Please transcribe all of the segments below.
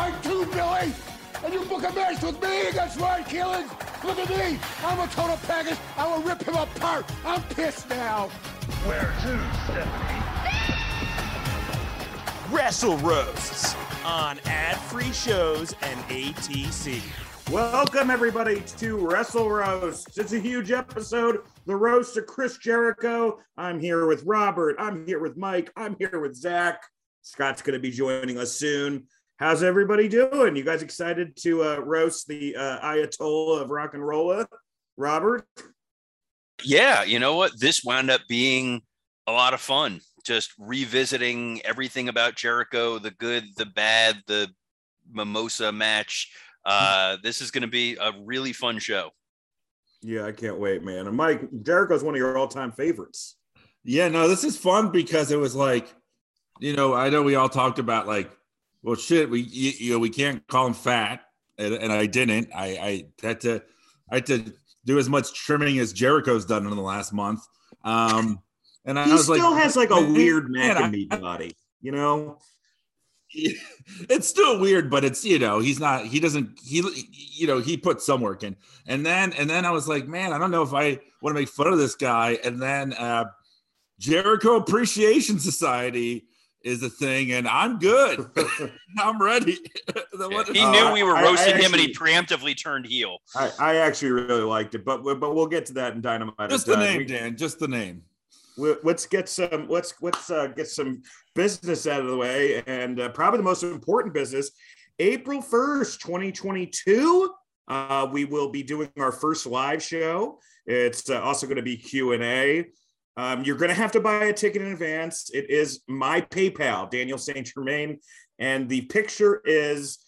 Are too tight too, Billy! And you book a match with me against Ryan Keelan! Look at me! I'm a total package! I will rip him apart! I'm pissed now! Where to, Stephanie? Wrestle Roasts on ad-free shows and ATC. Welcome everybody to Wrestle Roast. It's a huge episode, the roast of Chris Jericho. I'm here with Robert. I'm here with Mike. I'm here with Zach. Scott's going to be joining us soon. How's everybody doing? You guys excited to uh, roast the uh, Ayatollah of rock and roll? Robert? Yeah, you know what? This wound up being a lot of fun. Just revisiting everything about Jericho, the good, the bad, the mimosa match. Uh, this is going to be a really fun show. Yeah, I can't wait, man. And Mike, Jericho's one of your all-time favorites. Yeah, no, this is fun because it was like, you know, I know we all talked about like, well, shit, we you, you know we can't call him fat, and, and I didn't. I, I had to, I had to do as much trimming as Jericho's done in the last month. Um, and I he was like, still has like a weird man, Mac and me body, you know? it's still weird, but it's you know he's not he doesn't he you know he put some work in, and then and then I was like, man, I don't know if I want to make fun of this guy, and then uh, Jericho Appreciation Society is a thing, and I'm good, I'm ready. The one- He Uh, knew we were I- I roasting him, and he preemptively turned heel. I, I actually really liked it, but but we'll get to that in Dynamite. just the name, we- Dan, just the name. we- let's get some let's let's uh, get some business out of the way and uh, probably the most important business april 1st 2022 uh, we will be doing our first live show it's uh, also going to be q&a um, you're going to have to buy a ticket in advance it is my paypal daniel st germain and the picture is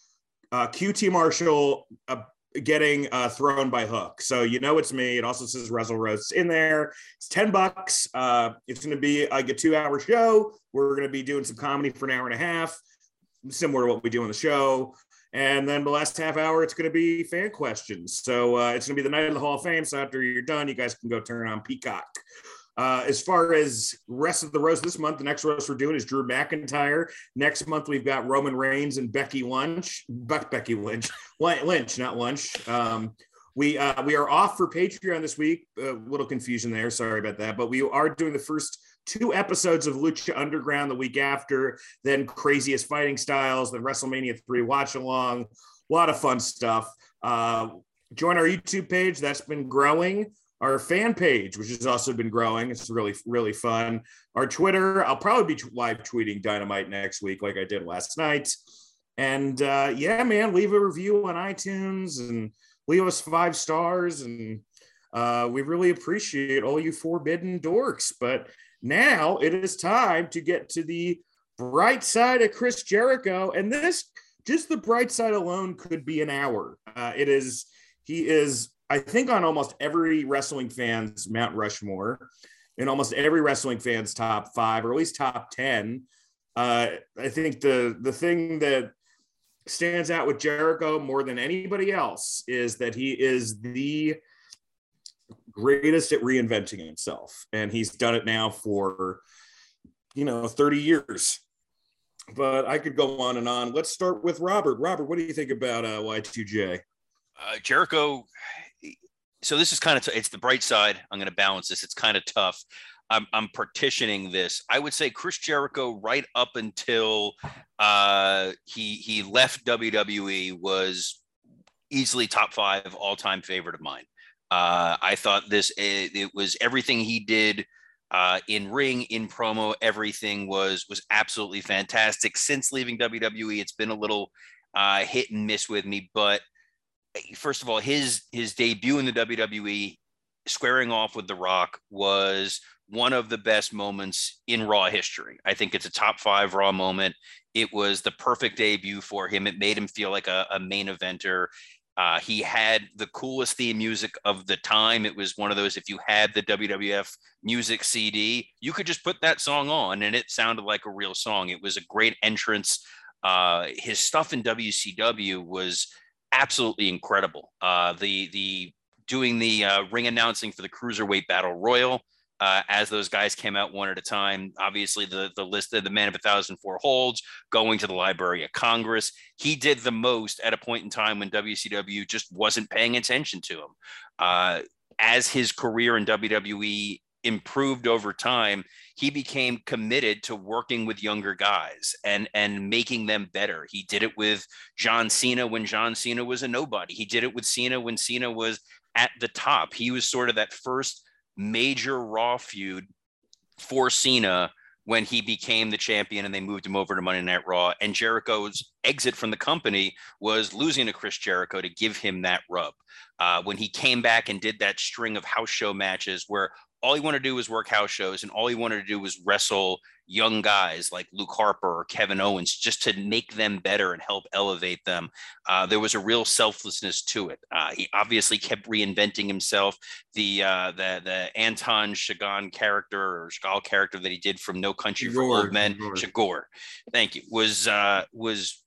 uh, qt marshall uh, getting uh, thrown by hook so you know it's me it also says wrestle roasts in there it's 10 bucks. Uh, it's going to be like a two hour show. We're going to be doing some comedy for an hour and a half, similar to what we do on the show. And then the last half hour, it's going to be fan questions. So uh, it's going to be the night of the Hall of Fame. So after you're done, you guys can go turn on Peacock. Uh, as far as rest of the roast this month, the next roast we're doing is Drew McIntyre. Next month we've got Roman Reigns and Becky Lynch. Be- Becky Lynch, Lynch, not Lunch. Um, we uh, we are off for Patreon this week. A little confusion there. Sorry about that. But we are doing the first two episodes of Lucha Underground the week after. Then Craziest Fighting Styles. Then WrestleMania three watch along. A lot of fun stuff. Uh, join our YouTube page. That's been growing. Our fan page, which has also been growing. It's really really fun. Our Twitter. I'll probably be live tweeting Dynamite next week, like I did last night. And uh, yeah, man, leave a review on iTunes and leave us five stars and uh, we really appreciate all you forbidden dorks but now it is time to get to the bright side of chris jericho and this just the bright side alone could be an hour uh, it is he is i think on almost every wrestling fan's mount rushmore in almost every wrestling fan's top five or at least top 10 uh, i think the the thing that stands out with Jericho more than anybody else is that he is the greatest at reinventing himself. And he's done it now for, you know, 30 years. But I could go on and on. Let's start with Robert. Robert, what do you think about uh, Y2J? Uh, Jericho. So this is kind of t- it's the bright side. I'm going to balance this. It's kind of tough. I'm, I'm partitioning this. I would say Chris Jericho, right up until uh, he he left WWE, was easily top five all time favorite of mine. Uh, I thought this it, it was everything he did uh, in ring, in promo, everything was was absolutely fantastic. Since leaving WWE, it's been a little uh, hit and miss with me, but first of all, his his debut in the WWE, squaring off with The Rock, was one of the best moments in Raw history. I think it's a top five Raw moment. It was the perfect debut for him. It made him feel like a, a main eventer. Uh, he had the coolest theme music of the time. It was one of those, if you had the WWF music CD, you could just put that song on and it sounded like a real song. It was a great entrance. Uh, his stuff in WCW was absolutely incredible. Uh, the, the doing the uh, ring announcing for the Cruiserweight Battle Royal uh, as those guys came out one at a time. Obviously, the, the list of the man of a thousand four holds, going to the Library of Congress. He did the most at a point in time when WCW just wasn't paying attention to him. Uh, as his career in WWE improved over time, he became committed to working with younger guys and and making them better. He did it with John Cena when John Cena was a nobody. He did it with Cena when Cena was at the top. He was sort of that first major Raw feud for Cena when he became the champion and they moved him over to Monday Night Raw. And Jericho's exit from the company was losing to Chris Jericho to give him that rub. Uh, when he came back and did that string of house show matches where all he wanted to do was work house shows and all he wanted to do was wrestle young guys like Luke Harper or Kevin Owens just to make them better and help elevate them. Uh, there was a real selflessness to it. Uh, he obviously kept reinventing himself. The uh, the the Anton Chigurh character or Chagall character that he did from No Country for Old Men, Chigurh, thank you, was uh, was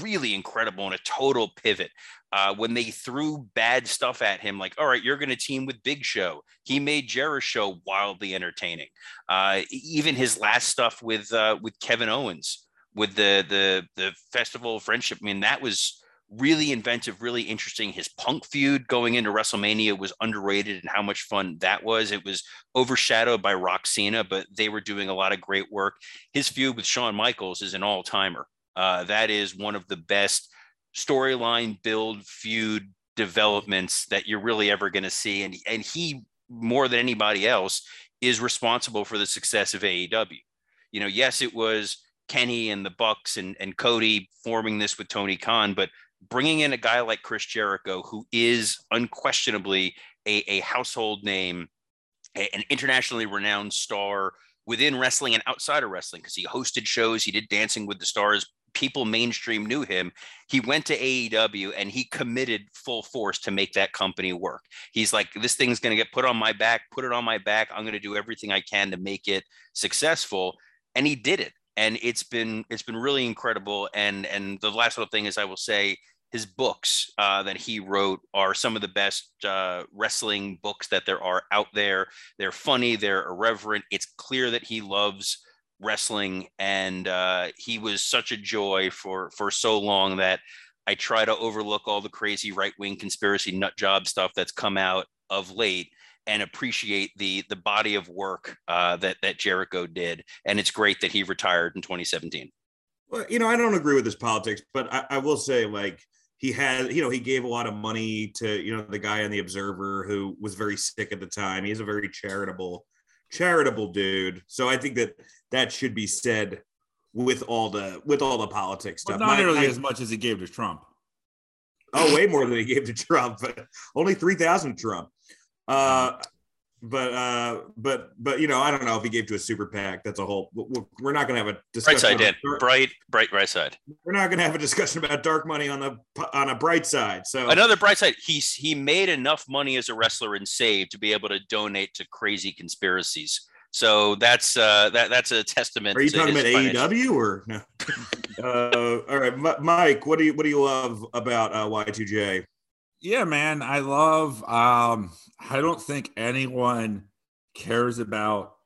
really incredible and a total pivot. Uh, when they threw bad stuff at him, like, all right, you're going to team with Big Show. He made Jericho wildly entertaining. Uh, even his last stuff with uh, with Kevin Owens with the the the Festival of Friendship. I mean, that was really inventive, really interesting. His Punk feud going into WrestleMania was underrated and how much fun that was. It was overshadowed by Rock-Cena, but they were doing a lot of great work. His feud with Shawn Michaels is an all timer. Uh, that is one of the best storyline build feud developments that you're really ever going to see. And, and he, more than anybody else, is responsible for the success of AEW. You know, yes, it was Kenny and the Bucks and, and Cody forming this with Tony Khan, but bringing in a guy like Chris Jericho, who is unquestionably a, a household name, a, an internationally renowned star within wrestling and outside of wrestling, because he hosted shows, he did Dancing with the Stars people mainstream knew him. He went to AEW and he committed full force to make that company work. He's like, this thing's going to get put on my back, put it on my back. I'm going to do everything I can to make it successful. And he did it. And it's been it's been really incredible. And and the last little thing is I will say his books uh, that he wrote are some of the best uh, wrestling books that there are out there. They're funny, they're irreverent. It's clear that he loves wrestling, and uh, he was such a joy for for so long that I try to overlook all the crazy right wing conspiracy nut job stuff that's come out of late and appreciate the the body of work uh, that that Jericho did. And it's great that he retired in 2017. Well, you know, I don't agree with his politics, but I, I will say, like, he had, you know, he gave a lot of money to, you know, the guy on the Observer who was very sick at the time. He's a very charitable charitable dude. So I think that that should be said with all the with all the politics stuff. Well, not nearly as much as he gave to Trump. Oh, way more than he gave to Trump, but only three thousand Trump. Uh, but uh, but but you know, I don't know if he gave to a super PAC. That's a whole. We're not going to have a discussion. Bright side, Dan. Bright, bright, bright side. We're not going to have a discussion about dark money on the on a bright side. So another bright side. He's he made enough money as a wrestler and saved to be able to donate to crazy conspiracies. So that's uh, that that's a testament. Are you talking about AEW or no? uh, all right, M- Mike. What do you what do you love about uh, Y2J? Yeah, man, I love. Um, I don't think anyone cares about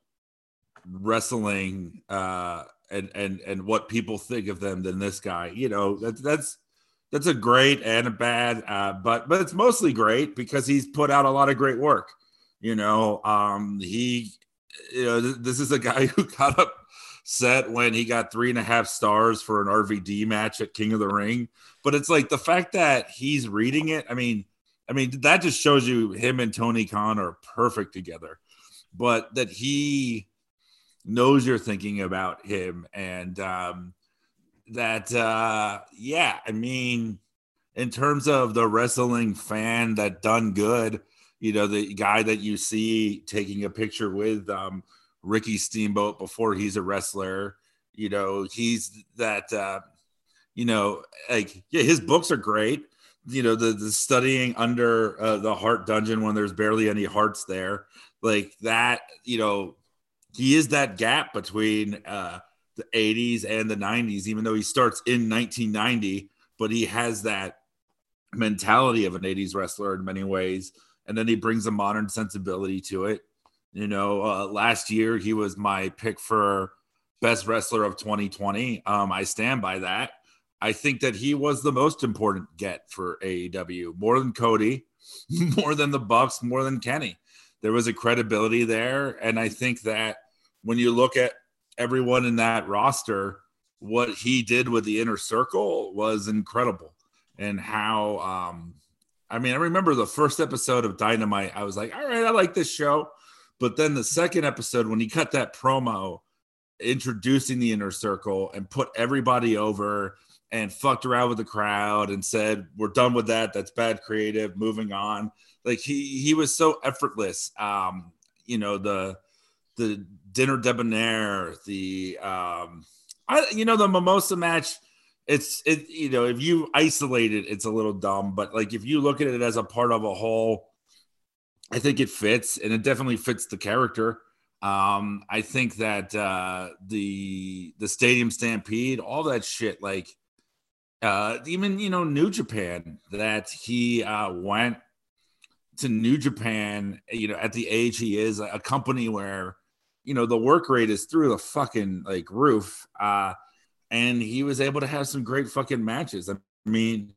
wrestling uh, and and and what people think of them than this guy. You know, that's that's that's a great and a bad, uh, but but it's mostly great because he's put out a lot of great work. You know, um, he, you know, th- this is a guy who got upset when he got three and a half stars for an RVD match at King of the Ring. But it's like the fact that he's reading it. I mean, I mean, that just shows you him and Tony Khan are perfect together. But that he knows you're thinking about him and um, that uh, yeah, I mean, in terms of the wrestling fan that done good, you know, the guy that you see taking a picture with um, Ricky Steamboat before he's a wrestler. You know, he's that. Uh, you know, like yeah, his books are great. You know, the the studying under uh, the Hart dungeon when there's barely any Harts there, like that. You know, he is that gap between uh, the 80s and the 90s, even though he starts in 1990, but he has that mentality of an 80s wrestler in many ways. And then he brings a modern sensibility to it. You know, uh, last year he was my pick for best wrestler of 2020. Um, I stand by that. I think that he was the most important get for AEW, more than Cody, more than the Bucks, more than Kenny. There was a credibility there, and I think that when you look at everyone in that roster, what he did with the inner circle was incredible. And how, um, I mean, I remember the first episode of Dynamite, I was like, all right, I like this show. But then the second episode, when he cut that promo introducing the inner circle and put everybody over and fucked around with the crowd and said, we're done with that. That's bad creative, moving on. Like he, he was so effortless. Um, you know, the, the dinner debonair, the um, I you know the mimosa match. It's it you know if you isolate it, it's a little dumb, but like if you look at it as a part of a whole, I think it fits, and it definitely fits the character. Um, I think that uh, the the stadium stampede, all that shit, like uh, even you know New Japan, that he uh, went to New Japan, you know, at the age he is, a company where you know the work rate is through the fucking like roof uh and he was able to have some great fucking matches i mean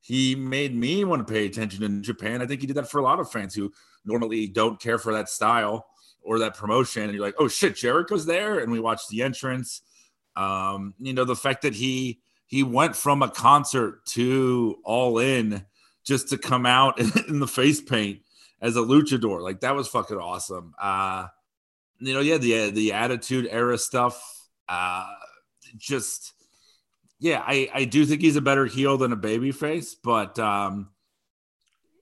he made me want to pay attention in japan i think he did that for a lot of fans who normally don't care for that style or that promotion and you're like oh shit jericho's there and we watched the entrance um you know the fact that he he went from a concert to all in just to come out in the face paint as a luchador. Like that was fucking awesome. Uh, you know, yeah, the the attitude era stuff. Uh, just yeah, I I do think he's a better heel than a baby face, but um,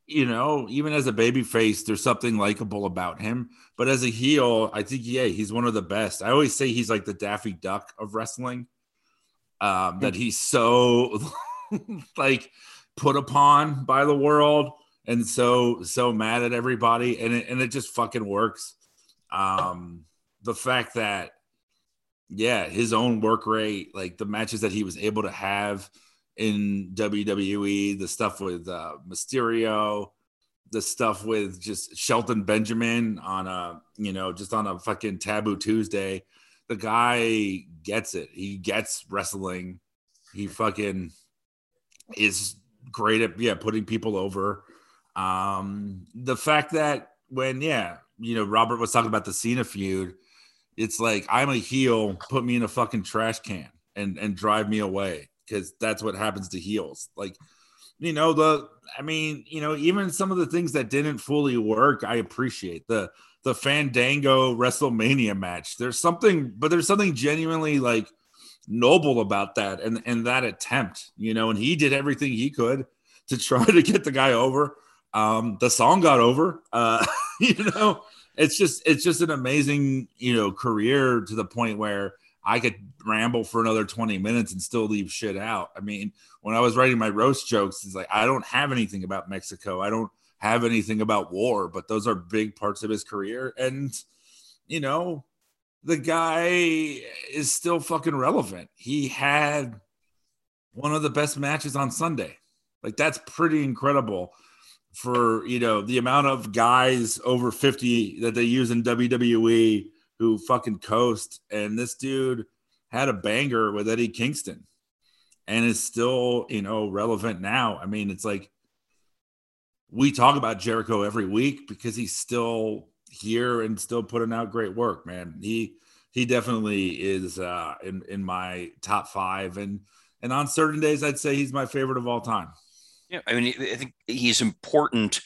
you know, even as a baby face, there's something likable about him. But as a heel, I think yeah, he's one of the best. I always say he's like the Daffy Duck of wrestling. Um, that he's so like put upon by the world and so so mad at everybody and it, and it just fucking works um the fact that yeah his own work rate like the matches that he was able to have in WWE the stuff with uh Mysterio the stuff with just Shelton Benjamin on a you know just on a fucking taboo Tuesday the guy gets it. He gets wrestling. He fucking is great at yeah putting people over. Um, the fact that when, yeah, you know, Robert was talking about the Cena feud, it's like I'm a heel, put me in a fucking trash can and and drive me away because that's what happens to heels. Like, you know, the I mean, you know, even some of the things that didn't fully work, I appreciate the the Fandango WrestleMania match. There's something, but there's something genuinely like noble about that and and that attempt, you know, and he did everything he could to try to get the guy over. Um, the song got over. Uh, you know, it's just it's just an amazing you know career to the point where I could ramble for another 20 minutes and still leave shit out. I mean, when I was writing my roast jokes, it's like I don't have anything about Mexico. I don't have anything about war, but those are big parts of his career. And you know, the guy is still fucking relevant. He had one of the best matches on Sunday. Like that's pretty incredible for you know the amount of guys over 50 that they use in WWE who fucking coast. And this dude had a banger with Eddie Kingston and is still you know relevant now. I mean it's like we talk about Jericho every week because he's still here and still putting out great work man. He he definitely is uh in in my top 5 and and on certain days I'd say he's my favorite of all time yeah, I mean, I think he's important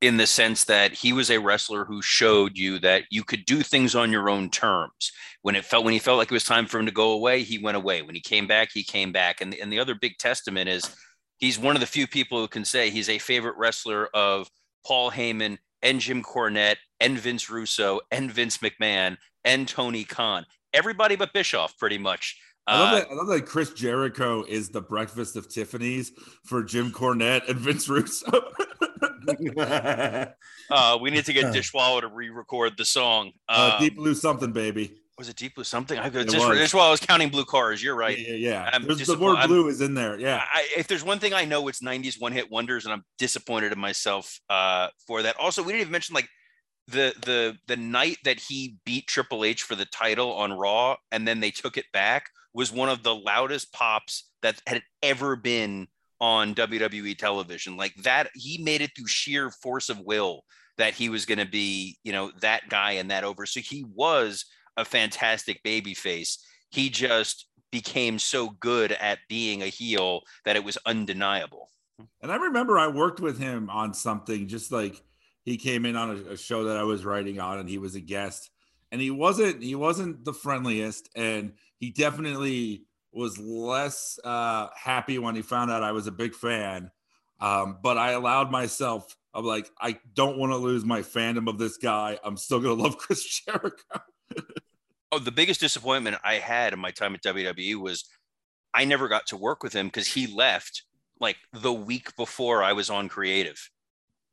in the sense that he was a wrestler who showed you that you could do things on your own terms. When it felt when he felt like it was time for him to go away, he went away. When he came back, he came back. And and the other big testament is he's one of the few people who can say he's a favorite wrestler of Paul Heyman and Jim Cornette and Vince Russo and Vince McMahon and Tony Khan. Everybody but Bischoff, pretty much. I love Uh, that. I love that Chris Jericho is the breakfast of Tiffany's for Jim Cornette and Vince Russo. uh, we need to get Dishwalla to re-record the song. uh, Um, Deep Blue something, baby. was it Deep Blue something? I It Dish, was. Dishwalla was counting blue cars. You're right. Yeah, yeah. yeah. I'm There's, the disappoint- word I'm- blue is in there. Yeah. I, if there's one thing I know, it's 90s one hit wonders, and I'm disappointed in myself uh, for that. Also, we didn't even mention like the the the night that he beat Triple H for the title on Raw, and then they took it back was one of the loudest pops that had ever been on WWE television. Like that, he made it through sheer force of will that he was going to be, you know, that guy and that over. So he was a fantastic baby face. He just became so good at being a heel that it was undeniable. And I remember I worked with him on something just like he came in on a, a show that I was writing on and he was a guest and he wasn't he wasn't the friendliest and he definitely was less uh happy when he found out I was a big fan. Um, but I allowed myself I'm like, I don't want to lose my fandom of this guy. I'm still gonna love Chris Jericho. Oh, the biggest disappointment I had in my time at WWE was I never got to work with him because he left like the week before I was on creative.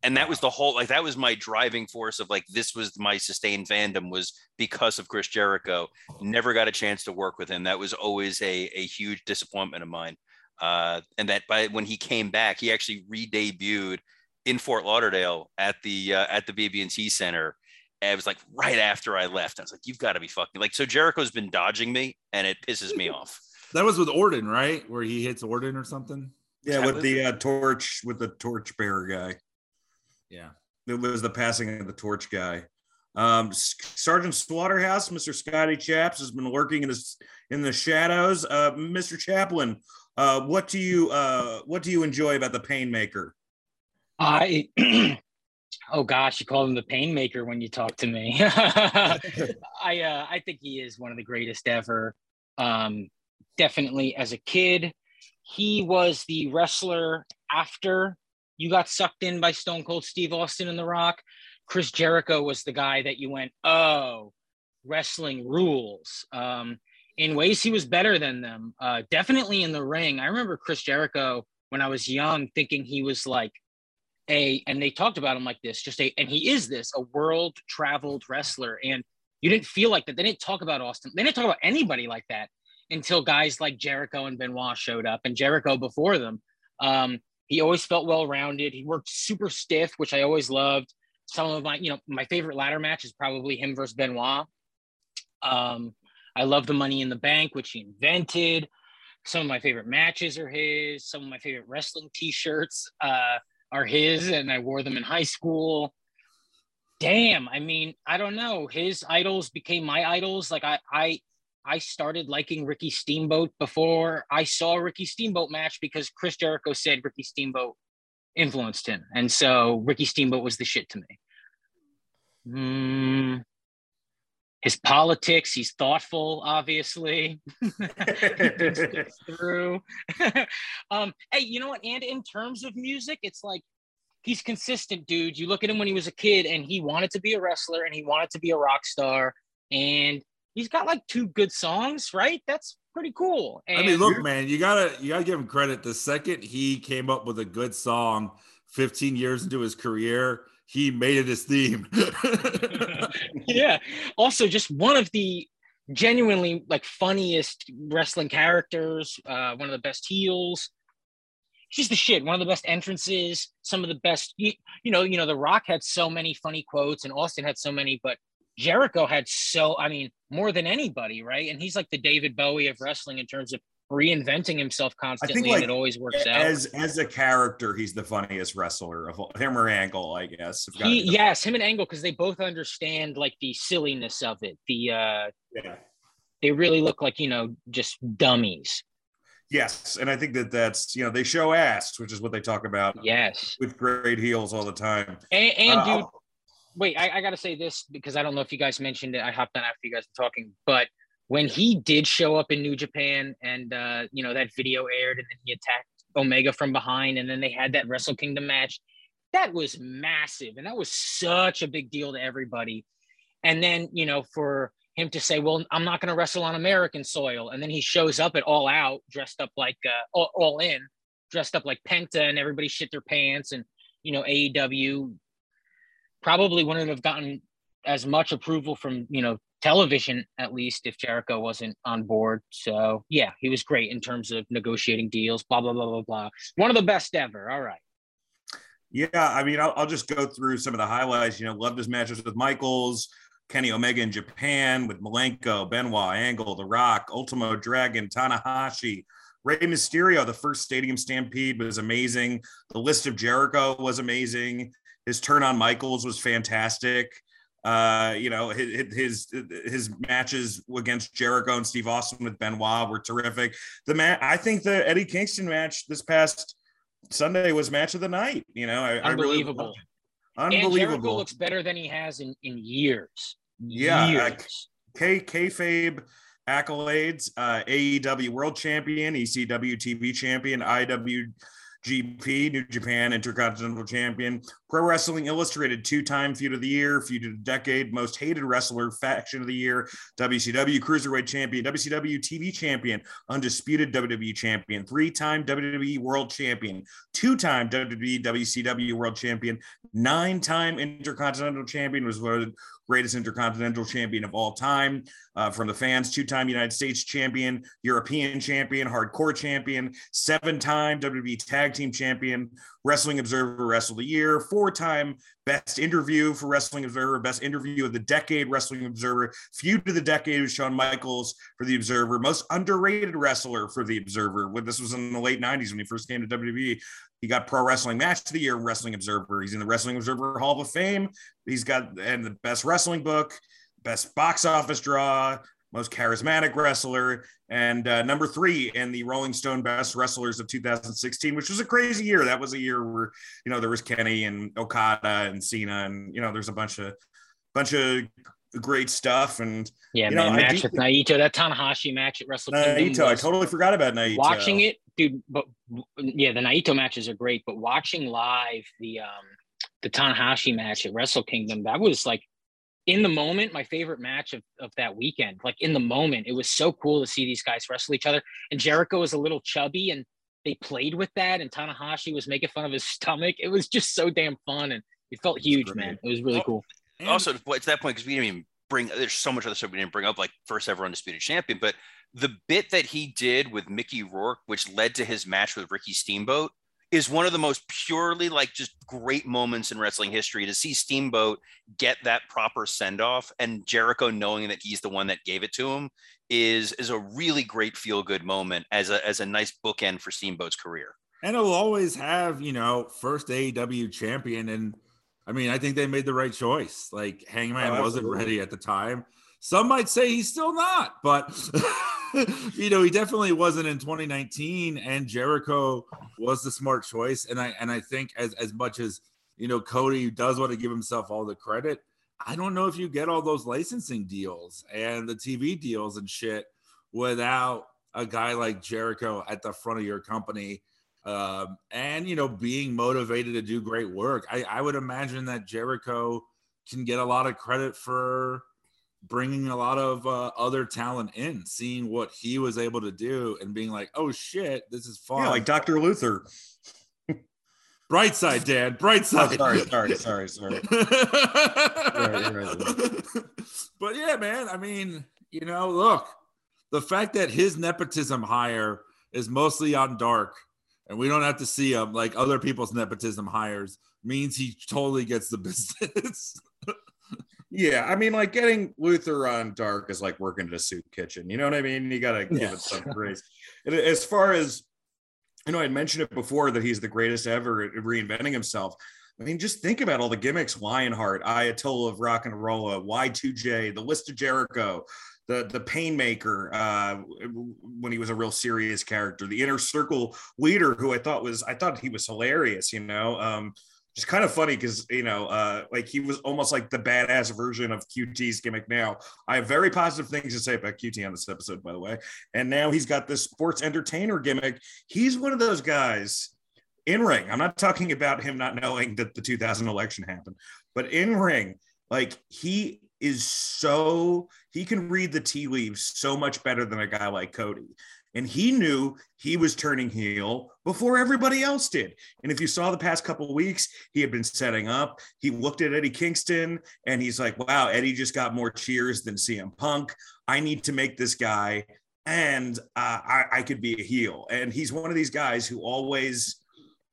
And that was the whole like that was my driving force of like this was my sustained fandom was because of Chris Jericho. Never got a chance to work with him. That was always a, a huge disappointment of mine. Uh, and that by when he came back, he actually re-debuted in Fort Lauderdale at the uh, at the BB&T Center and it was like right after I left. I was like, you've got to be fucking like so Jericho's been dodging me and it pisses me off. That was with Orton, right? Where he hits Orton or something. yeah, with the uh, torch, with the torch bearer guy. Yeah. It was the passing of the torch guy. Um, Sergeant Slaughterhouse, Mr. Scotty Chaps, has been lurking in the in the shadows. Uh, Mr. Chaplin, uh, what do you uh, what do you enjoy about the Painmaker? I oh gosh, you call him the pain maker when you talk to me. I uh, I think he is one of the greatest ever. Um, definitely as a kid, he was the wrestler after you got sucked in by Stone Cold Steve Austin and The Rock. Chris Jericho was the guy that you went, oh, wrestling rules. Um, in ways he was better than them. Uh, definitely in the ring. I remember Chris Jericho when I was young thinking he was like a, and they talked about him like this, just a, and he is this, a world traveled wrestler. And you didn't feel like that. They didn't talk about Austin. They didn't talk about anybody like that until guys like Jericho and Benoit showed up and Jericho before them. Um, he always felt well rounded. He worked super stiff, which I always loved. Some of my, you know, my favorite ladder match is probably him versus Benoit. Um, I love the Money in the Bank, which he invented. Some of my favorite matches are his. Some of my favorite wrestling T-shirts uh, are his, and I wore them in high school. Damn, I mean, I don't know. His idols became my idols. Like I, I, I started liking Ricky Steamboat before I saw Ricky Steamboat match because Chris Jericho said Ricky Steamboat influenced him, and so Ricky Steamboat was the shit to me. Mm, his politics, he's thoughtful, obviously. Through. um, hey, you know what? And in terms of music, it's like he's consistent, dude. You look at him when he was a kid and he wanted to be a wrestler and he wanted to be a rock star. And he's got like two good songs, right? That's pretty cool. And I mean, look, man, you gotta you gotta give him credit. The second he came up with a good song, 15 years into his career, he made it his theme. yeah. Also, just one of the genuinely like funniest wrestling characters, uh, one of the best heels. She's the shit. One of the best entrances. Some of the best. You, you know. You know. The Rock had so many funny quotes, and Austin had so many, but Jericho had so. I mean, more than anybody, right? And he's like the David Bowie of wrestling in terms of reinventing himself constantly, like, and it always works out. As as a character, he's the funniest wrestler of all, him or Angle, I guess. He, yes, him and Angle, because they both understand like the silliness of it. The uh yeah. they really look like you know just dummies. Yes, and I think that that's you know they show ass, which is what they talk about Yes, with great heels all the time. and, and Uh, dude, wait, I, I got to say this because I don't know if you guys mentioned it. I hopped on after you guys were talking, but when he did show up in New Japan, and uh, you know that video aired, and then he attacked Omega from behind, and then they had that Wrestle Kingdom match. that was massive, and that was such a big deal to everybody. And then you know for him to say, "Well, I'm not going to wrestle on American soil," and then he shows up at All Out dressed up like uh, all, all In, dressed up like Penta, and everybody shit their pants, and you know AEW probably wouldn't have gotten as much approval from you know television at least if Jericho wasn't on board. So yeah, he was great in terms of negotiating deals. Blah blah blah blah blah. One of the best ever. All right. Yeah, I mean, I'll, I'll just go through some of the highlights. You know, loved his matches with Michaels, Kenny Omega in Japan, with Malenko, Benoit, Angle, The Rock, Ultimo Dragon, Tanahashi, Rey Mysterio. The first Stadium Stampede was amazing. The list of Jericho was amazing. His turn on Michaels was fantastic. Uh, you know, his, his his matches against Jericho and Steve Austin with Benoit were terrific. The man, I think the Eddie Kingston match this past Sunday was match of the night. You know, I, unbelievable, I really, unbelievable. And Jericho looks better than he has in in years. Yeah, years. Uh, K kayfabe accolades: uh, AEW World Champion, ECW TV Champion, IW GP, New Japan Intercontinental Champion, Pro Wrestling Illustrated, two time Feud of the Year, Feud of the Decade, Most Hated Wrestler, Faction of the Year, WCW Cruiserweight Champion, WCW TV Champion, Undisputed WWE Champion, three time WWE World Champion, two time WWE WCW World Champion, nine time Intercontinental Champion, was voted greatest intercontinental champion of all time uh, from the fans, two time United States champion, European champion, hardcore champion, seven time WWE tag team champion, Wrestling Observer Wrestle of the Year, four time best interview for Wrestling Observer, best interview of the decade, Wrestling Observer, feud of the decade with Shawn Michaels for the Observer, most underrated wrestler for the Observer. When this was in the late 90s when he first came to WWE, he got Pro Wrestling Match of the Year, Wrestling Observer. He's in the Wrestling Observer Hall of Fame. He's got and the best wrestling book, best box office draw, most charismatic wrestler, and uh, number three in the Rolling Stone Best Wrestlers of 2016, which was a crazy year. That was a year where you know there was Kenny and Okada and Cena, and you know there's a bunch of bunch of great stuff. And yeah, you man, match with Naito, that Tanahashi match at Wrestle Kingdom. Naito, I totally forgot about Naito. Watching it, dude, but yeah, the Naito matches are great, but watching live the um the Tanahashi match at Wrestle Kingdom, that was like in the moment, my favorite match of, of that weekend. Like in the moment, it was so cool to see these guys wrestle each other. And Jericho was a little chubby and they played with that. And Tanahashi was making fun of his stomach. It was just so damn fun. And it felt huge, man. It was really cool. And also, to that point, because we didn't even bring, there's so much other stuff we didn't bring up, like first ever undisputed champion. But the bit that he did with Mickey Rourke, which led to his match with Ricky Steamboat, is one of the most purely like just great moments in wrestling history to see Steamboat get that proper send off and Jericho knowing that he's the one that gave it to him is is a really great feel good moment as a as a nice bookend for Steamboat's career. And it'll always have, you know, first AEW champion. And I mean, I think they made the right choice. Like Hangman Oh, wasn't ready at the time. Some might say he's still not, but you know, he definitely wasn't in 2019. And Jericho was the smart choice. And I and I think as as much as you know, Cody does want to give himself all the credit. I don't know if you get all those licensing deals and the TV deals and shit without a guy like Jericho at the front of your company um, and you know being motivated to do great work. I, I would imagine that Jericho can get a lot of credit for bringing a lot of uh, other talent in, seeing what he was able to do, and being like, "Oh shit, this is fun." Yeah, like Dr. Luther. bright side, Dad. Bright Oh, side. sorry, sorry, sorry, sorry. but yeah, man. I mean, you know, look, the fact that his nepotism hire is mostly on dark, and we don't have to see him like other people's nepotism hires, means he totally gets the business. Yeah, I mean, like getting Luther on Dark is like working at a soup kitchen. You know what I mean? You got to give Yeah. it some grace. And As far as you know, I mentioned it before that he's the greatest ever at reinventing himself. I mean, just think about all the gimmicks: Lionheart, Ayatollah of Rock and Rolla, Y2J, the List of Jericho, the the Painmaker uh, when he was a real serious character, the Inner Circle leader, who I thought was I thought he was hilarious. You know. Um, just kind of funny because you know, uh, like he was almost like the badass version of QT's gimmick. Now, I have very positive things to say about QT on this episode, by the way. And now he's got this sports entertainer gimmick. He's one of those guys. in ring. I'm not talking about him not knowing that the 2000 election happened, but in ring, like he is so he can read the tea leaves so much better than a guy like Cody. And he knew he was turning heel before everybody else did. And if you saw the past couple weeks, he had been setting up. He looked at Eddie Kingston and he's like, wow, Eddie just got more cheers than CM Punk. I need to make this guy and uh, I, I could be a heel. And he's one of these guys who always,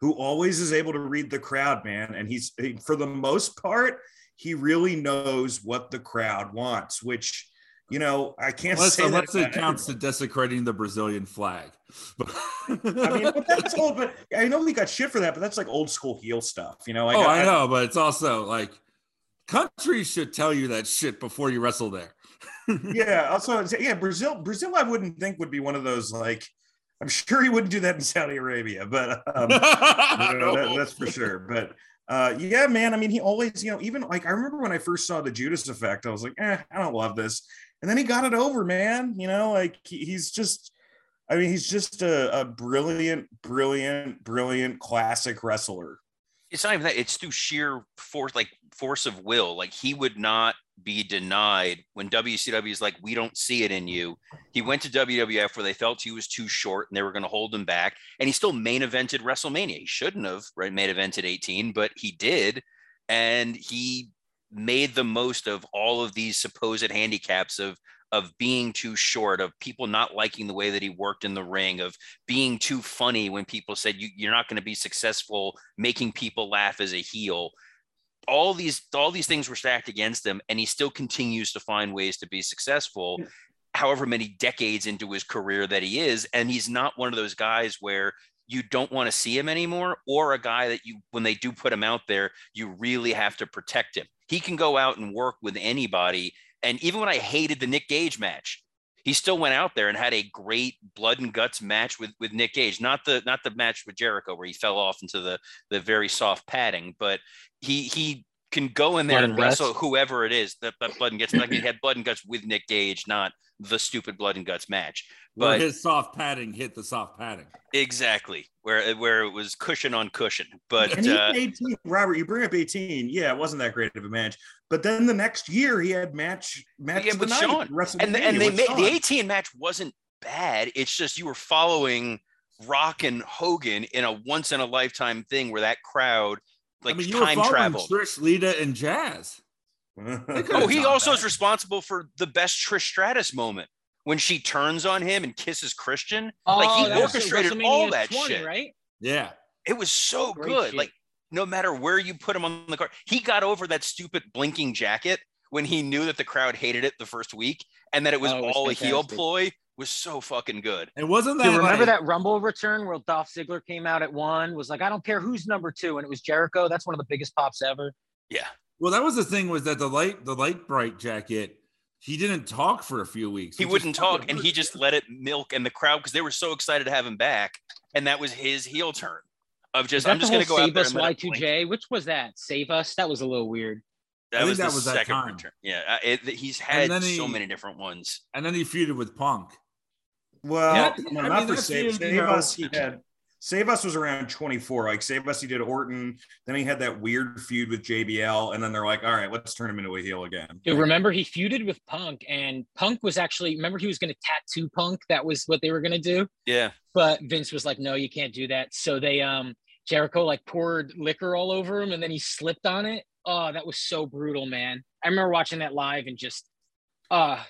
who always is able to read the crowd, man. And he's for the most part, he really knows what the crowd wants, which you know I can't unless, say unless that it counts to desecrating the Brazilian flag. I mean, but that's old. But I know we got shit for that, but that's like old school heel stuff, you know. Like, oh, I, I know, but it's also like countries should tell you that shit before you wrestle there. yeah. Also, yeah, Brazil. Brazil, I wouldn't think would be one of those like. I'm sure he wouldn't do that in Saudi Arabia, but um, you know, that, that's for sure. But uh, yeah, man. I mean, he always, you know, even like I remember when I first saw the Judas Effect, I was like, eh, I don't love this, and then he got it over, man. You know, like he, he's just. I mean, he's just a, a brilliant, brilliant, brilliant classic wrestler it's not even that it's through sheer force like force of will like he would not be denied when WCW is like we don't see it in you he went to WWF where they felt he was too short and they were going to hold him back and he still main evented WrestleMania he shouldn't have right main evented 18 but he did and he made the most of all of these supposed handicaps of of being too short, of people not liking the way that he worked in the ring, of being too funny when people said you, you're not going to be successful making people laugh as a heel. All these all these things were stacked against him, and he still continues to find ways to be successful. However many decades into his career that he is, and he's not one of those guys where you don't want to see him anymore, or a guy that you, when they do put him out there, you really have to protect him. He can go out and work with anybody and even when I hated the Nick Gage match, he still went out there and had a great blood and guts match with with Nick Gage. Not the not the match with Jericho where he fell off into the the very soft padding, but he he can go in there blood and, and wrestle whoever it is that, that blood and guts. Like he had blood and guts with Nick Gage, not the stupid blood and guts match. But where his soft padding hit the soft padding. Exactly. Where where it was cushion on cushion. But and uh, 18, Robert, you bring up 18. Yeah, it wasn't that great of a match. But then the next year he had match match yeah, with night, Shawn. And, the, and they made the 18 match wasn't bad. It's just you were following Rock and Hogan in a once in a lifetime thing where that crowd like I mean, time travel. Trish, Lita, and Jazz. oh, he also bad. is responsible for the best Trish Stratus moment when she turns on him and kisses Christian. Oh, like he oh, orchestrated all that 20, shit. Right? Yeah. It was so Great good. Shit. Like no matter where you put him on the card, he got over that stupid blinking jacket when he knew that the crowd hated it the first week and that it was, oh, it was all fantastic. a heel ploy was so fucking good. And wasn't that you remember like, that Rumble return where Dolph Ziggler came out at one, was like, I don't care who's number two, and it was Jericho. That's one of the biggest pops ever. Yeah. Well, that was the thing was that the light the light bright jacket he didn't talk for a few weeks. He, he wouldn't talk, and he just let it milk and the crowd because they were so excited to have him back, and that was his heel turn of just I'm just going to go out there. Save us Y2J. Which was that? Save us. That was a little weird. That was that was that time. Return. Yeah, uh, it, he's had he, so many different ones. And then he feuded with Punk. Well, yeah, no, I not mean, for Save, Save Us. He had Save Us was around 24. Like Save Us, he did Orton. Then he had that weird feud with JBL. And then they're like, all right, let's turn him into a heel again. Dude, remember he feuded with Punk, and Punk was actually, remember he was going to tattoo Punk. That was what they were going to do. Yeah. But Vince was like, no, you can't do that. So they, um, Jericho like poured liquor all over him and then he slipped on it. Oh, that was so brutal, man. I remember watching that live and just, uh,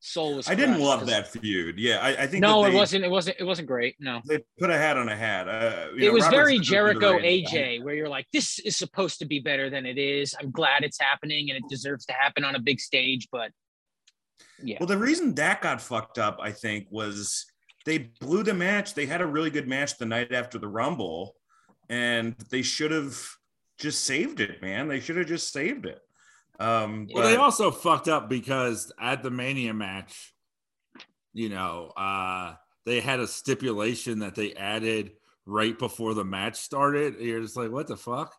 soul was. I didn't love that feud. Yeah, I, I think. No, they, it wasn't. It wasn't. It wasn't great. No, they put a hat on a hat. Uh, it know, was very Jericho AJ, where you're like, this is supposed to be better than it is. I'm glad it's happening and it deserves to happen on a big stage, but yeah. Well, the reason that got fucked up, I think, was they blew the match. They had a really good match the night after the Rumble, and they should have just saved it, man. They should have just saved it. Um, well, but, they also fucked up because at the Mania match, you know, uh, they had a stipulation that they added right before the match started. You're just like, what the fuck?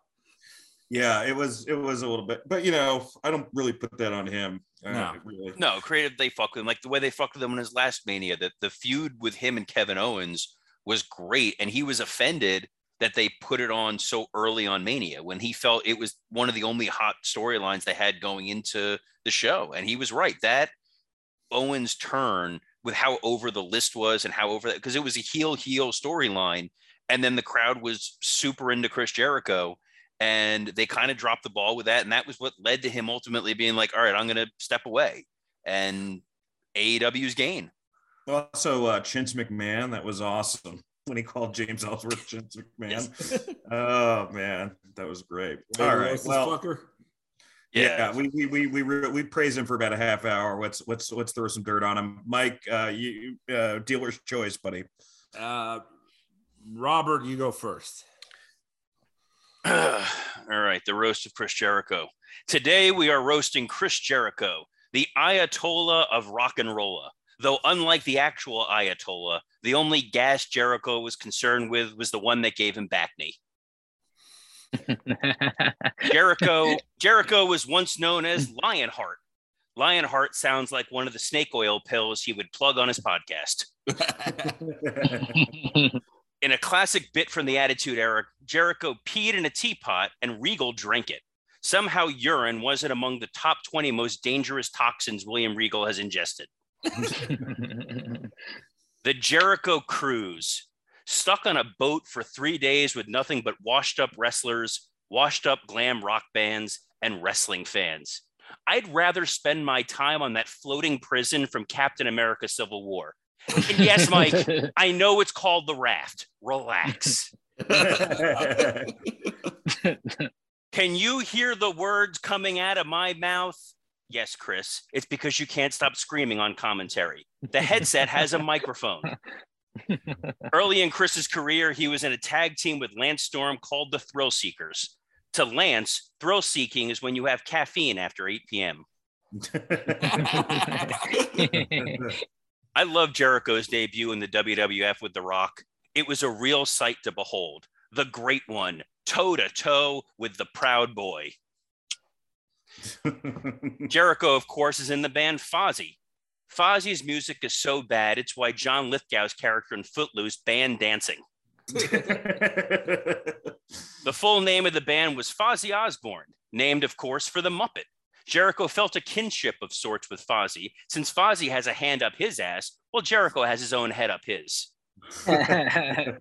Yeah, it was it was a little bit, but you know, I don't really put that on him. Uh, no, really. no, creative they fuck with him like the way they fucked with him in his last Mania. That the feud with him and Kevin Owens was great, and he was offended that they put it on so early on Mania when he felt it was one of the only hot storylines they had going into the show. And he was right. That Owens turn with how over the list was and how over that because it was a heel heel storyline. And then the crowd was super into Chris Jericho. And they kind of dropped the ball with that. And that was what led to him ultimately being like, all right, I'm going to step away. And AEW's gain. Also, uh, Chince McMahon, that was awesome when he called James Ellsworth Chince McMahon. oh man, that was great. All right, well, yeah, yeah, we we we we re- we praise him for about a half hour. Let's let's let's throw some dirt on him. Mike, uh, you uh, dealer's choice, buddy. Uh, Robert, you go first. All right, the roast of Chris Jericho. Today we are roasting Chris Jericho, the Ayatollah of rock and rolla. Though, unlike the actual Ayatollah, the only gas Jericho was concerned with was the one that gave him back knee. Jericho Jericho was once known as Lionheart. Lionheart sounds like one of the snake oil pills he would plug on his podcast. in a classic bit from the Attitude Era, Jericho peed in a teapot and Regal drank it. Somehow, urine wasn't among the top 20 most dangerous toxins William Regal has ingested. the Jericho Cruise, stuck on a boat for three days with nothing but washed up wrestlers, washed up glam rock bands, and wrestling fans. I'd rather spend my time on that floating prison from Captain America Civil War. And yes, Mike, I know it's called the raft. Relax. Can you hear the words coming out of my mouth? Yes, Chris. It's because you can't stop screaming on commentary. The headset has a microphone. Early in Chris's career, he was in a tag team with Lance Storm called the Thrill Seekers. To Lance, thrill seeking is when you have caffeine after 8 p.m. I love Jericho's debut in the WWF with The Rock. It was a real sight to behold. The great one, toe to toe with the proud boy. Jericho, of course, is in the band Fozzy. Fozzy's music is so bad, it's why John Lithgow's character in Footloose banned dancing. the full name of the band was Fozzy Osbourne, named, of course, for the Muppet. Jericho felt a kinship of sorts with Fozzy, since Fozzy has a hand up his ass, while Jericho has his own head up his.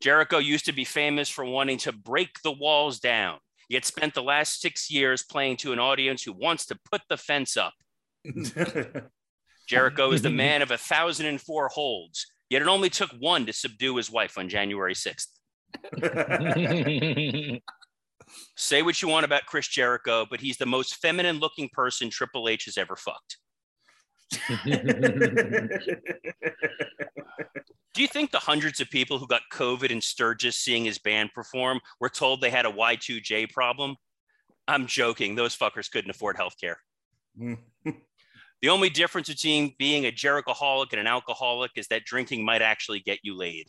Jericho used to be famous for wanting to break the walls down, yet spent the last six years playing to an audience who wants to put the fence up. Jericho is the man of a thousand and four holds, yet it only took one to subdue his wife on January 6th. Say what you want about Chris Jericho, but he's the most feminine looking person Triple H has ever fucked. Do you think the hundreds of people who got COVID in Sturgis seeing his band perform were told they had a Y2J problem? I'm joking. Those fuckers couldn't afford health care. Hmm. the only difference between being a Jerichoholic and an alcoholic is that drinking might actually get you laid.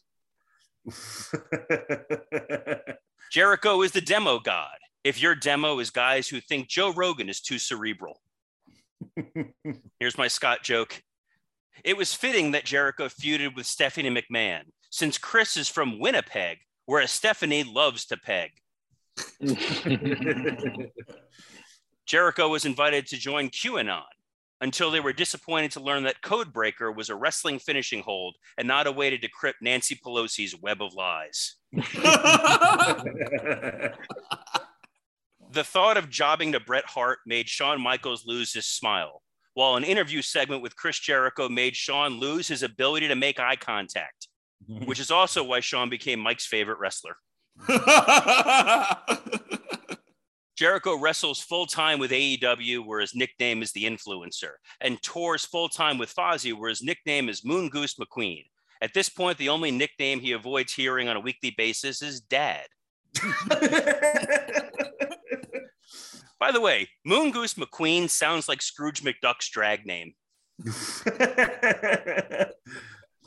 Jericho is the demo god. If your demo is guys who think Joe Rogan is too cerebral. Here's my Scott joke. It was fitting that Jericho feuded with Stephanie McMahon, since Chris is from Winnipeg, where Stephanie loves to peg. Jericho was invited to join QAnon until they were disappointed to learn that Codebreaker was a wrestling finishing hold and not a way to decrypt Nancy Pelosi's web of lies. the thought of jobbing to Bret Hart made Shawn Michaels lose his smile while an interview segment with Chris Jericho made Shawn lose his ability to make eye contact, which is also why Shawn became Mike's favorite wrestler. Jericho wrestles full time with AEW, where his nickname is the Influencer, and tours full time with Fozzy, where his nickname is Moongoose McQueen. At this point, the only nickname he avoids hearing on a weekly basis is Dad. By the way, Moongoose McQueen sounds like Scrooge McDuck's drag name.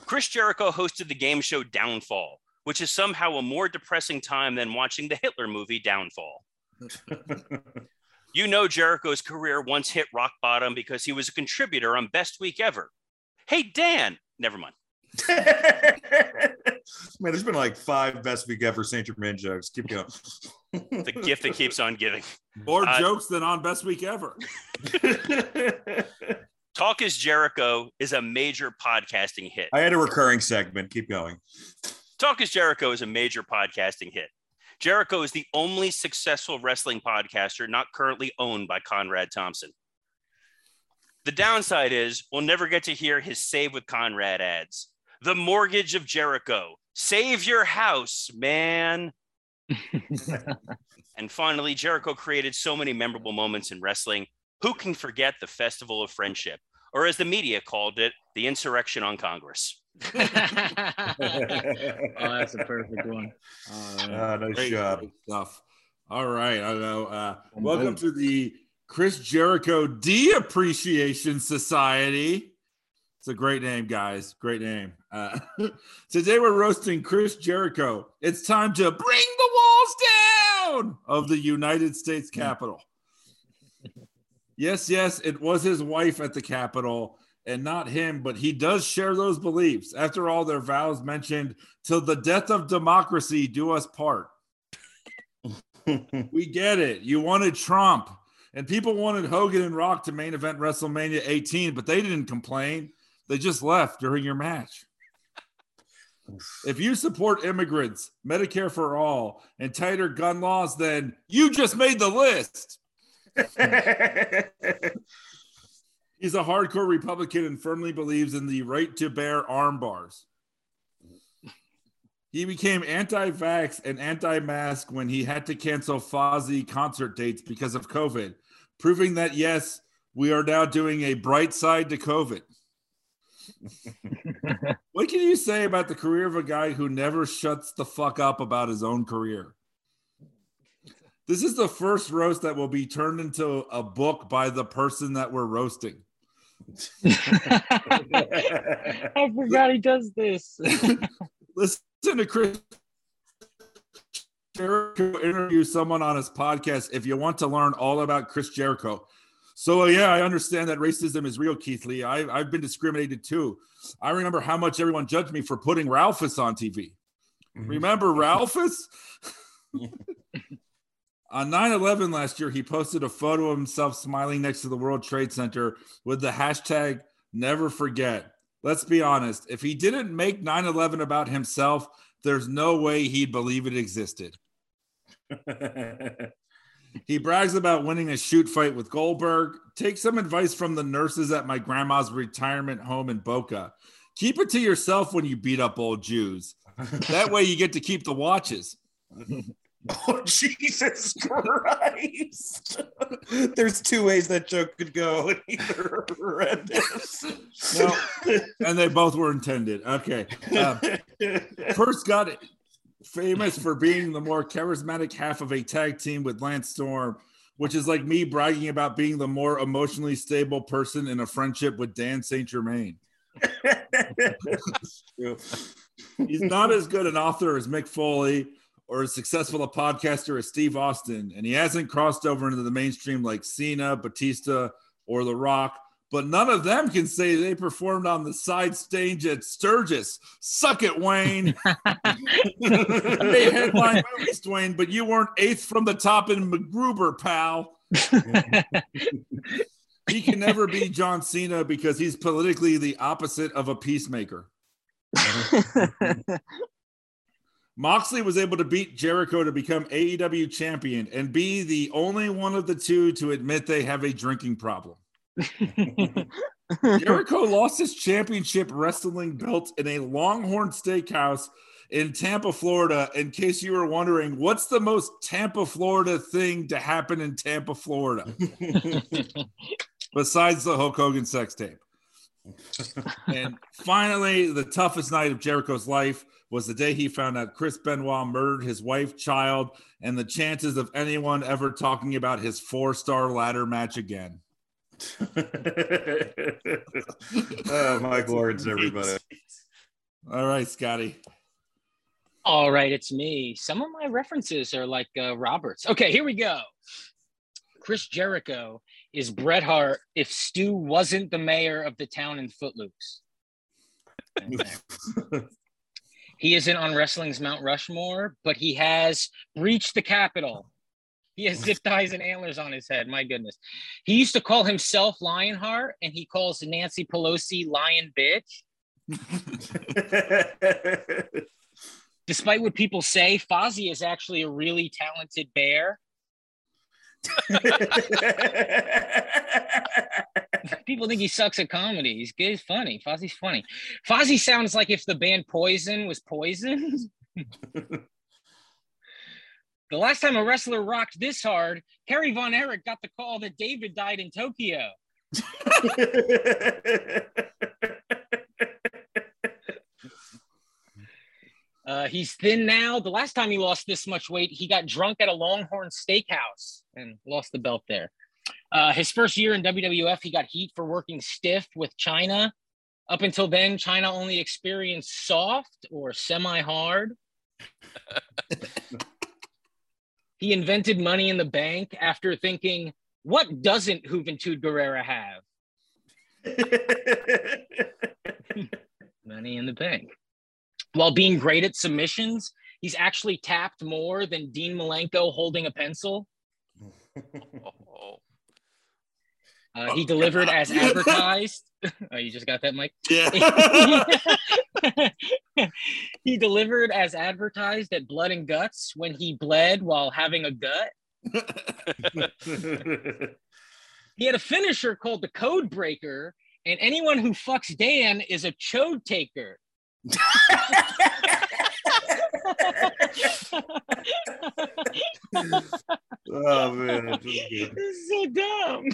Chris Jericho hosted the game show Downfall, which is somehow a more depressing time than watching the Hitler movie Downfall. you know Jericho's career once hit rock bottom because he was a contributor on Best Week Ever. Hey, Dan, never mind. Man, there's been like five best week ever Saint Germain jokes. Keep going. The gift that keeps on giving. More Uh, jokes than on Best Week Ever. Talk is Jericho is a major podcasting hit. I had a recurring segment. Keep going. Talk is Jericho is a major podcasting hit. Jericho is the only successful wrestling podcaster not currently owned by Conrad Thompson. The downside is we'll never get to hear his Save with Conrad ads. The Mortgage of Jericho. Save your house, man. and finally, Jericho created so many memorable moments in wrestling. Who can forget the Festival of Friendship? Or as the media called it, the insurrection on Congress. oh, that's a perfect one. Ah, nice Great, job. great stuff. All right. I know. Uh, welcome to the Chris Jericho De Appreciation Society. It's a great name, guys. Great name. Uh, today we're roasting Chris Jericho. It's time to bring the of the United States Capitol. Yes, yes, it was his wife at the Capitol and not him, but he does share those beliefs. After all, their vows mentioned, till the death of democracy do us part. we get it. You wanted Trump, and people wanted Hogan and Rock to main event WrestleMania 18, but they didn't complain. They just left during your match. If you support immigrants, Medicare for all, and tighter gun laws, then you just made the list. He's a hardcore Republican and firmly believes in the right to bear arm bars. He became anti vax and anti mask when he had to cancel Fozzy concert dates because of COVID, proving that, yes, we are now doing a bright side to COVID. what can you say about the career of a guy who never shuts the fuck up about his own career? This is the first roast that will be turned into a book by the person that we're roasting. I forgot he does this. Listen to Chris Jericho interview someone on his podcast if you want to learn all about Chris Jericho. So, uh, yeah, I understand that racism is real, Keith Lee. I, I've been discriminated too. I remember how much everyone judged me for putting Ralphus on TV. Remember Ralphus? On 9 11 last year, he posted a photo of himself smiling next to the World Trade Center with the hashtag never forget. Let's be honest, if he didn't make 9 11 about himself, there's no way he'd believe it existed. He brags about winning a shoot fight with Goldberg. Take some advice from the nurses at my grandma's retirement home in Boca. Keep it to yourself when you beat up old Jews. That way you get to keep the watches. Oh, Jesus Christ. There's two ways that joke could go. and Either horrendous. No, and they both were intended. Okay. Um, first got famous for being the more charismatic half of a tag team with Lance Storm, which is like me bragging about being the more emotionally stable person in a friendship with Dan St. Germain. He's not as good an author as Mick Foley or as successful a podcaster as Steve Austin, and he hasn't crossed over into the mainstream like Cena, Batista, or The Rock. But none of them can say they performed on the side stage at Sturgis. Suck it, Wayne. they headline movies, Dwayne, but you weren't eighth from the top in MacGruber, pal. he can never be John Cena because he's politically the opposite of a peacemaker. Moxley was able to beat Jericho to become AEW champion and be the only one of the two to admit they have a drinking problem. Jericho lost his championship wrestling belt in a Longhorn Steakhouse in Tampa, Florida. In case you were wondering, what's the most Tampa, Florida thing to happen in Tampa, Florida? Besides the Hulk Hogan sex tape. and finally, the toughest night of Jericho's life was the day he found out Chris Benoit murdered his wife, child, and the chances of anyone ever talking about his four star ladder match again. oh, Mike Lawrence, everybody. All right, Scotty. All right, it's me. Some of my references are like uh, Roberts. Okay, here we go. Chris Jericho is Bret Hart if Stu wasn't the mayor of the town in Footloose. He isn't on wrestling's Mount Rushmore, but he has breached the Capitol. He has zip ties and antlers on his head. My goodness. He used to call himself Lionheart, and he calls Nancy Pelosi Lion Bitch. Despite what people say, Fozzy is actually a really talented bear. People think he sucks at comedy. He's good. He's funny. Fozzy's funny. Fozzy sounds like if the band Poison was poisoned. the last time a wrestler rocked this hard, Kerry Von Erich got the call that David died in Tokyo. Uh, he's thin now. The last time he lost this much weight, he got drunk at a Longhorn Steakhouse and lost the belt there. Uh, his first year in WWF, he got heat for working stiff with Chyna. Up until then, Chyna only experienced soft or semi hard. he invented money in the bank after thinking, what doesn't Juventud Guerrera have? money in the bank. While being great at submissions, he's actually tapped more than Dean Malenko holding a pencil. Oh. Uh, he delivered as advertised. oh, you just got that, Mike? Yeah. he delivered as advertised at Blood and Guts when he bled while having a gut. He had a finisher called the Code Breaker, and anyone who fucks Dan is a chode taker. Oh man. This is so dumb.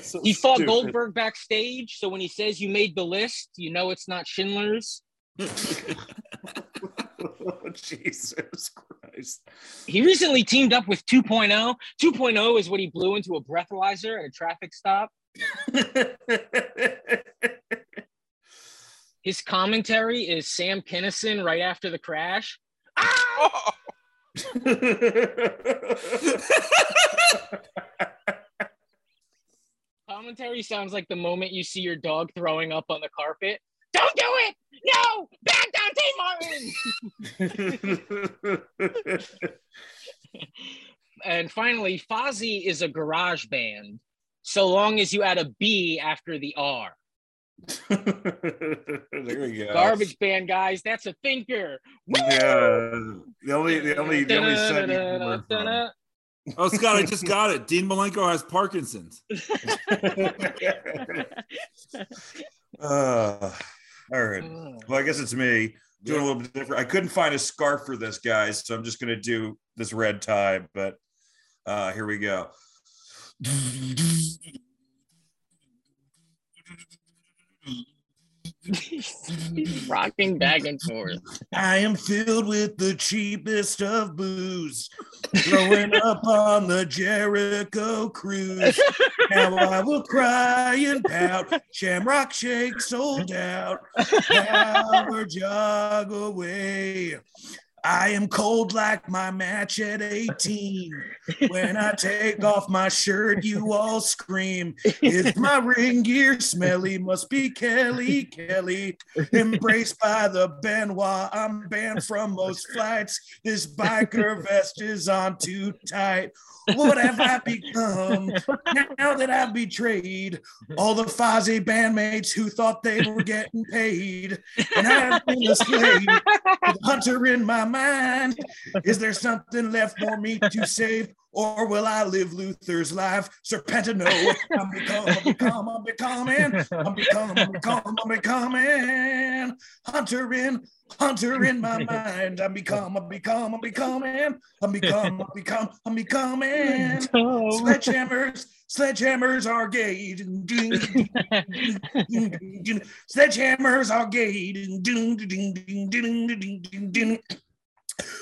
So he fought stupid. Goldberg backstage, so when he says you made the list, you know it's not Schindler's. Oh, Jesus Christ. He recently teamed up with 2.0. 2.0 is what he blew into a breathalyzer at a traffic stop. His commentary is Sam Kinison right after the crash. Ah! Commentary sounds like the moment you see your dog throwing up on the carpet. Don't do it! No! Back Dante Martin! and finally, Fozzy is a garage band, so long as you add a B after the R. there we go. Garbage band, guys. That's a thinker. Woo! Yeah. The only the only the only oh, Scott, I just got it. Dean Malenko has Parkinson's. Uh, all right. Well, I guess it's me doing a little bit different. I couldn't find a scarf for this, guys, so I'm just gonna do this red tie. But uh, here we go. He's rocking back and forth. I am filled with the cheapest of booze, throwing up on the Jericho cruise. Now I will cry and pout. Shamrock Shake sold out. Power jog away. I am cold like my match at 18. When I take off my shirt, you all scream. Is my ring gear smelly? Must be Kelly, Kelly. Embraced by the Benoit, I'm banned from most flights. This biker vest is on too tight. What have I become now that I've betrayed all the Fozzy bandmates who thought they were getting paid? And I've been a slave Hunter in my mind. Is there something left for me to save? Or will I live Luther's life? Serpentico, I'm become, I'm become, I'm becoming, I'm become, I'm become, I'm becoming. Hunter in, Hunter in my mind. I'm become, I'm become, I'm becoming, I'm become, I'm become, I'm becoming. Sledgehammers, sledgehammers are gay. Sledgehammers are gay.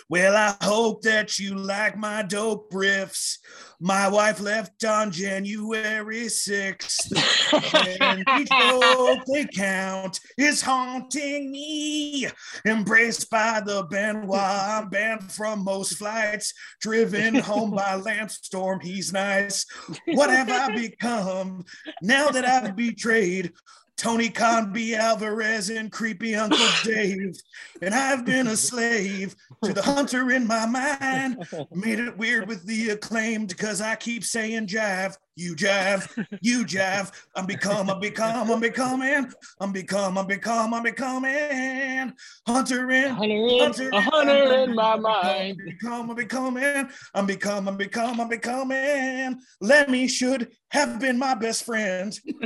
Well, I hope that you like my dope riffs. My wife left on January 6th. and each dope they count is haunting me. Embraced by the Benoit, I'm banned from most flights. Driven home by Lance Storm, he's nice. What have I become now that I've betrayed? Tony Khan, B. Alvarez, and creepy Uncle Dave. And I've been a slave to the hunter in my mind. Made it weird with the acclaimed because I keep saying jive. You jive, you jive. I'm become, I'm become, I'm becoming. I'm become, I'm become, I'm becoming. Hunter in, Hunter in, hunter a hunter in my I'm mind. become, I'm becoming. I'm become, I'm become, I'm becoming. Lemmy should have been my best friend.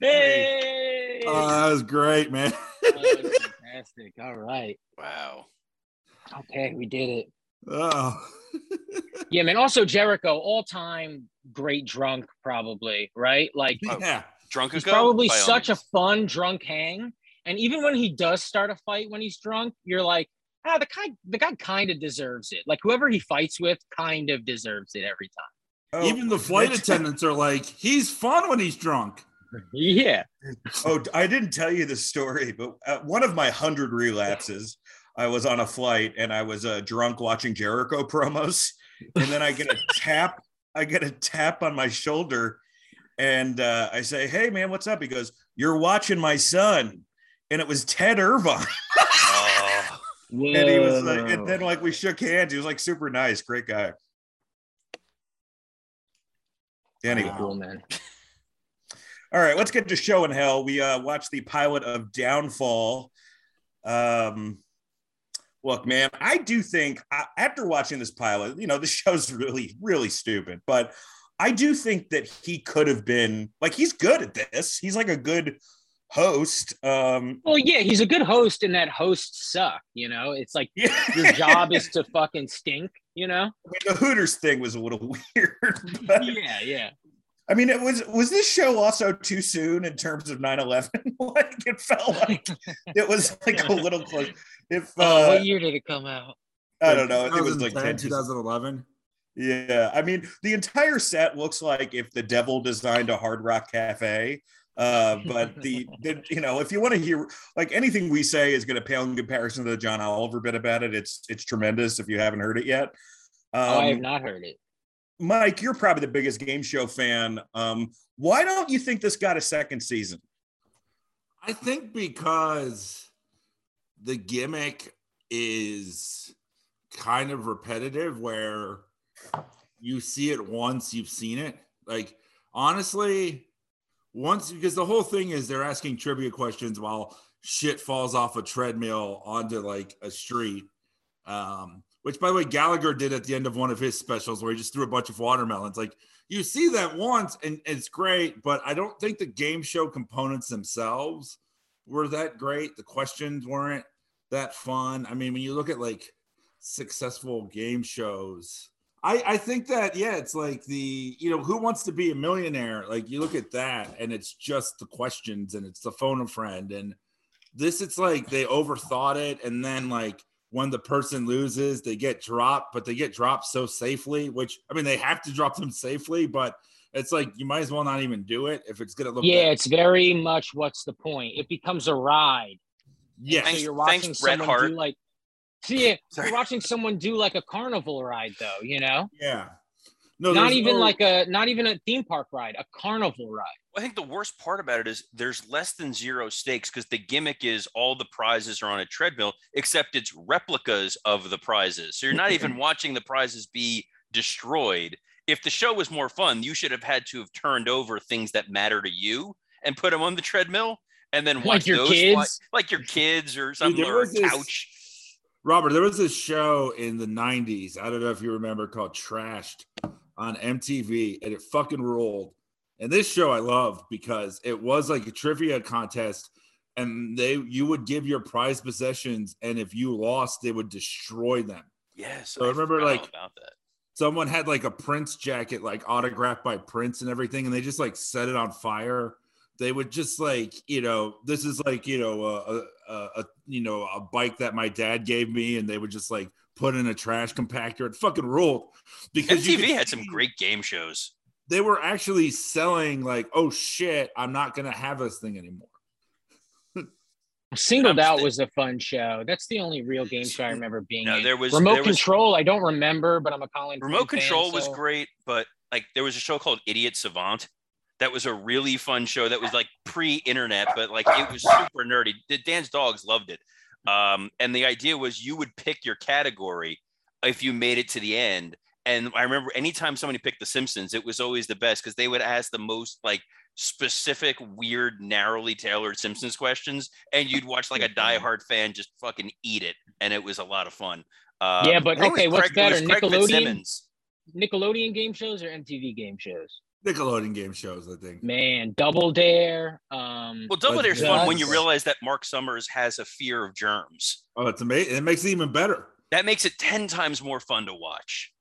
hey! Oh, that was great, man. Oh, that's fantastic. All right. Wow. Okay, we did it. Oh. Yeah, man. Also, Jericho, all time great drunk, probably, right? Like, yeah. Drunk he's probably By all such a fun drunk hang. And even when he does start a fight when he's drunk, you're like, ah, the guy, the guy kind of deserves it. Like, whoever he fights with kind of deserves it every time. Oh, Even the flight that's- attendants are like, he's fun when he's drunk. Yeah. Oh, I didn't tell you the story, but uh, one of my hundred relapses, I was on a flight and I was uh, drunk watching Jericho promos, and then I get a tap. I get a tap on my shoulder, and uh, I say, "Hey, man, what's up?" He goes, "You're watching my son," and it was Ted Irvine, Oh, and he was like, and then like we shook hands. He was like super nice, great guy. Anyway, cool, man. All right, let's get to show and hell. We uh, watched the pilot of Downfall. Um, look, man, I do think uh, after watching this pilot, you know, the show's really, really stupid, but I do think that he could have been like he's good at this. He's like a good host. Um, Well, yeah, he's a good host, and that hosts suck. You know, it's like yeah, your job is to fucking stink. You know? I mean, the Hooters thing was a little weird. But, Yeah, yeah. I mean, it was was this show also too soon in terms of 9-11? like it felt like it was like a little close. If Oh, uh, what year did it come out? I don't know, I think it was like 2010, 10, 2011. Yeah, I mean, the entire set looks like if the devil designed a Hard Rock Cafe. Uh, but the, the you know, if you want to hear like anything we say is going to pale in comparison to the John Oliver bit about it, it's it's tremendous. If you haven't heard it yet, um, oh, I have not heard it. Mike, you're probably the biggest game show fan. Um, why don't you think this got a second season? I think because the gimmick is kind of repetitive where you see it once, you've seen it. Like, honestly, once because the whole thing is they're asking trivia questions while shit falls off a treadmill onto like a street. Um, which by the way, Gallagher did at the end of one of his specials where he just threw a bunch of watermelons. Like you see that once and it's great, but I don't think the game show components themselves were that great. The questions weren't that fun. I mean, when you look at like successful game shows, I, I think that yeah, it's like the you know who wants to be a millionaire. Like you look at that, and it's just the questions, and it's the phone a friend, and this it's like they overthought it, and then like when the person loses, they get dropped, but they get dropped so safely. Which I mean, they have to drop them safely, but it's like you might as well not even do it if it's gonna look. Yeah, bad. it's very much what's the point? It becomes a ride. Yeah, So Thanks- you're watching thanks, Bret someone Hart. do like see it. You're watching someone do like a carnival ride though, you know? yeah. No, not even no- like a not even a theme park ride, a carnival ride. I think the worst part about it is there's less than zero stakes because the gimmick is all the prizes are on a treadmill, except it's replicas of the prizes. So you're not even watching the prizes be destroyed. If the show was more fun, you should have had to have turned over things that matter to you and put them on the treadmill and then Like watch your those kids? fly- like your kids or something there or a was this- couch. Robert, there was this show in the 90s. I don't know if you remember called Trashed on MTV, and it fucking ruled. And this show I loved because it was like a trivia contest, and they you would give your prize possessions, and if you lost, they would destroy them. Yes. So I remember, like. Someone had like a Prince jacket, like autographed by Prince and everything, and they just like set it on fire. They would just like, you know, this is like, you know, a, a, a you know, a bike that my dad gave me, and they would just like put in a trash compactor. It fucking ruled because MTV could had some great game shows. They were actually selling like, oh shit, I'm not gonna have this thing anymore. Singled I'm Out was a fun show. That's the only real game show I remember being No, in. there was Remote there was- Control. I don't remember, but I'm a Colin. Remote Quinn fan, Control was so- great, but like there was a show called Idiot Savant That was a really fun show. That was like pre-internet, but like it was super nerdy. Dan's dogs loved it. Um, and the idea was you would pick your category if you made it to the end. And I remember anytime somebody picked The Simpsons, it was always the best because they would ask the most like specific, weird, narrowly tailored Simpsons questions, and you'd watch like a diehard fan just fucking eat it, and it was a lot of fun. Um, yeah, but I think it okay, was what's Craig- it was better, Nickelodeon, Nickelodeon game shows or MTV game shows? Nickelodeon game shows, I think. Man, Double Dare. Um, Well, Double But Dare's fun when you realize that Mark Summers has a fear of germs. Oh, it's amazing. It makes it even better. That makes it 10 times more fun to watch.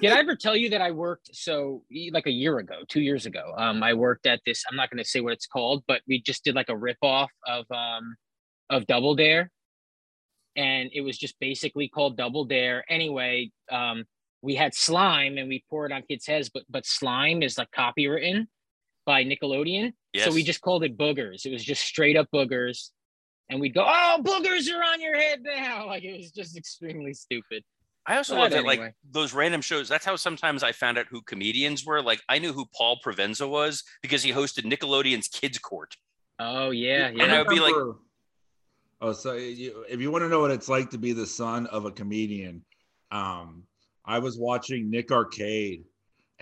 did I ever tell you that I worked so like a year ago, two years ago? Um, I worked at this. I'm not going to say what it's called, but we just did like a rip off of um of Double Dare, and it was just basically called Double Dare. Anyway, um, we had slime and we pour it on kids' heads, but but slime is like copywritten by Nickelodeon, so we just called it boogers. It was just straight up boogers, and we'd go, "Oh, boogers are on your head now!" Like it was just extremely stupid. I also But love that, like those random shows. That's how sometimes I found out who comedians were. Like I knew who Paul Provenza was because he hosted Nickelodeon's Kids Court. Oh yeah, yeah. And yeah. I would be like- oh, so you, if you want to know what it's like to be the son of a comedian, um, I was watching Nick Arcade,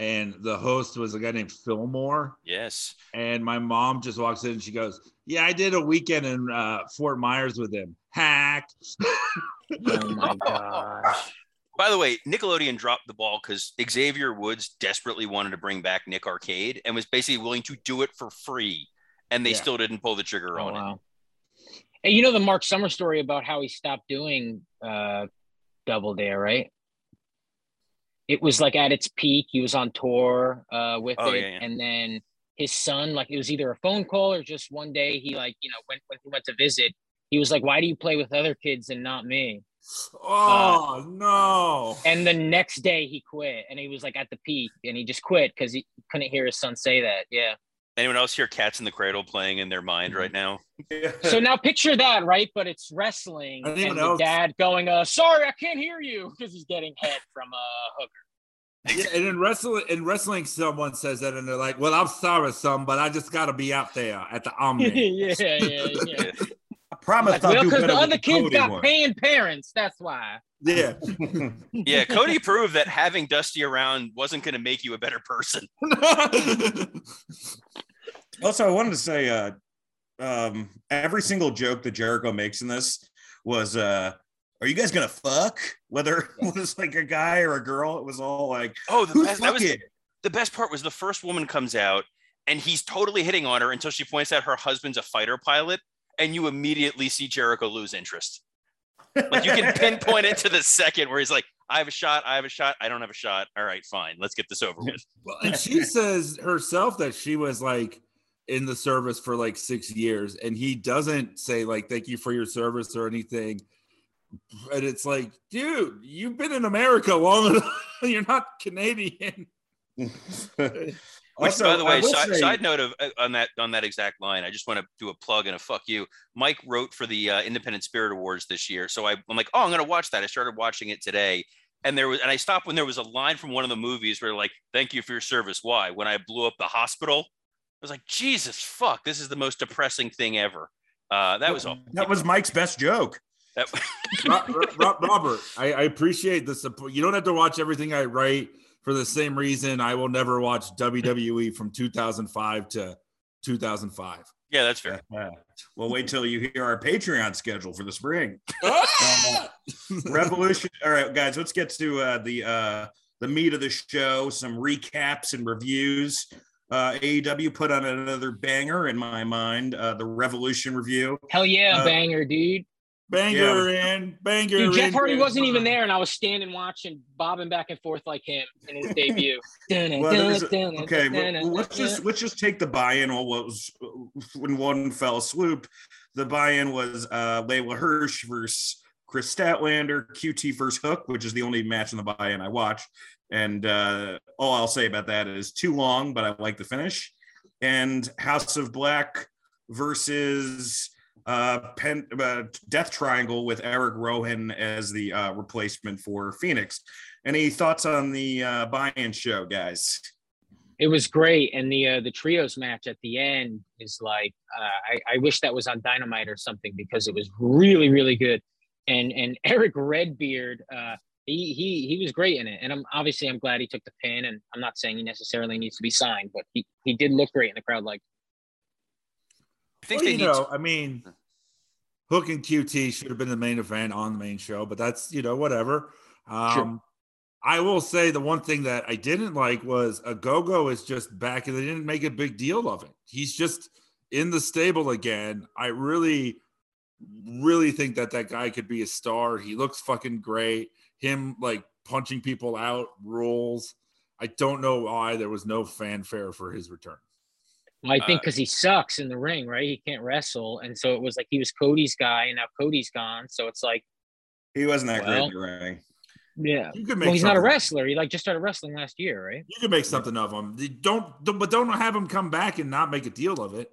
and the host was a guy named Phil Moore. Yes. And my mom just walks in and she goes, "Yeah, I did a weekend in uh, Fort Myers with him." Hack. Oh my gosh. By the way, Nickelodeon dropped the ball because Xavier Woods desperately wanted to bring back Nick Arcade and was basically willing to do it for free, and they Yeah. still didn't pull the trigger Oh, on it. wow. Hey, you know the Mark Summer story about how he stopped doing uh, Double Dare, right? It was like at its peak. He was on tour uh, with Oh, it, yeah, yeah. and then his son, like it was either a phone call or just one day he like you know when when he went to visit, he was like, "Why do you play with other kids and not me?" Oh no! And the next day he quit, and he was like at the peak, and he just quit because he couldn't hear his son say that. Yeah. Anyone else hear Cats in the Cradle playing in their mind right now? So now picture that, right? But it's wrestling, I didn't even and know. the dad going, "Uh, sorry, I can't hear you," because he's getting head from a hooker. Yeah, and in wrestling, in wrestling, someone says that, and they're like, "Well, I'm sorry, son, but I just got to be out there at the Omni." yeah, yeah, yeah. I promise well, I'll do because the other kids Cody got one. paying parents. That's why. yeah. Yeah, Cody proved that having Dusty around wasn't going to make you a better person. Also, I wanted to say, uh, um, every single joke that Jericho makes in this was, uh, "Are you guys gonna fuck?" Whether it was like a guy or a girl, it was all like, Oh, the best, that was fucking?" the best part was the first woman comes out and he's totally hitting on her until she points out her husband's a fighter pilot, and you immediately see Jericho lose interest. Like you can pinpoint it to the second where he's like, "I have a shot, I have a shot, I don't have a shot. All right, fine, let's get this over with." Well, and she says herself that she was like in the service for like six years, and he doesn't say like "thank you for your service" or anything. And it's like, dude, you've been in America long enough. You're not Canadian. Which, Also, by the way, side, say- side note of uh, on that on that exact line, I just want to do a plug and a fuck you. Mike wrote for the uh, Independent Spirit Awards this year, so I, I'm like, oh, I'm gonna watch that. I started watching it today, and there was, and I stopped when there was a line from one of the movies where like, "Thank you for your service." Why? When I blew up the hospital, was like, Jesus fuck, this is the most depressing thing ever. Uh, that was all. that was Mike's best joke. That, Ro- Ro- Ro- Robert, I, I appreciate the support. You don't have to watch everything I write for the same reason I will never watch WWE from 2005 to 2005. yeah, that's fair. Uh, well, wait till you hear our Patreon schedule for the spring. Ah! Revolution. All right, guys, let's get to uh, the uh, the meat of the show. Some recaps and reviews. Uh, AEW put on another banger in my mind. Uh, the Revolution review. Hell yeah, Uh, banger, dude. Banger in, banger Dude, Jeff Hardy banger wasn't even there, and I was standing watching, bobbing back and forth like him in his debut. Well, a- okay, well, let's just let's just take the buy-in. What was when one fell swoop? The buy-in was uh, Leyla Hirsch versus Kris Statlander, QT versus Hook, which is the only match in the buy-in I watched. And uh, all I'll say about that is too long, but I like the finish. And House of Black versus uh, Pen, uh, Death Triangle with Erick Rowan as the uh, replacement for Fenix. Any thoughts on the uh, buy-in show, guys? It was great, and the uh, the trios match at the end is like uh, I, I wish that was on Dynamite or something because it was really really good, and and Erick Redbeard uh, he he he was great in it, and I'm obviously I'm glad he took the pin, and I'm not saying he necessarily needs to be signed, but he he did look great, and the crowd liked. I think Well, they you need know, to- I mean, Hook and QT should have been the main event on the main show, but that's you know whatever. Um, I will say the one thing that I didn't like was Ogogo is just back, and they didn't make a big deal of it. He's just in the stable again. I really, really think that that guy could be a star. He looks fucking great. Him like punching people out rules. I don't know why there was no fanfare for his return. Well, I think Uh, because he sucks in the ring, right? He can't wrestle, and so it was like he was Cody's guy, and now Cody's gone, so it's like, He wasn't that Well, great in the ring. yeah. You could make Well, he's not a wrestler. He like just started wrestling last year, right? You can make something of him. Don't, don't- but don't have him come back and not make a deal of it.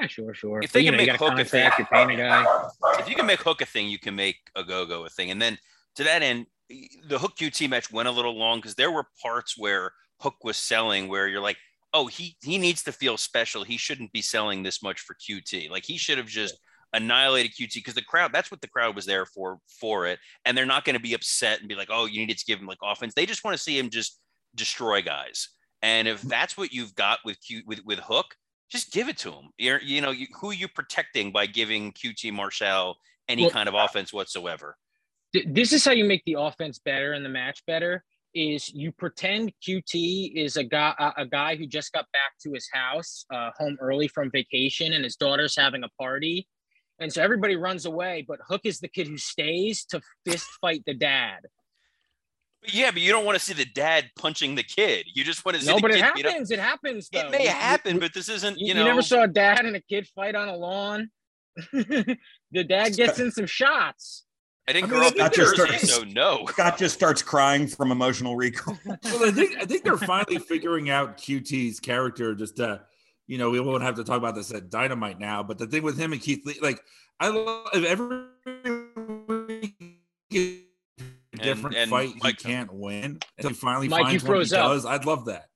Yeah, sure, sure. If But, they you can know, make got a Hook a thing- you're a guy. if you can make Hook a thing, you can make Ogogo a thing. And then to that end, the Hook QT match went a little long because there were parts where Hook was selling where you're like, oh, he he needs to feel special. He shouldn't be selling this much for QT. Like he should have just annihilated QT because the crowd that's what the crowd was there for for it. And they're not going to be upset and be like, oh, you needed to give him like offense. They just want to see him just destroy guys. And if mm-hmm. that's what you've got with Q with with Hook, just give it to him. You're, you know, you, who are you protecting by giving QT Marshall any Well- kind of offense whatsoever? Th- This is how you make the offense better and the match better. Is you pretend QT is a guy a, a guy who just got back to his house, uh, home early from vacation, and his daughter's having a party, and so everybody runs away. But Hook is the kid who stays to fist fight the dad. Yeah, but you don't want to see the dad punching the kid. You just want to see No, but it kid beat up. happens. It happens. Though. It may You- you- happen, but this isn't. You, You, you never saw a dad and a kid fight on a lawn. the dad gets in some shots. I didn't I mean, grow up in just Jersey, starts- so no. Scott just starts crying from emotional recall. Well, I think I think they're finally figuring out QT's character. Just uh, you know, we won't have to talk about this at Dynamite now. But the thing with him and Keith Lee, like I love if every week different and fight Mike- he can't win, and he finally Mike, you finds one he up. does. I'd love that.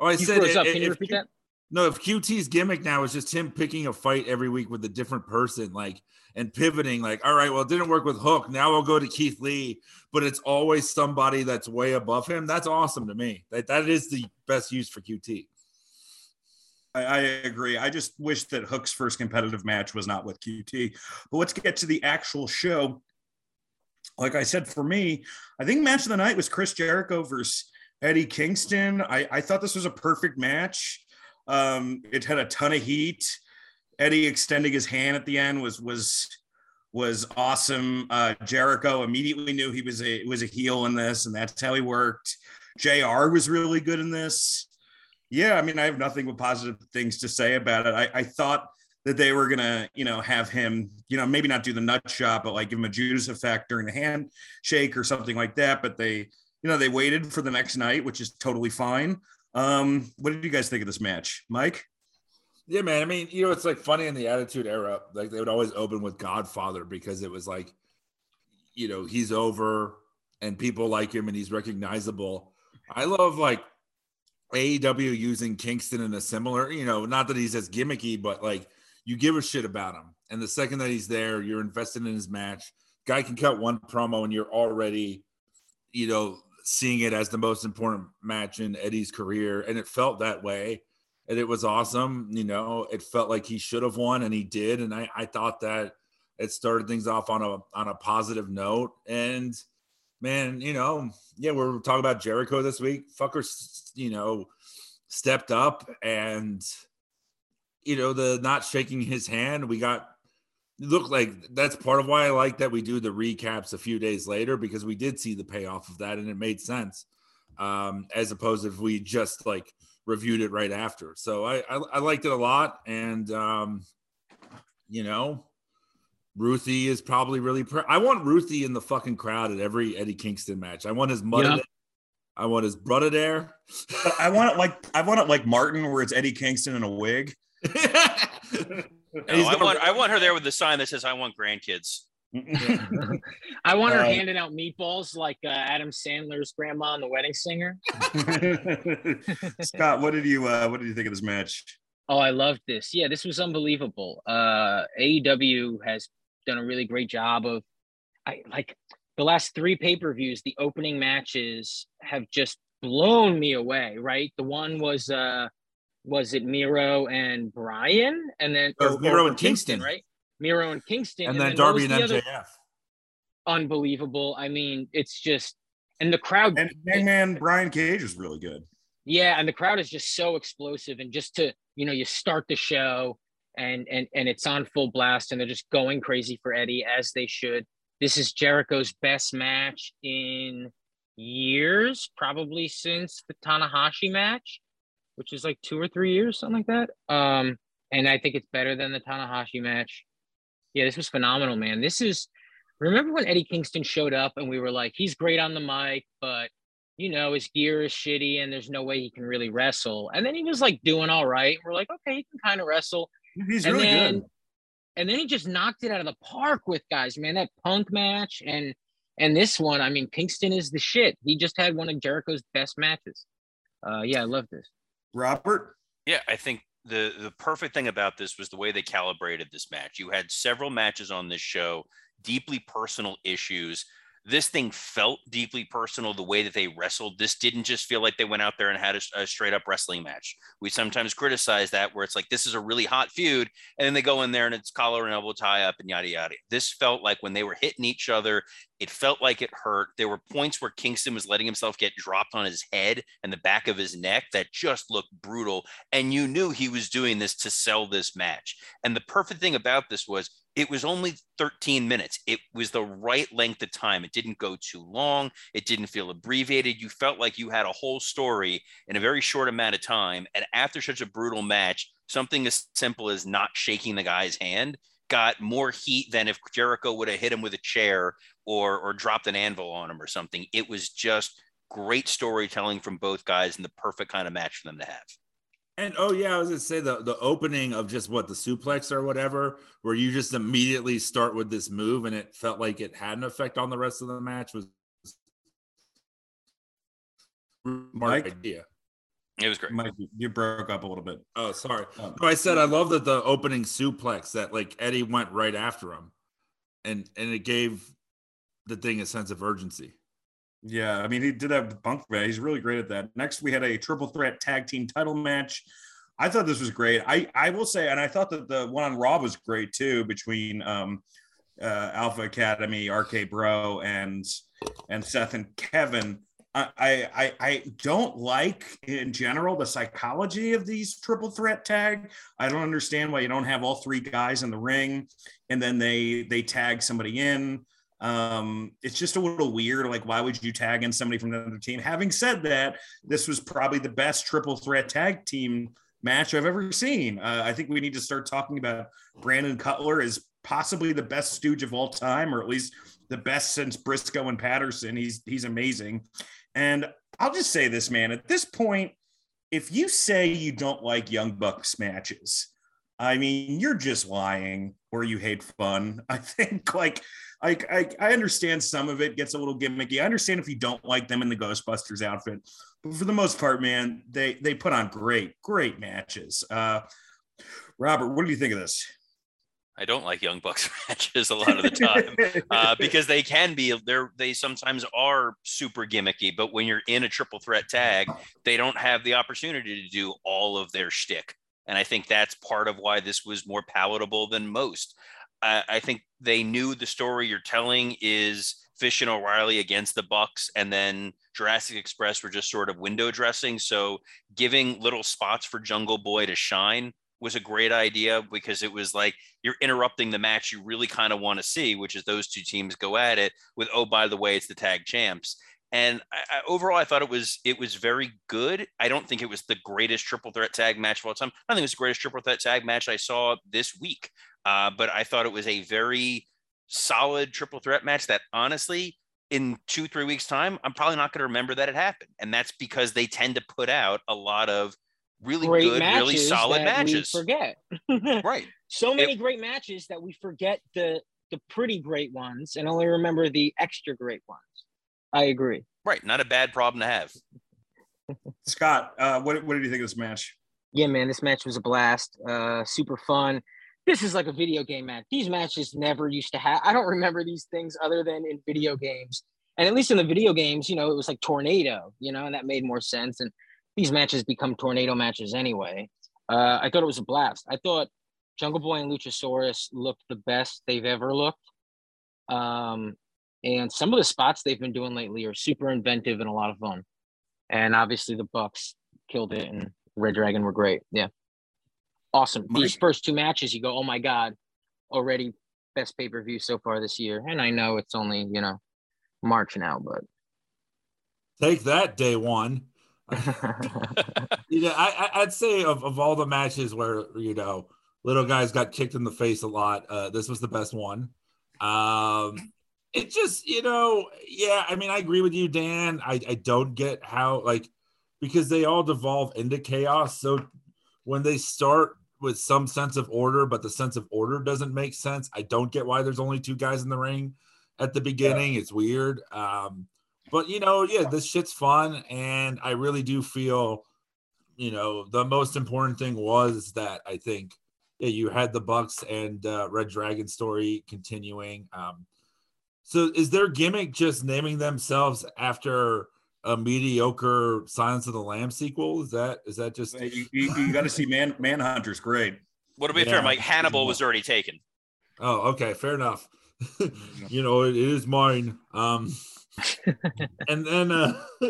Oh, I You said froze i- up. i- Can you repeat Q- that? No, if QT's gimmick now is just him picking a fight every week with a different person, like and pivoting, like, all right, well, it didn't work with Hook. Now I'll go to Keith Lee, but it's always somebody that's way above him. That's awesome to me. That that is the best use for QT. I, I agree. I just wish that Hook's first competitive match was not with QT. But let's get to the actual show. Like I said, for me, I think match of the night was Chris Jericho versus Eddie Kingston. I, I thought this was a perfect match. Um, it had a ton of heat. Eddie extending his hand at the end was was was awesome. Uh, Jericho immediately knew he was a was a heel in this, and that's how he worked. Jr. was really good in this. Yeah, I mean, I have nothing but positive things to say about it. I, I thought that they were gonna, you know, have him, you know, maybe not do the nut shot, but like give him a Judas effect during the handshake or something like that. But they, you know, they waited for the next night, which is totally fine. Um, what did you guys think of this match, Mike? Yeah, man. I mean, you know, it's like funny in the Attitude Era, like they would always open with Godfather because it was like, you know, he's over and people like him and he's recognizable. I love like AEW using Kingston in a similar, you know, not that he's as gimmicky, but like you give a shit about him. And the second that he's there, you're invested in his match. Guy can cut one promo and you're already, you know, seeing it as the most important match in Eddie's career. And it felt that way. And it was awesome. You know, it felt like he should have won and he did. And I, I thought that it started things off on a on a positive note. And man, you know, yeah, we're talking about Jericho this week. Fucker, you know, stepped up and you know, the not shaking his hand. We got look like that's part of why I like that we do the recaps a few days later because we did see the payoff of that and it made sense. Um, as opposed if we just like reviewed it right after. So I I, I liked it a lot, and um, you know, Ruthie is probably really. Pr- I want Ruthie in the fucking crowd at every Eddie Kingston match. I want his mother. Yeah. I want his brother there. I want it like I want it like Martin, where it's Eddie Kingston in a wig. And No, I want I want her there with the sign that says "I want grandkids." I want her Uh, handing out meatballs like uh, Adam Sandler's grandma in The Wedding Singer. Scott, what did you uh, what did you think of this match? Oh, I loved this. Yeah, this was unbelievable. Uh AEW has done a really great job of I like the last three pay-per-views, the opening matches have just blown me away, right? The one was uh was it Miro and Brian and then It or- Miro or and Kingston. right? Miro and Kingston and then what was Darby and the other- MJF. unbelievable. I mean, it's just and the crowd And Hangman Brian Cage is really good. yeah, and the crowd is just so explosive, and just to you know, you start the show and and and it's on full blast, and they're just going crazy for Eddie as they should. This is Jericho's best match in years, probably since the Tanahashi match, which is like two or three years, something like that. Um, and I think it's better than the Tanahashi match. Yeah, this was phenomenal, man. This is remember when Eddie Kingston showed up and we were like, he's great on the mic, but you know, his gear is shitty and there's no way he can really wrestle. And then he was like doing all right. We're like, okay, he can kind of wrestle. He's and really then, good. And then he just knocked it out of the park with guys, man. That punk match and and this one, I mean, Kingston is the shit. He just had one of Jericho's best matches. Uh, yeah, I love this. Robert, Yeah, I think the the perfect thing about this was the way they calibrated this match. You had several matches on this show, deeply personal issues. This thing felt deeply personal the way that they wrestled. This didn't just feel like they went out there and had a, a straight up wrestling match. We sometimes criticize that where it's like this is a really hot feud, and then they go in there and it's collar and elbow tie up and yada yada. This felt like when they were hitting each other, it felt like it hurt. There were points where Kingston was letting himself get dropped on his head and the back of his neck that just looked brutal. And you knew he was doing this to sell this match. And the perfect thing about this was it was only 13 minutes. It was the right length of time. It didn't go too long. It didn't feel abbreviated. You felt like you had a whole story in a very short amount of time. And after such a brutal match, something as simple as not shaking the guy's hand got more heat than if Jericho would have hit him with a chair or or dropped an anvil on him or something. It was just great storytelling from both guys and the perfect kind of match for them to have. And oh yeah, I was gonna say the the opening of just what the suplex or whatever, where you just immediately start with this move, and it felt like it had an effect on the rest of the match was smart Mike? idea. It was great. Mike, you broke up a little bit. Oh, sorry. Um, No, I said I love that the opening suplex that like Eddie went right after him, and and it gave the thing a sense of urgency. Yeah, I mean, he did that with Punk. Man. He's really great at that. Next, we had a triple threat tag team title match. I thought this was great. I I will say, and I thought that the one on Raw was great too, between um, uh, Alpha Academy, RK Bro, and and Seth and Kevin. I I I don't like in general the psychology of these triple threat tag. I don't understand why you don't have all three guys in the ring, and then they they tag somebody in um it's just a little weird like why would you tag in somebody from another team? Having said that this was probably the best triple threat tag team match i've ever seen. Uh, i think we need to start talking about brandon cutler as possibly the best stooge of all time or at least the best since briscoe and patterson. He's he's amazing. And i'll just say this man at this point if you say you don't like young bucks matches i mean you're just lying or you hate fun i think like I, I I understand some of it gets a little gimmicky. I understand if you don't like them in the Ghostbusters outfit, but for the most part, man, they they put on great great matches. Uh, Robert, what do you think of this? I don't like Young Bucks matches a lot of the time. uh, because they can be they're they sometimes are super gimmicky, but when you're in a triple threat tag, they don't have the opportunity to do all of their shtick. And I think that's part of why this was more palatable than most. I, I think they knew the story you're telling is Fish and O'Reilly against the Bucks, and then Jurassic Express were just sort of window dressing. So giving little spots for Jungle Boy to shine was a great idea because it was like you're interrupting the match you really kind of want to see, which is those two teams go at it with, oh, by the way, it's the tag champs. And I, I, overall, I thought it was it was very good. I don't think it was the greatest triple threat tag match of all time. I think it was the greatest triple threat tag match I saw this week. Uh, but I thought it was a very solid triple threat match that honestly, in two three weeks time, I'm probably not going to remember that it happened. And that's because they tend to put out a lot of really great good, really solid matches. forget. Right. so many great matches that we forget the the pretty great ones and only remember the extra great ones. I agree. Right, not a bad problem to have. Scott, uh, what what did you think of this match? Yeah, man, this match was a blast. Uh, super fun. This is like a video game match. These matches never used to have. I don't remember these things other than in video games. And at least in the video games, you know, it was like tornado, you know, and that made more sense. And these matches become tornado matches anyway. Uh, I thought it was a blast. I thought Jungle Boy and Luchasaurus looked the best they've ever looked. Um, and some of the spots they've been doing lately are super inventive and a lot of fun. And obviously the Bucks killed it and Red Dragon were great. Yeah. Awesome. Mike- These first two matches, you go, oh my God, already best pay per view so far this year. And I know it's only, you know, March now, but Take that, day one. you know, I, I- I'd say of, of all the matches where you know little guys got kicked in the face a lot, uh, this was the best one. Um, it just you know, yeah. I mean, I agree with you, Dan. I I don't get how like because they all devolve into chaos. So when they start with some sense of order, but the sense of order doesn't make sense, I don't get why there's only two guys in the ring at the beginning. It's weird. Um, but you know, yeah, this shit's fun, and I really do feel, you know, the most important thing was that I think, yeah, you had the Bucks and uh, Red Dragon story continuing. Um, so is their gimmick just naming themselves after a mediocre Silence of the Lamb sequel? Is that is that just You, you, you got to see Man Manhunter's great. What to be Yeah. fair, Mike, Hannibal was already taken. Oh, okay, fair enough. you know, it is mine. Um and then uh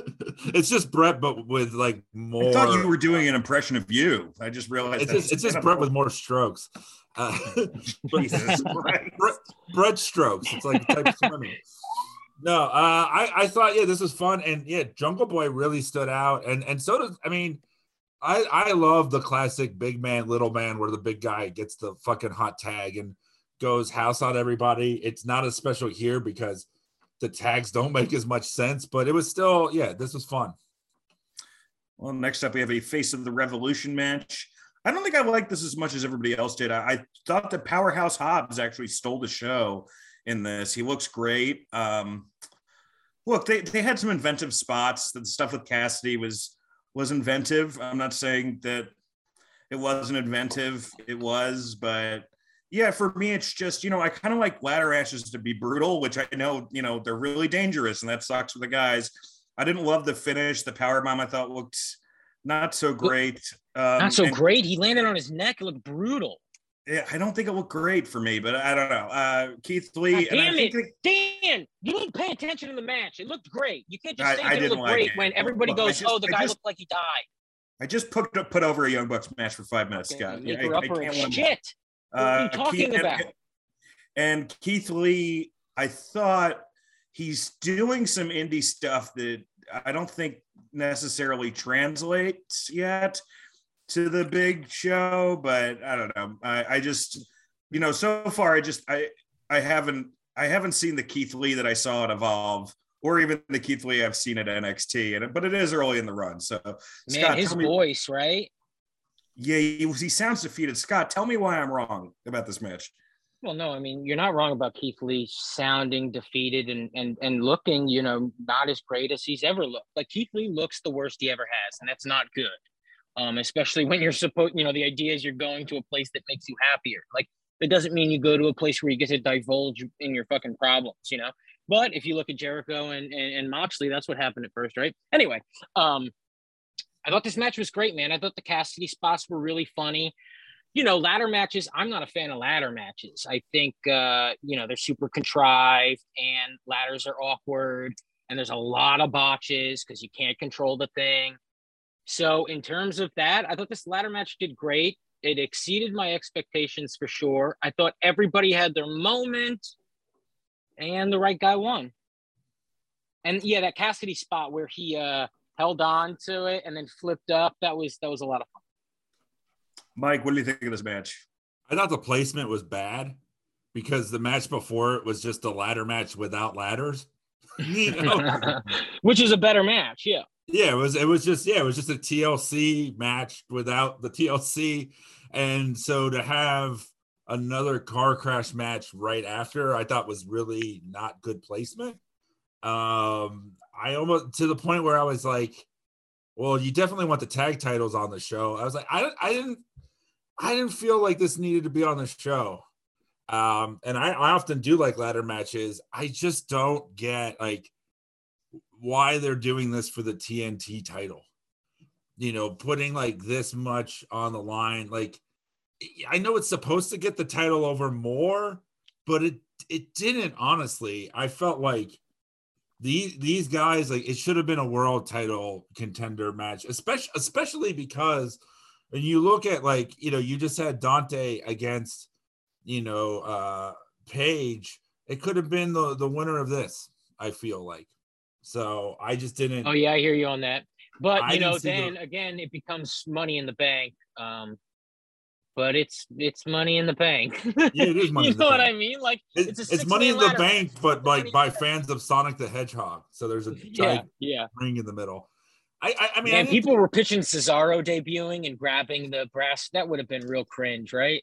it's just Brett, but with like more I thought you were doing an impression of you. I just realized it's just, it's just Brett with more strokes. Uh, but- Jesus Christ. Brett, Brett strokes. It's like type of swimming. No, uh, I I thought yeah this was fun and yeah Jungle Boy really stood out and and so does I mean I I love the classic big man little man where the big guy gets the fucking hot tag and goes house on everybody. It's not as special here because the tags don't make as much sense, but it was still yeah this was fun. Well, next up, we have a Face of the Revolution match. I don't think I liked this as much as everybody else did. I, I thought that Powerhouse Hobbs actually stole the show in this. He looks great. Um, look, they, they had some inventive spots. The stuff with Cassidy was was inventive. I'm not saying that it wasn't inventive. It was, but yeah, for me, it's just you know I kind of like ladder matches to be brutal, which I know you know they're really dangerous, and that sucks for the guys. I didn't love the finish. The power bomb I thought looked not so great. Um, not so and- great. He landed on his neck. It looked brutal. Yeah, I don't think it looked great for me, but I don't know. Uh, Keith Lee, God and I damn think it. Dan, you didn't pay attention to the match. It looked great. You can't just say I it looked like great it. when everybody I goes, just- "Oh, the I guy just- looked like he died." I just put put over a Young Bucks match for five minutes, Okay, Scott. Yeah, I- I can't it. Shit. What are you talking Keith- and- about? And Keith Lee, I thought he's doing some indie stuff that I don't think necessarily translates yet to the big show, but I don't know. I, I just, you know, so far I just I I haven't I haven't seen the Keith Lee that I saw at Evolve. Or even the Keith Lee I've seen at NXT, and but it is early in the run. So, Man, Scott, his me- voice, right? yeah, he, he sounds defeated. Scott, tell me why I'm wrong about this match. Well, no, I mean you're not wrong about Keith Lee sounding defeated and and and looking, you know, not as great as he's ever looked. Like Keith Lee looks the worst he ever has, and that's not good. Um, especially when you're supposed, you know, the idea is you're going to a place that makes you happier. Like it doesn't mean you go to a place where you get to divulge in your fucking problems, you know. But if you look at Jericho and and, and Moxley, that's what happened at first, right? Anyway, um, I thought this match was great, man. I thought the Cassidy spots were really funny you know, ladder matches, I'm not a fan of ladder matches. I think, uh, you know, they're super contrived and ladders are awkward and there's a lot of botches because you can't control the thing. So, in terms of that, I thought this ladder match did great. It exceeded my expectations for sure. I thought everybody had their moment and the right guy won. And yeah, that Cassidy spot where he uh, held on to it and then flipped up, that was that was a lot of fun. Mike, what do you think of this match? I thought the placement was bad because the match before it was just a ladder match without ladders. you know? Which is a better match, yeah. yeah, it was it was just yeah, it was just a TLC match without the TLC. And so to have another car crash match right after, I thought was really not good placement. Um, I almost to the point where I was like, well, you definitely want the tag titles on the show. I was like, I, I didn't, I didn't feel like this needed to be on the show. Um, and I, I often do like ladder matches. I just don't get like why they're doing this for the TNT title. You know, putting like this much on the line. Like, I know it's supposed to get the title over more, but it it didn't. Honestly, I felt like these these guys like it should have been a world title contender match, especially especially because when you look at like you know you just had Dante against you know uh Page, it could have been the the winner of this. I feel like so I just didn't. Oh yeah, I hear you on that. But I you know, then the- again, it becomes money in the bank. Um, but it's it's money in the bank. Yeah, it is money you in the know what bank. I mean? Like It- it's it's, money in the bank, but like by fans of Sonic the Hedgehog. So there's a Yeah, yeah. ring in the middle. I I, I mean, I And people were pitching Cesaro debuting and grabbing the brass. That would have been real cringe, right?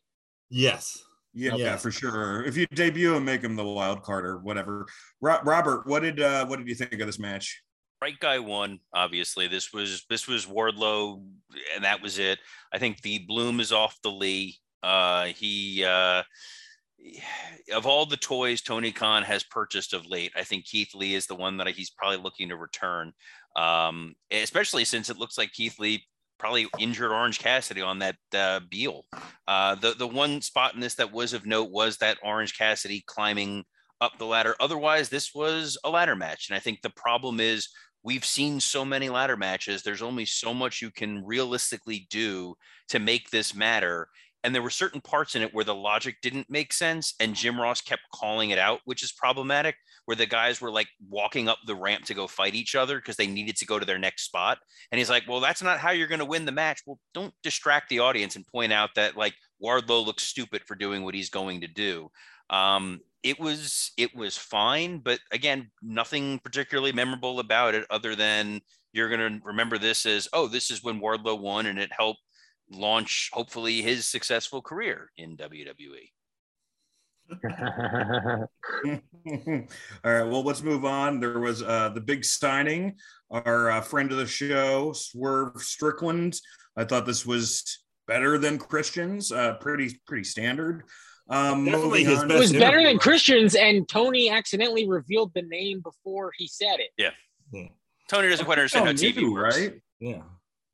yes. Yeah, Yeah. for sure. If you debut and make him the wild card or whatever. Ro- Robert, what did uh, what did you think of this match? right guy won obviously this was this was wardlow and that was it i think the bloom is off the lee uh he uh of all the toys tony khan has purchased of late i think keith lee is the one that he's probably looking to return um especially since it looks like keith lee probably injured orange cassidy on that uh beal uh the the one spot in this that was of note was that orange cassidy climbing up the ladder otherwise this was a ladder match and i think the problem is we've seen so many ladder matches. There's only so much you can realistically do to make this matter. And there were certain parts in it where the logic didn't make sense. And Jim Ross kept calling it out, which is problematic, where the guys were like walking up the ramp to go fight each other because they needed to go to their next spot. And he's like, well, that's not how you're going to win the match. Well, don't distract the audience and point out that like Wardlow looks stupid for doing what he's going to do. Um, it was it was fine, but again, nothing particularly memorable about it other than you're gonna remember this as oh, this is when Wardlow won and it helped launch hopefully his successful career in WWE. All right, well, let's move on. There was uh, the big signing. Our uh, friend of the show, Swerve Strickland. I thought this was better than Christians. Uh, pretty pretty standard. Um, Definitely his on- It was Best better than. Christians, and Tony accidentally revealed the name before he said it. Yeah. Tony doesn't quite understand how Oh, TV you, works. right? Yeah.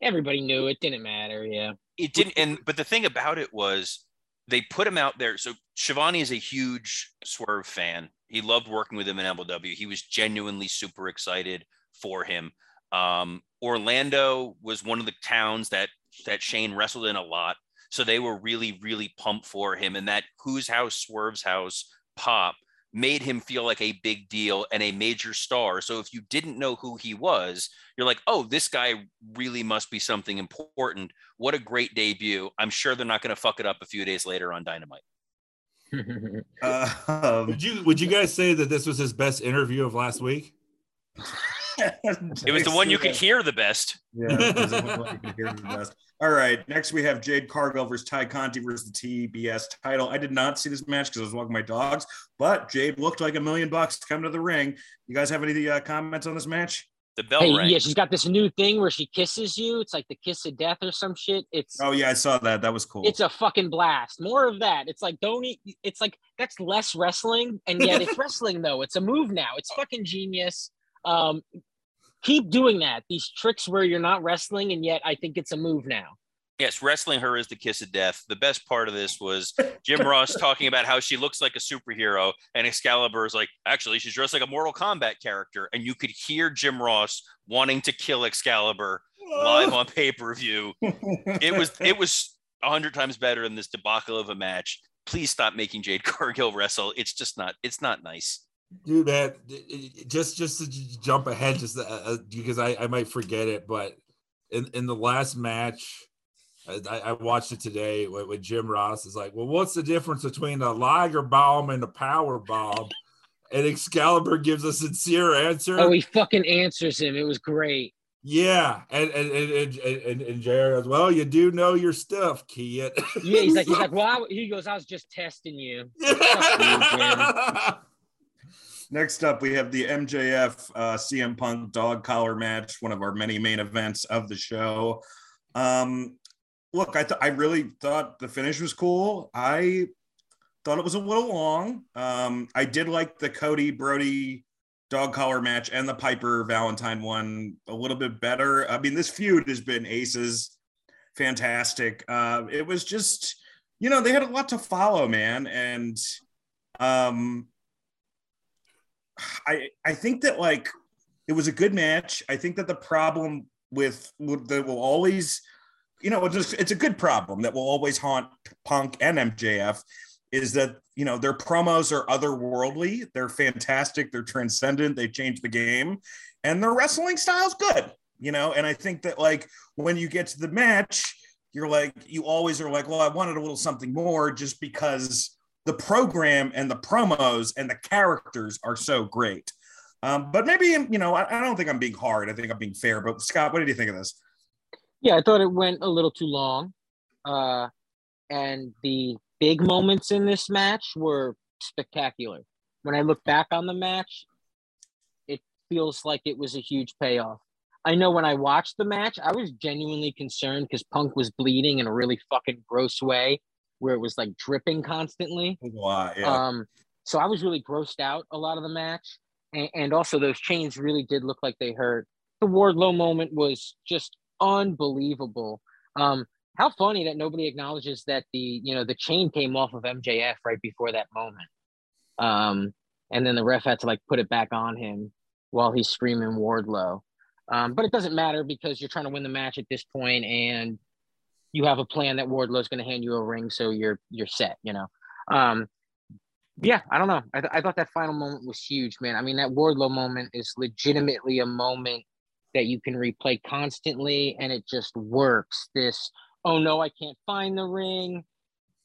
Everybody knew it didn't matter. Yeah. it didn't and but the thing about it was they put him out there. So Schiavone is a huge swerve fan. He loved working with him in MLW he was genuinely super excited for him. Um, Orlando was one of the towns that that Shane wrestled in a lot. So they were really really pumped for him. And that whose house swerve's house pop made him feel like a big deal and a major star so if you didn't know who he was you're like oh this guy really must be something important what a great debut. I'm sure they're not going to fuck it up a few days later on Dynamite. Uh, um, Would you would you guys say that this was his best interview of last week? It was the one you could hear the best. Yeah, the one you could hear the best. All right, next we have Jade Cargill versus Tay Conti versus the TBS title. I did not see this match because I was walking my dogs, but Jade looked like a million bucks to come to the ring. You guys have any uh, comments on this match? The bell Hey, rang. yeah, she's got this new thing where she kisses you. It's like the kiss of death or some shit. It's Oh yeah, I saw that. That was cool. it's a fucking blast. More of that. It's like don't eat. It's like that's less wrestling, and yet it's wrestling though. It's a move now. It's fucking genius. Um, keep doing that. These tricks where you're not wrestling, and yet I think it's a move now. Yes, wrestling her is the kiss of death. The best part of this was Jim Ross talking about how she looks like a superhero, and Excalibur is like, actually, she's dressed like a Mortal Kombat character. And you could hear Jim Ross wanting to kill Excalibur live on pay per view. It was it was a hundred times better than this debacle of a match. Please stop making Jade Cargill wrestle. It's just not. It's not nice. Dude, man, just just to jump ahead, just uh, uh, because I, I might forget it, but in, in the last match, I, I watched it today with, when Jim Ross is like, "Well, what's the difference between a Liger bomb and a power bomb?" And Excalibur gives a sincere answer. Oh, he fucking answers him. It was great. Yeah, and and and and, and, and Jared as well. You do know your stuff, Kid. Yeah, he's like, he's like, well, I, he goes, I was just testing you. Next up, we have the MJF uh, CM Punk dog collar match, one of our many main events of the show. Um, look, I th- I really thought the finish was cool. I thought it was a little long. Um, I did like the Cody Brody dog collar match and the Piper Valentine one a little bit better. I mean, this feud has been aces, fantastic. Uh, it was just, you know, they had a lot to follow, man, and um, I I think that like it was a good match. I think that the problem with, that will always, you know, just it's a good problem that will always haunt Punk and MJF is that you know their promos are otherworldly. They're fantastic. They're transcendent. They change the game. And their wrestling style's good you know? And i think that like when you get to the match you're like you always are like well i wanted a little something more just because the program and the promos and the characters are so great um, but maybe you know I, I don't think i'm being hard i think i'm being fair but scott what did you think of this Yeah, I thought it went a little too long. Uh, and the big moments in this match were spectacular. When I look back on the match, it feels like it was a huge payoff. I know when I watched the match, I was genuinely concerned because Punk was bleeding in a really fucking gross way where it was like dripping constantly. lot yeah Um, so I was really grossed out a lot of the match, and, and also those chains really did look like they hurt. The Wardlow moment was just unbelievable. Um, how funny that nobody acknowledges that the you know the chain came off of MJF right before that moment, um, and then the ref had to like put it back on him while he's screaming Wardlow. Um, but it doesn't matter because you're trying to win the match at this point, and you have a plan that Wardlow's going to hand you a ring, so you're you're set. You know. Um, yeah, I don't know. I, th- I thought that final moment was huge, man. I mean, that Wardlow moment is legitimately a moment that you can replay constantly, and it just works. This, oh no, I can't find the ring,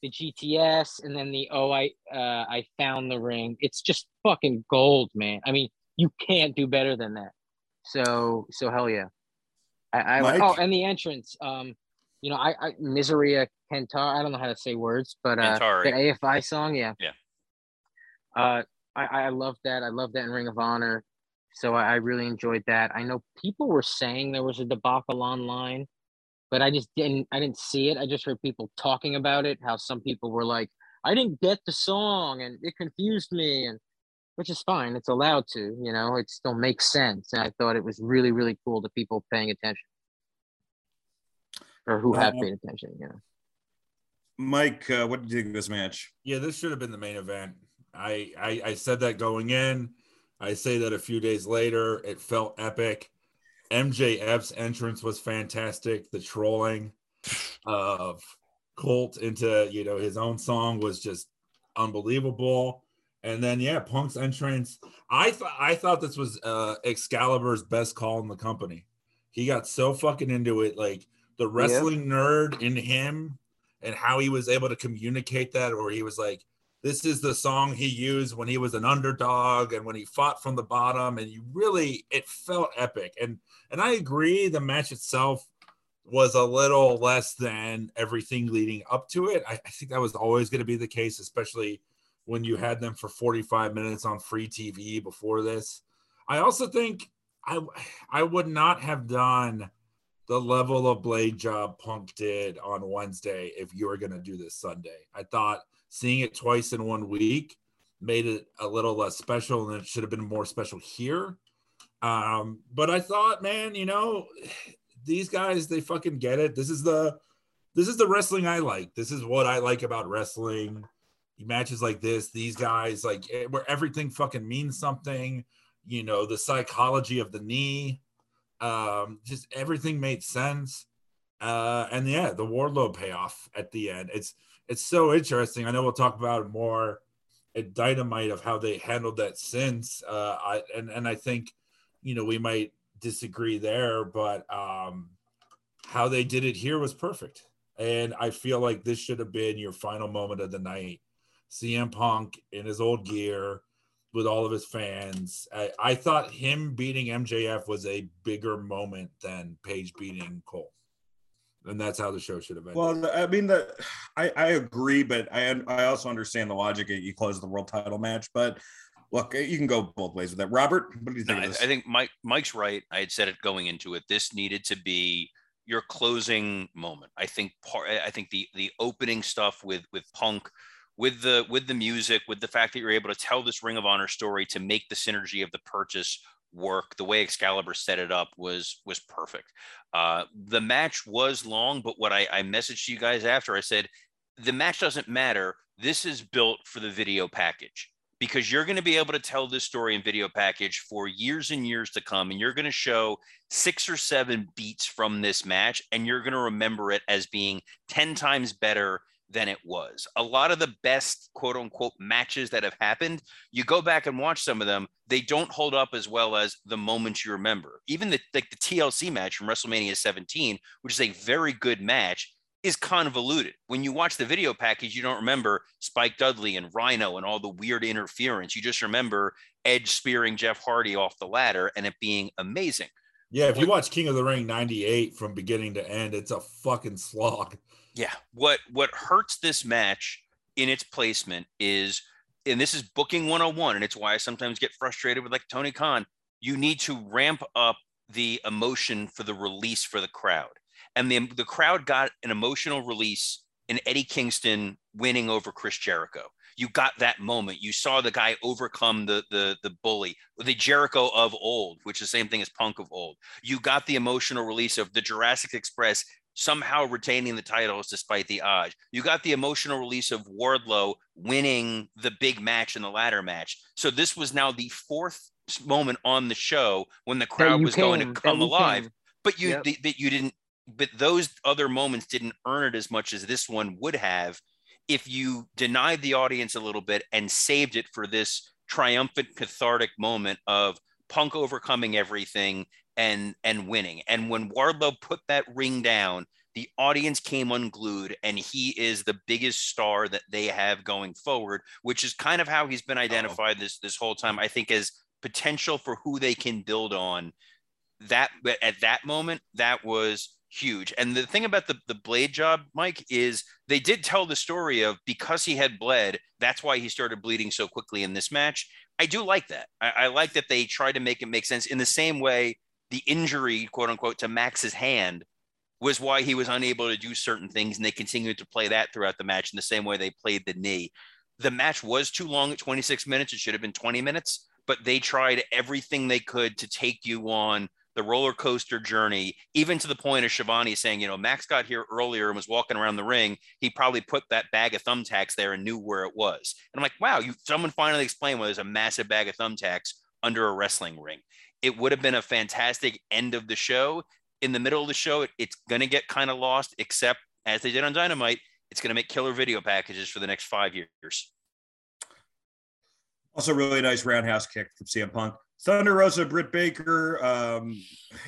the GTS, and then the oh I uh, I found the ring. It's just fucking gold, man. I mean, you can't do better than that. So so hell yeah. I, I oh, and the entrance. Um, you know, I, I Miseria Kentar. I don't know how to say words, but uh, Kentari. the AFI song, yeah. Yeah. Uh, I I love that. I love that in Ring of Honor. So I, I really enjoyed that. I know people were saying there was a debacle online, but I just didn't. I didn't see it. I just heard people talking about it. How some people were like, "I didn't get the song, and it confused me," and which is fine. It's allowed to. You know, it still makes sense. And I thought it was really really cool to people paying attention or who have Uh, paid attention. Yeah. mike uh, what did you think of this match Yeah, this should have been the main event. I, I I said that going in. I say that a few days later. It felt epic. MJF's entrance was fantastic. The trolling of Colt into you know his own song was just unbelievable. And then yeah, Punk's entrance. I thought I thought this was uh Excalibur's best call in the company. He got so fucking into it, like the wrestling nerd in him and how he was able to communicate that, or he was like, this is the song he used when he was an underdog and when he fought from the bottom, and you really it felt epic. And and I agree, the match itself was a little less than everything leading up to it. I, I think that was always going to be the case, especially when you had them for 45 minutes on free TV before this. I also think I I would not have done the level of blade job Punk did on Wednesday if you were going to do this Sunday. I thought seeing it twice in one week made it a little less special and it should have been more special here. Um, but I thought, man, you know, these guys they fucking get it. This is the this is the wrestling I like. This is what I like about wrestling. Matches like this, these guys like eh, where everything fucking means something. You know, the psychology of the knee, um, just everything made sense. Uh, and yeah, the Wardlow payoff at the end. It's it's so interesting. I know we'll talk about more at Dynamite of how they handled that since. Uh, I and and I think you know we might disagree there, but um, how they did it here was perfect. And I feel like this should have been your final moment of the night. CM Punk in his old gear with all of his fans. I, I thought him beating MJF was a bigger moment than Page beating Cole. And that's how the show should have been. Well, I mean, the I, I agree, but I I also understand the logic. That you close the world title match, but look, you can go both ways with that. Robert, what do you think? No, I, I think Mike Mike's right. I had said it going into it. This needed to be your closing moment. I think part. I think the the opening stuff with with Punk, with the with the music, with the fact that you're able to tell this Ring of Honor story to make the synergy of the purchase work. The way Excalibur set it up was was perfect. Uh, the match was long, but what I, I messaged you guys after I said the match doesn't matter. This is built for the video package because you're going to be able to tell this story in video package for years and years to come and you're going to show six or seven beats from this match and you're going to remember it as being 10 times better than it was a lot of the best quote unquote matches that have happened you go back and watch some of them they don't hold up as well as the moments you remember even the like the tlc match from wrestlemania 17 which is a very good match is convoluted. When you watch the video package, you don't remember Spike Dudley and Rhino and all the weird interference. You just remember Edge spearing Jeff Hardy off the ladder and it being amazing. Yeah, if you watch King of the Ring 98 from beginning to end, it's a fucking slog. Yeah. What what hurts this match in its placement is and this is booking 101 and it's why I sometimes get frustrated with like Tony Khan, you need to ramp up the emotion for the release for the crowd and the, the crowd got an emotional release in Eddie Kingston winning over Chris Jericho. You got that moment. You saw the guy overcome the the the bully, the Jericho of old, which is the same thing as Punk of old. You got the emotional release of the Jurassic Express somehow retaining the titles despite the odds. You got the emotional release of Wardlow winning the big match in the ladder match. So this was now the fourth moment on the show when the crowd was came, going to come alive. Came. But you yep. that you didn't but those other moments didn't earn it as much as this one would have if you denied the audience a little bit and saved it for this triumphant cathartic moment of punk overcoming everything and and winning and when wardlow put that ring down the audience came unglued and he is the biggest star that they have going forward which is kind of how he's been identified oh. this this whole time i think as potential for who they can build on that at that moment that was huge. And the thing about the, the blade job, Mike, is they did tell the story of because he had bled, that's why he started bleeding so quickly in this match. I do like that. I, I like that they tried to make it make sense in the same way the injury, quote unquote, to Max's hand was why he was unable to do certain things. And they continued to play that throughout the match in the same way they played the knee. The match was too long at 26 minutes. It should have been 20 minutes, but they tried everything they could to take you on the roller coaster journey, even to the point of Schiavone saying, you know, Max got here earlier and was walking around the ring. He probably put that bag of thumbtacks there and knew where it was. And I'm like, wow, you someone finally explained why there's a massive bag of thumbtacks under a wrestling ring. It would have been a fantastic end of the show. In the middle of the show, it, it's going to get kind of lost, except as they did on Dynamite, it's going to make killer video packages for the next five years. Also, really nice roundhouse kick from CM Punk. Thunder Rosa, Britt Baker. Um,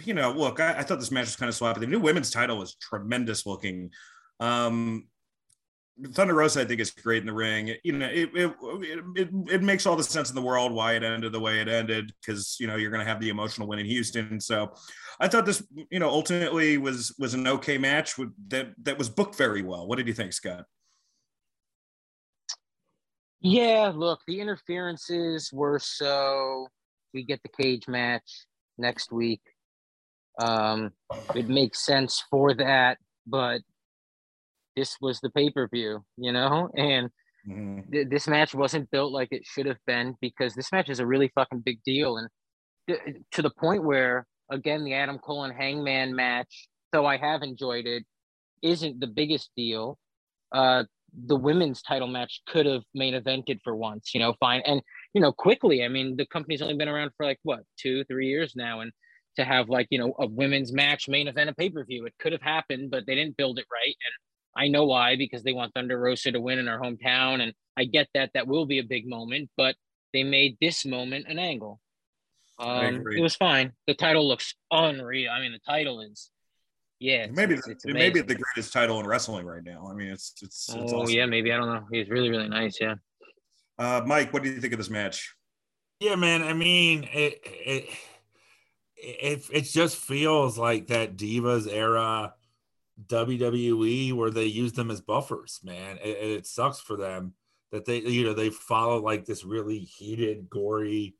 you know, look, I, I, thought this match was kind of sloppy. The new women's title was tremendous looking. Um, Thunder Rosa, I think, is great in the ring. You know, it it, it, it makes all the sense in the world why it ended the way it ended because you know you're going to have the emotional win in Houston. So, I thought this, you know, ultimately was was an okay match with, that that was booked very well. What did you think, Scott? Yeah, look, the interferences were so we get the cage match next week. Um, it makes sense for that, but this was the pay per view, you know, and mm-hmm. th- this match wasn't built like it should have been because this match is a really fucking big deal, and th- to the point where again the Adam Cole and Hangman match, though I have enjoyed it, isn't the biggest deal. Uh, the women's title match could have main evented for once, you know, fine. And you know, quickly. I mean, the company's only been around for like what two, three years now, and to have like you know a women's match main event a pay per view, it could have happened, but they didn't build it right, and I know why because they want Thunder Rosa to win in our hometown, and I get that that will be a big moment, but they made this moment an angle. Um, it was fine. The title looks unreal. I mean, the title is yeah, maybe it's, it's maybe the greatest title in wrestling right now. I mean, it's it's. it's oh awesome. yeah, maybe I don't know. He's really really nice. Yeah. Uh, Mike, what do you think of this match? Yeah, man. I mean, it it it, it just feels like that Divas era WWE where they use them as buffers, man. It, it sucks for them that they you know they follow like this really heated, gory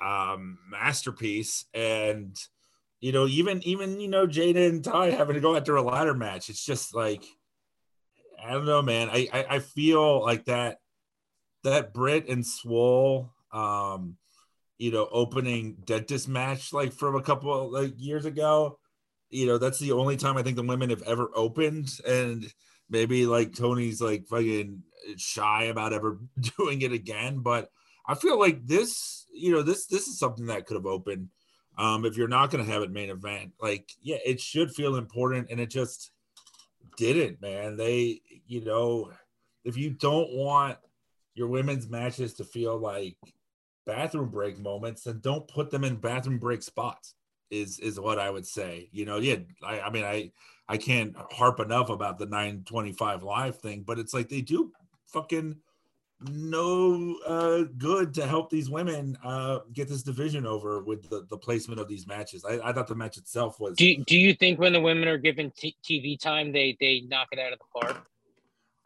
um masterpiece and you know even even you know Jada and Tay having to go after a ladder match. It's just like I don't know, man. I I, I feel like that that Britt and Swole um you know opening dentist match like from a couple like years ago you know that's the only time i think the women have ever opened and maybe like tony's like fucking shy about ever doing it again but i feel like this you know this this is something that could have opened um if you're not going to have it main event like yeah it should feel important and it just didn't man they you know if you don't want your women's matches to feel like bathroom break moments, then don't put them in bathroom break spots. Is is what I would say. You know, yeah. I, I mean, I I can't harp enough about the 925 live thing, but it's like they do fucking no uh, good to help these women uh, get this division over with the, the placement of these matches. I, I thought the match itself was. Do, do you think when the women are given t- TV time, they they knock it out of the park?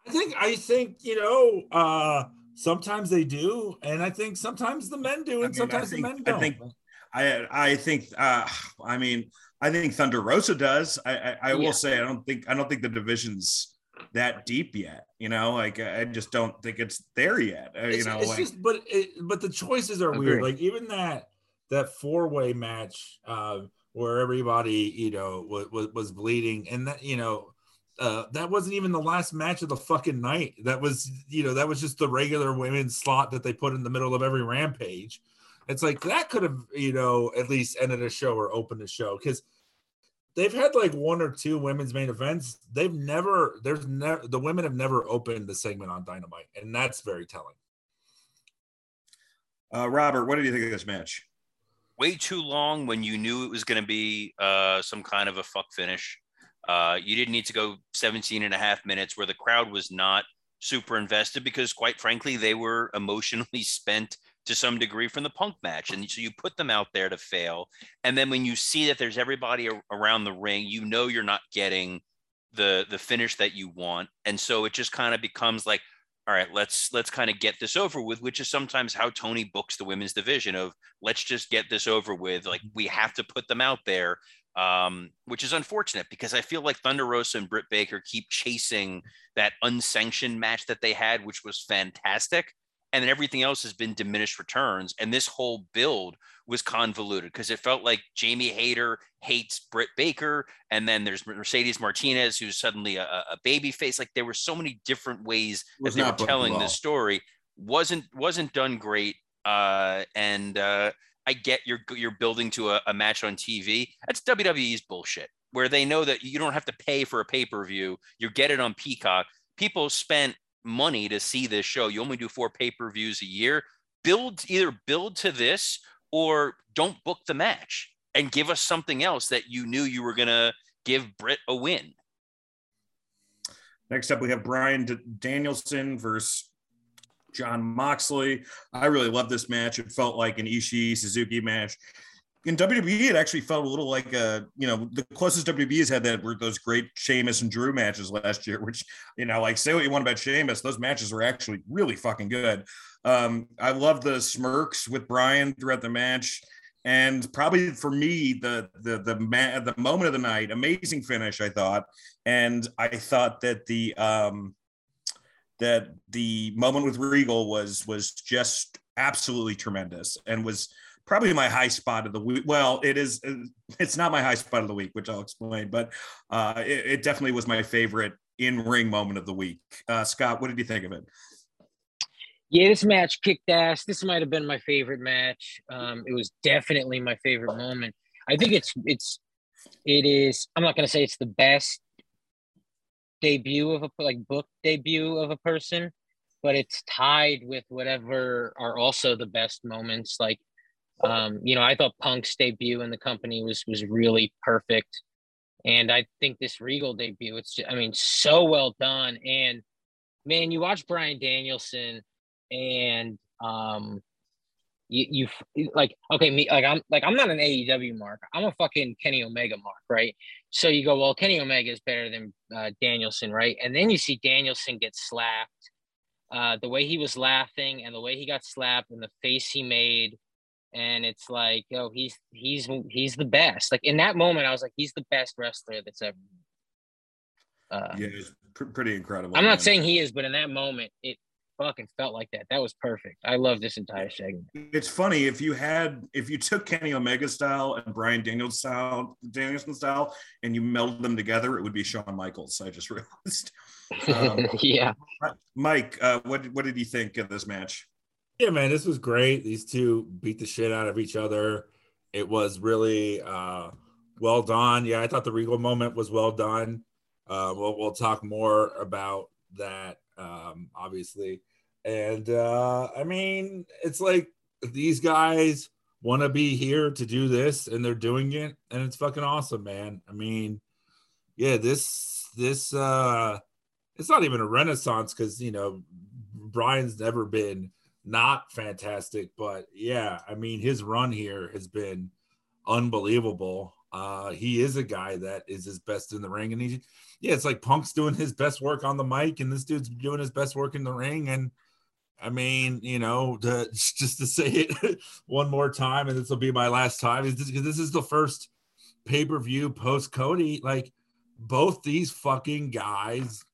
I think I think you know uh, Sometimes they do, and I think sometimes the men do, and I mean, sometimes think, the men don't. I think, I I think, uh, I mean, I think Thunder Rosa does. I I, I will yeah. say I don't think I don't think the division's that deep yet. You know, like I just don't think it's there yet. Uh, you know, it's like, just, but it, but the choices are weird. Like even that that four way match uh, where everybody you know was, was was bleeding, and that you know uh, that wasn't even the last match of the fucking night. That was, you know, that was just the regular women's slot that they put in the middle of every rampage. It's like that could have, you know, at least ended a show or opened a show because they've had like one or two women's main events. They've never, there's never, the women have never opened the segment on Dynamite, and that's very telling. Uh, Robert, what did you think of this match? Way too long when you knew it was going to be uh, some kind of a fuck finish. Uh, you didn't need to go 17 and a half minutes where the crowd was not super invested because, quite frankly, they were emotionally spent to some degree from the punk match. And so you put them out there to fail. And then when you see that there's everybody around the ring, you know you're not getting the the finish that you want. And so it just kind of becomes like, all right, let's let's kind of get this over with, which is sometimes how Tony books the women's division of let's just get this over with. Like we have to put them out there um, which is unfortunate because I feel like Thunder Rosa and Britt Baker keep chasing that unsanctioned match that they had, which was fantastic. And then everything else has been diminished returns. And this whole build was convoluted because it felt like Jamie Hayter hates Britt Baker. And then there's Mercedes Martinez, who's suddenly a, a baby face. Like there were so many different ways that they were telling the story. Wasn't wasn't done great. Uh, and uh, I get you're you're building to a, a match on TV. That's WWE's bullshit, where they know that you don't have to pay for a pay per view. You get it on Peacock. People spent money to see this show. You only do four pay per views a year. Build either build to this or don't book the match and give us something else that you knew you were gonna give Britt a win. Next up, we have Bryan Danielson versus Jon Moxley. I really love this match. It felt like an Ishii Suzuki match. In WWE, it actually felt a little like a, you know, the closest WWE has had that were those great Sheamus and Drew matches last year, which, you know, like say what you want about Sheamus, those matches were actually really fucking good. Um, I love the smirks with Bryan throughout the match. And probably for me, the the the ma- the moment of the night, amazing finish, I thought. And I thought that the um that the moment with Regal was was just absolutely tremendous and was probably my high spot of the week. Well, it is. It's not my high spot of the week, which I'll explain, but uh, it, it, definitely was my favorite in ring moment of the week. Uh, Scott, what did you think of it? Yeah, this match kicked ass. This might have been my favorite match. Um, it was definitely my favorite moment. I think it's it's it is. I'm not gonna say it's the best debut of a like book debut of a person, but it's tied with whatever are also the best moments. Like, um, you know, I thought Punk's debut in the company was was really perfect, and I think this Regal debut, it's just, I mean, so well done. And man, you watch Bryan Danielson, and um, You, you like okay me like I'm like I'm not an AEW mark. I'm a fucking Kenny Omega mark, right? So you go well, Kenny Omega is better than uh, Danielson, right? And then you see Danielson get slapped. Uh, the way he was laughing and the way he got slapped and the face he made, and it's like, oh, he's he's he's the best. Like in that moment, I was like, he's the best wrestler that's ever. Uh, yeah, it's pr- pretty incredible. I'm man. not saying he is, but in that moment, it fucking felt like that. That was perfect. I love this entire segment. It's funny if you had if you took Kenny Omega style and brian Daniels style, Danielson style, and you melded them together, it would be Shawn Michaels. I just realized. Um, yeah, Mike, uh, what what did you think of this match? Yeah, man, this was great. These two beat the shit out of each other. It was really uh, well done. Yeah, I thought the Regal moment was well done. Uh, we'll we'll talk more about that um, obviously. And uh, I mean, it's like these guys want to be here to do this, and they're doing it, and it's fucking awesome, man. I mean, yeah, this this uh, it's not even a renaissance because you know Bryan's never been not fantastic, but yeah, I mean, his run here has been unbelievable. Uh, he is a guy that is his best in the ring, and he, yeah, it's like Punk's doing his best work on the mic, and this dude's doing his best work in the ring. And I mean, you know, to, just to say it one more time, and this will be my last time, is this, this is the first pay per view post Cody. Like both these fucking guys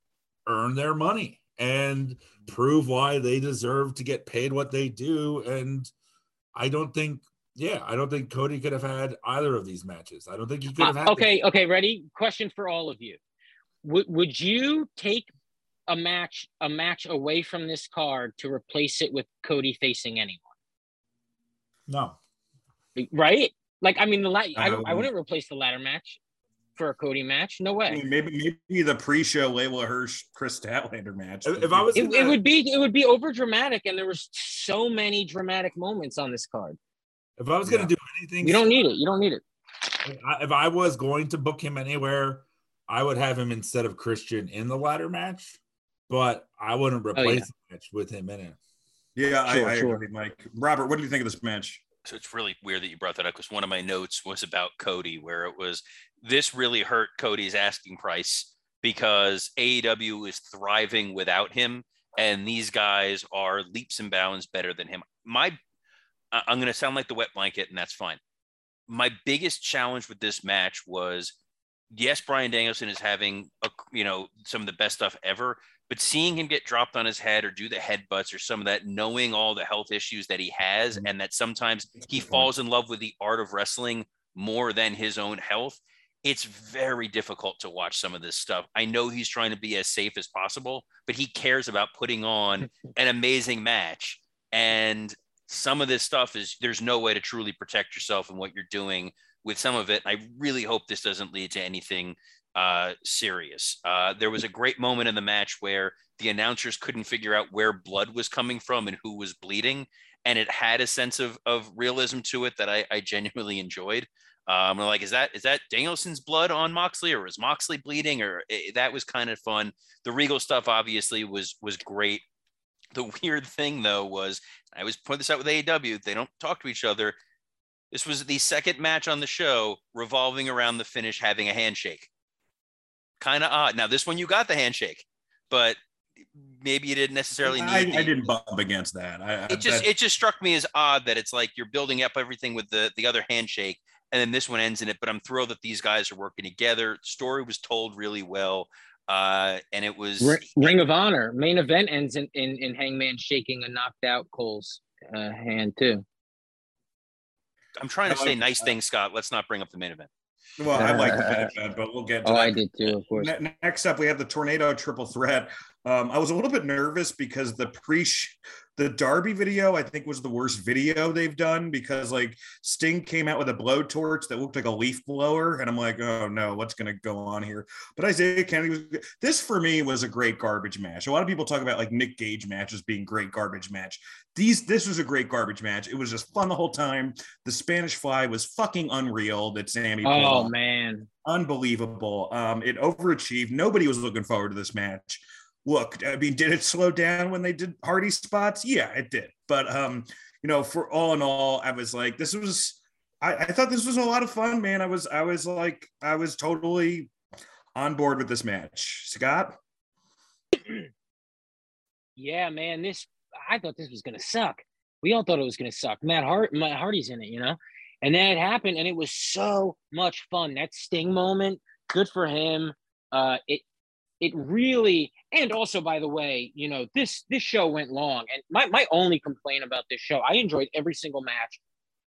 earn their money and prove why they deserve to get paid what they do. And I don't think yeah, I don't think Cody could have had either of these matches. I don't think he could have had. Uh, okay, them. okay, ready? Question for all of you: Would would you take a match a match away from this card to replace it with Cody facing anyone? No. Right? Like, I mean, the la- I, I wouldn't replace the ladder match for a Cody match. No way. I mean, maybe maybe the pre-show Leyla Hirsch Kris Statlander match. If, if I was, it, it would be it would be over dramatic, and there was so many dramatic moments on this card. If I was going to yeah. do anything, you don't need it. You don't need it. If I was going to book him anywhere, I would have him instead of Christian in the ladder match, but I wouldn't oh, replace oh, yeah. the match with him in it. Yeah, sure, I, I sure. agree, Mike. Robert, what do you think of this match? So it's really weird that you brought that up because one of my notes was about Cody, where it was this really hurt Cody's asking price because AEW is thriving without him, and these guys are leaps and bounds better than him. My I'm going to sound like the wet blanket, and that's fine. My biggest challenge with this match was, yes, Bryan Danielson is having a, you know some of the best stuff ever, but seeing him get dropped on his head or do the headbutts or some of that, knowing all the health issues that he has, mm-hmm. and that sometimes he falls in love with the art of wrestling more than his own health. It's very difficult to watch some of this stuff. I know he's trying to be as safe as possible, but he cares about putting on an amazing match. And some of this stuff is there's no way to truly protect yourself and what you're doing with some of it. I really hope this doesn't lead to anything uh, serious. Uh, there was a great moment in the match where the announcers couldn't figure out where blood was coming from and who was bleeding, and it had a sense of of realism to it that I, I genuinely enjoyed. Um, like, is that is that Danielson's blood on Moxley, or was Moxley bleeding? Or it, eh, that was kind of fun. The Regal stuff obviously was was great. The weird thing though was I always point this out with AEW, they don't talk to each other. This was the second match on the show revolving around the finish having a handshake. Kind of odd. Now this one you got the handshake, but maybe you didn't necessarily need. I, the, I didn't bump against that. I, it just it just struck me as odd that it's like you're building up everything with the the other handshake, and then this one ends in it. But I'm thrilled that these guys are working together. Story was told really well. Uh, and it was Ring of Honor main event ends in, in, in Hangman shaking a knocked out Cole's uh, hand too. I'm trying to say nice things, Scott. Let's not bring up the main event. Well, I like the main event, but we'll get. oh, that. I did too, of course. Next up, we have the tornado triple threat. Um, I was a little bit nervous because the pre the Darby video, I think, was the worst video they've done because like Sting came out with a blowtorch that looked like a leaf blower, and I'm like, oh no, what's going to go on here? But Isaiah Kennedy was this for me was a great garbage match. A lot of people talk about like Nick Gage matches being great garbage match. These this was a great garbage match. It was just fun the whole time. The Spanish Fly was fucking unreal. That Sammy. Oh man, unbelievable. Um, it overachieved. Nobody was looking forward to this match look, I mean, did it slow down when they did party spots? Yeah, it did. But um, you know, for all in all, I was like, this was, I, I thought this was a lot of fun, man. I was, I was like, I was totally on board with this match. Scott? yeah, man, this, I thought this was to suck. We all thought it was to suck. Matt Hart, Matt Hardy's in it, you know? And then it happened, and it was so much fun. That Sting moment, good for him. Uh, it it really, and also by the way, you know this this show went long, and my my only complaint about this show, I enjoyed every single match.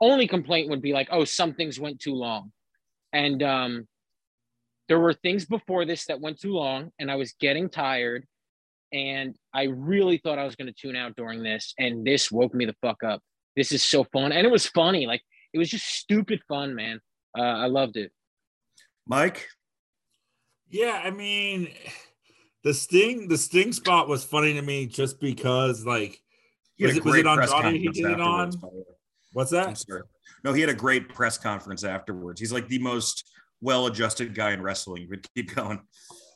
Only complaint would be like, oh, some things went too long, and um, there were things before this that went too long, and I was getting tired, and I really thought I was going to tune out during this, and this woke me the fuck up. This is so fun, and it was funny. Like it was just stupid fun, man. Uh, I loved it. Mike? Yeah, I mean, the sting, the sting spot was funny to me just because, like, was it, was it Andrade he did it on? What's that? No, he had a great press conference afterwards. He's like the most well-adjusted guy in wrestling. But keep going.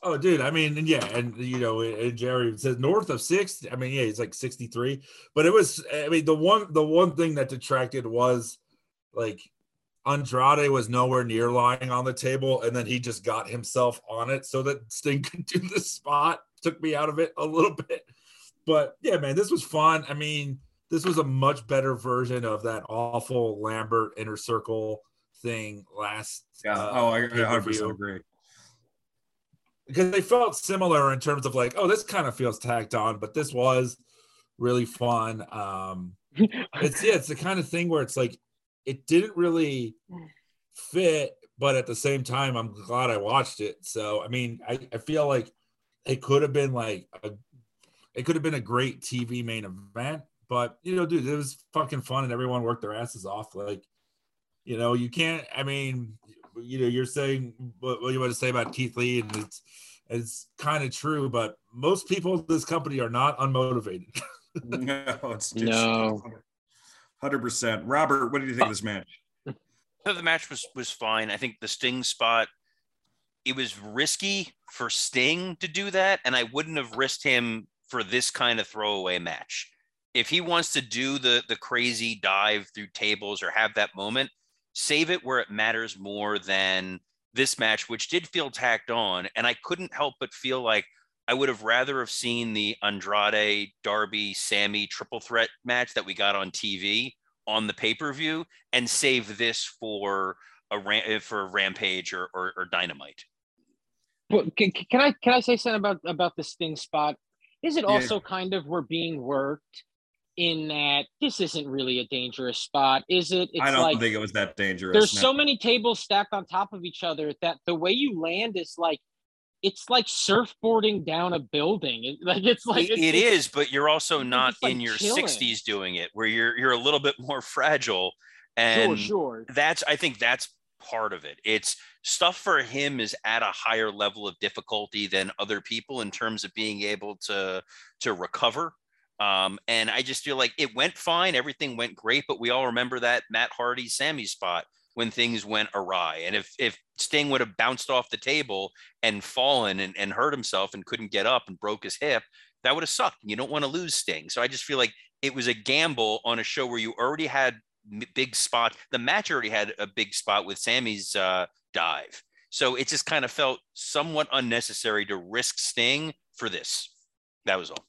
Oh, dude. I mean, yeah, and you know, and Jerry says north of six. I mean, yeah, he's like 63. But it was, I mean, the one the one thing that detracted was like Andrade was nowhere near lying on the table, and then he just got himself on it so that Sting could do the spot. Took me out of it a little bit, but yeah, man, this was fun. I mean, this was a much better version of that awful Lambert inner circle thing last. Yeah. Uh, oh, I 100 agree. Because they felt similar in terms of like, oh, this kind of feels tacked on, but this was really fun. Um, it's yeah, it's the kind of thing where it's like it didn't really fit, but at the same time, I'm glad I watched it. So, I mean, I, I feel like it could have been like a, it could have been a great TV main event, but you know, dude, it was fucking fun and everyone worked their asses off. Like, you know, you can't, I mean, you know, you're saying what, what you want to say about Keith Lee, and it's, it's kind of true, but most people in this company are not unmotivated. no, it's just, no. Hundred percent. Robert, what did you think of this match? The match was was fine. I think the Sting spot, it was risky for Sting to do that, and I wouldn't have risked him for this kind of throwaway match. If he wants to do the the crazy dive through tables or have that moment, save it where it matters more than this match, which did feel tacked on. And I couldn't help but feel like I would have rather have seen the Andrade Darby Sammy triple threat match that we got on TV on the pay per view and save this for a ram- eh, for Rampage or, or, or Dynamite. Well, can, can, I can I say something about about the Sting spot? Is it also yeah. kind of we're being worked in that this isn't really a dangerous spot, is it? It's I don't like, think it was that dangerous. There's no. so many tables stacked on top of each other that the way you land is like it's like surfboarding down a building. It, like it's like it's, it's, but you're also not like in your chilling. 60s doing it, where you're you're a little bit more fragile. And sure, sure. that's I think that's part of it. It's stuff for him is at a higher level of difficulty than other people in terms of being able to to recover. Um, and I just feel like it went fine, everything went great, but we all remember that Matt Hardy Sammy spot when things went awry. And if if Sting would have bounced off the table and fallen and, and hurt himself and couldn't get up and broke his hip, that would have sucked. You don't want to lose Sting. So I just feel like it was a gamble on a show where you already had big spot. The match already had a big spot with Sammy's uh, dive. So it just kind of felt somewhat unnecessary to risk Sting for this. That was all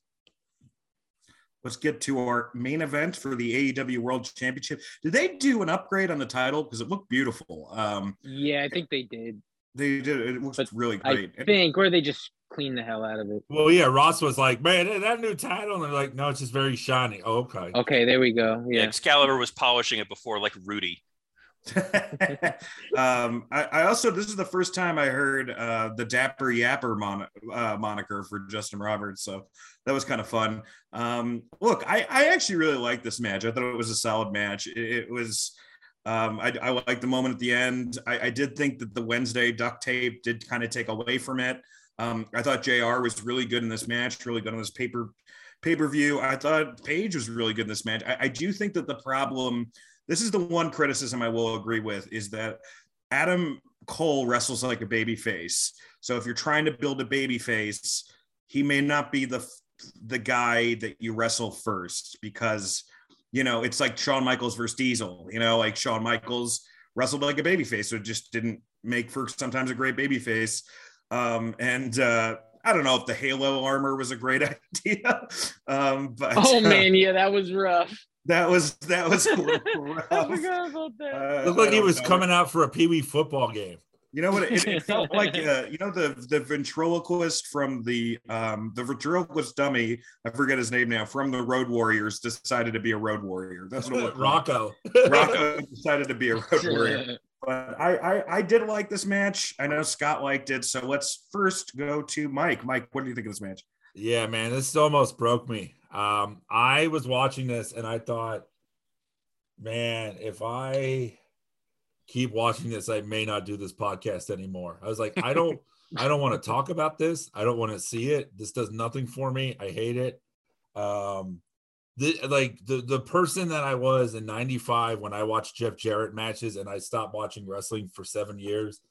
let's get to our main event for the AEW World Championship. Did they do an upgrade on the title? Because it looked beautiful. Um, yeah, I think they did. They did. It looks but really great. I think, or they just cleaned the hell out of it. Well, yeah, Ross was like, "Man, that new title," and they're like, "No, it's just very shiny." Oh, okay. Okay, there we go. Yeah. yeah, Excalibur was polishing it before, like Rudy. um, I, I, also this is the first time I heard uh, the Dapper Yapper mon- uh, moniker for Justin Roberts, so that was kind of fun. Um, look, I, I actually really liked this match. I thought it was a solid match. It, it was. Um, I, I liked the moment at the end. I, I, did think that the Wednesday duct tape did kind of take away from it. Um, I thought Jr. was really good in this match, really good on this paper pay per view. I thought Page was really good in this match. I, I do think that the problem this is the one criticism I will agree with is that Adam Cole wrestles like a baby face. So if you're trying to build a baby face, he may not be the the guy that you wrestle first because you know, it's like Shawn Michaels versus Diesel. You know, like Shawn Michaels wrestled like a babyface, so it just didn't make for sometimes a great babyface. Um, and uh, I don't know if the Halo armor was a great idea. Um, but oh uh, man, yeah, that was rough. That was that was a little I forgot about that. Uh, Looked like he was know. coming out for a Pee Wee football game. You know what? It, it felt like uh, you know the the ventriloquist from the um the ventriloquist dummy. I forget his name now. From the Road Warriors, decided to be a Road Warrior. That's what it looked like. Rocco. Rocco decided to be a Road Warrior. But I, I I did like this match. I know Scott liked it. So let's first go to Mike. Mike, what do you think of this match? Yeah, man, this almost broke me. Um, I was watching this and I thought, man, if I keep watching this, I may not do this podcast anymore. I was like, I don't, I don't want to talk about this. I don't want to see it. This does nothing for me. I hate it. Um, the like the the person that I was in '95 when I watched Jeff Jarrett matches and I stopped watching wrestling for seven years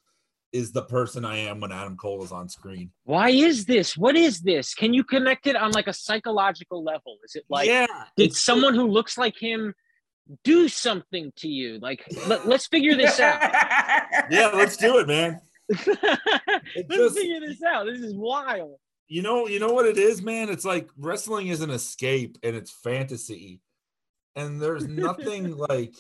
is the person I am when Adam Cole is on screen. Why is this? What is this? Can you connect it on like a psychological level? Is it like yeah, did someone who looks like him do something to you? Like let, us figure this out. yeah, let's do it, man. let's just- figure this out. This is wild. You know, you know what it is, man. It's like wrestling is an escape and it's fantasy, and there's nothing like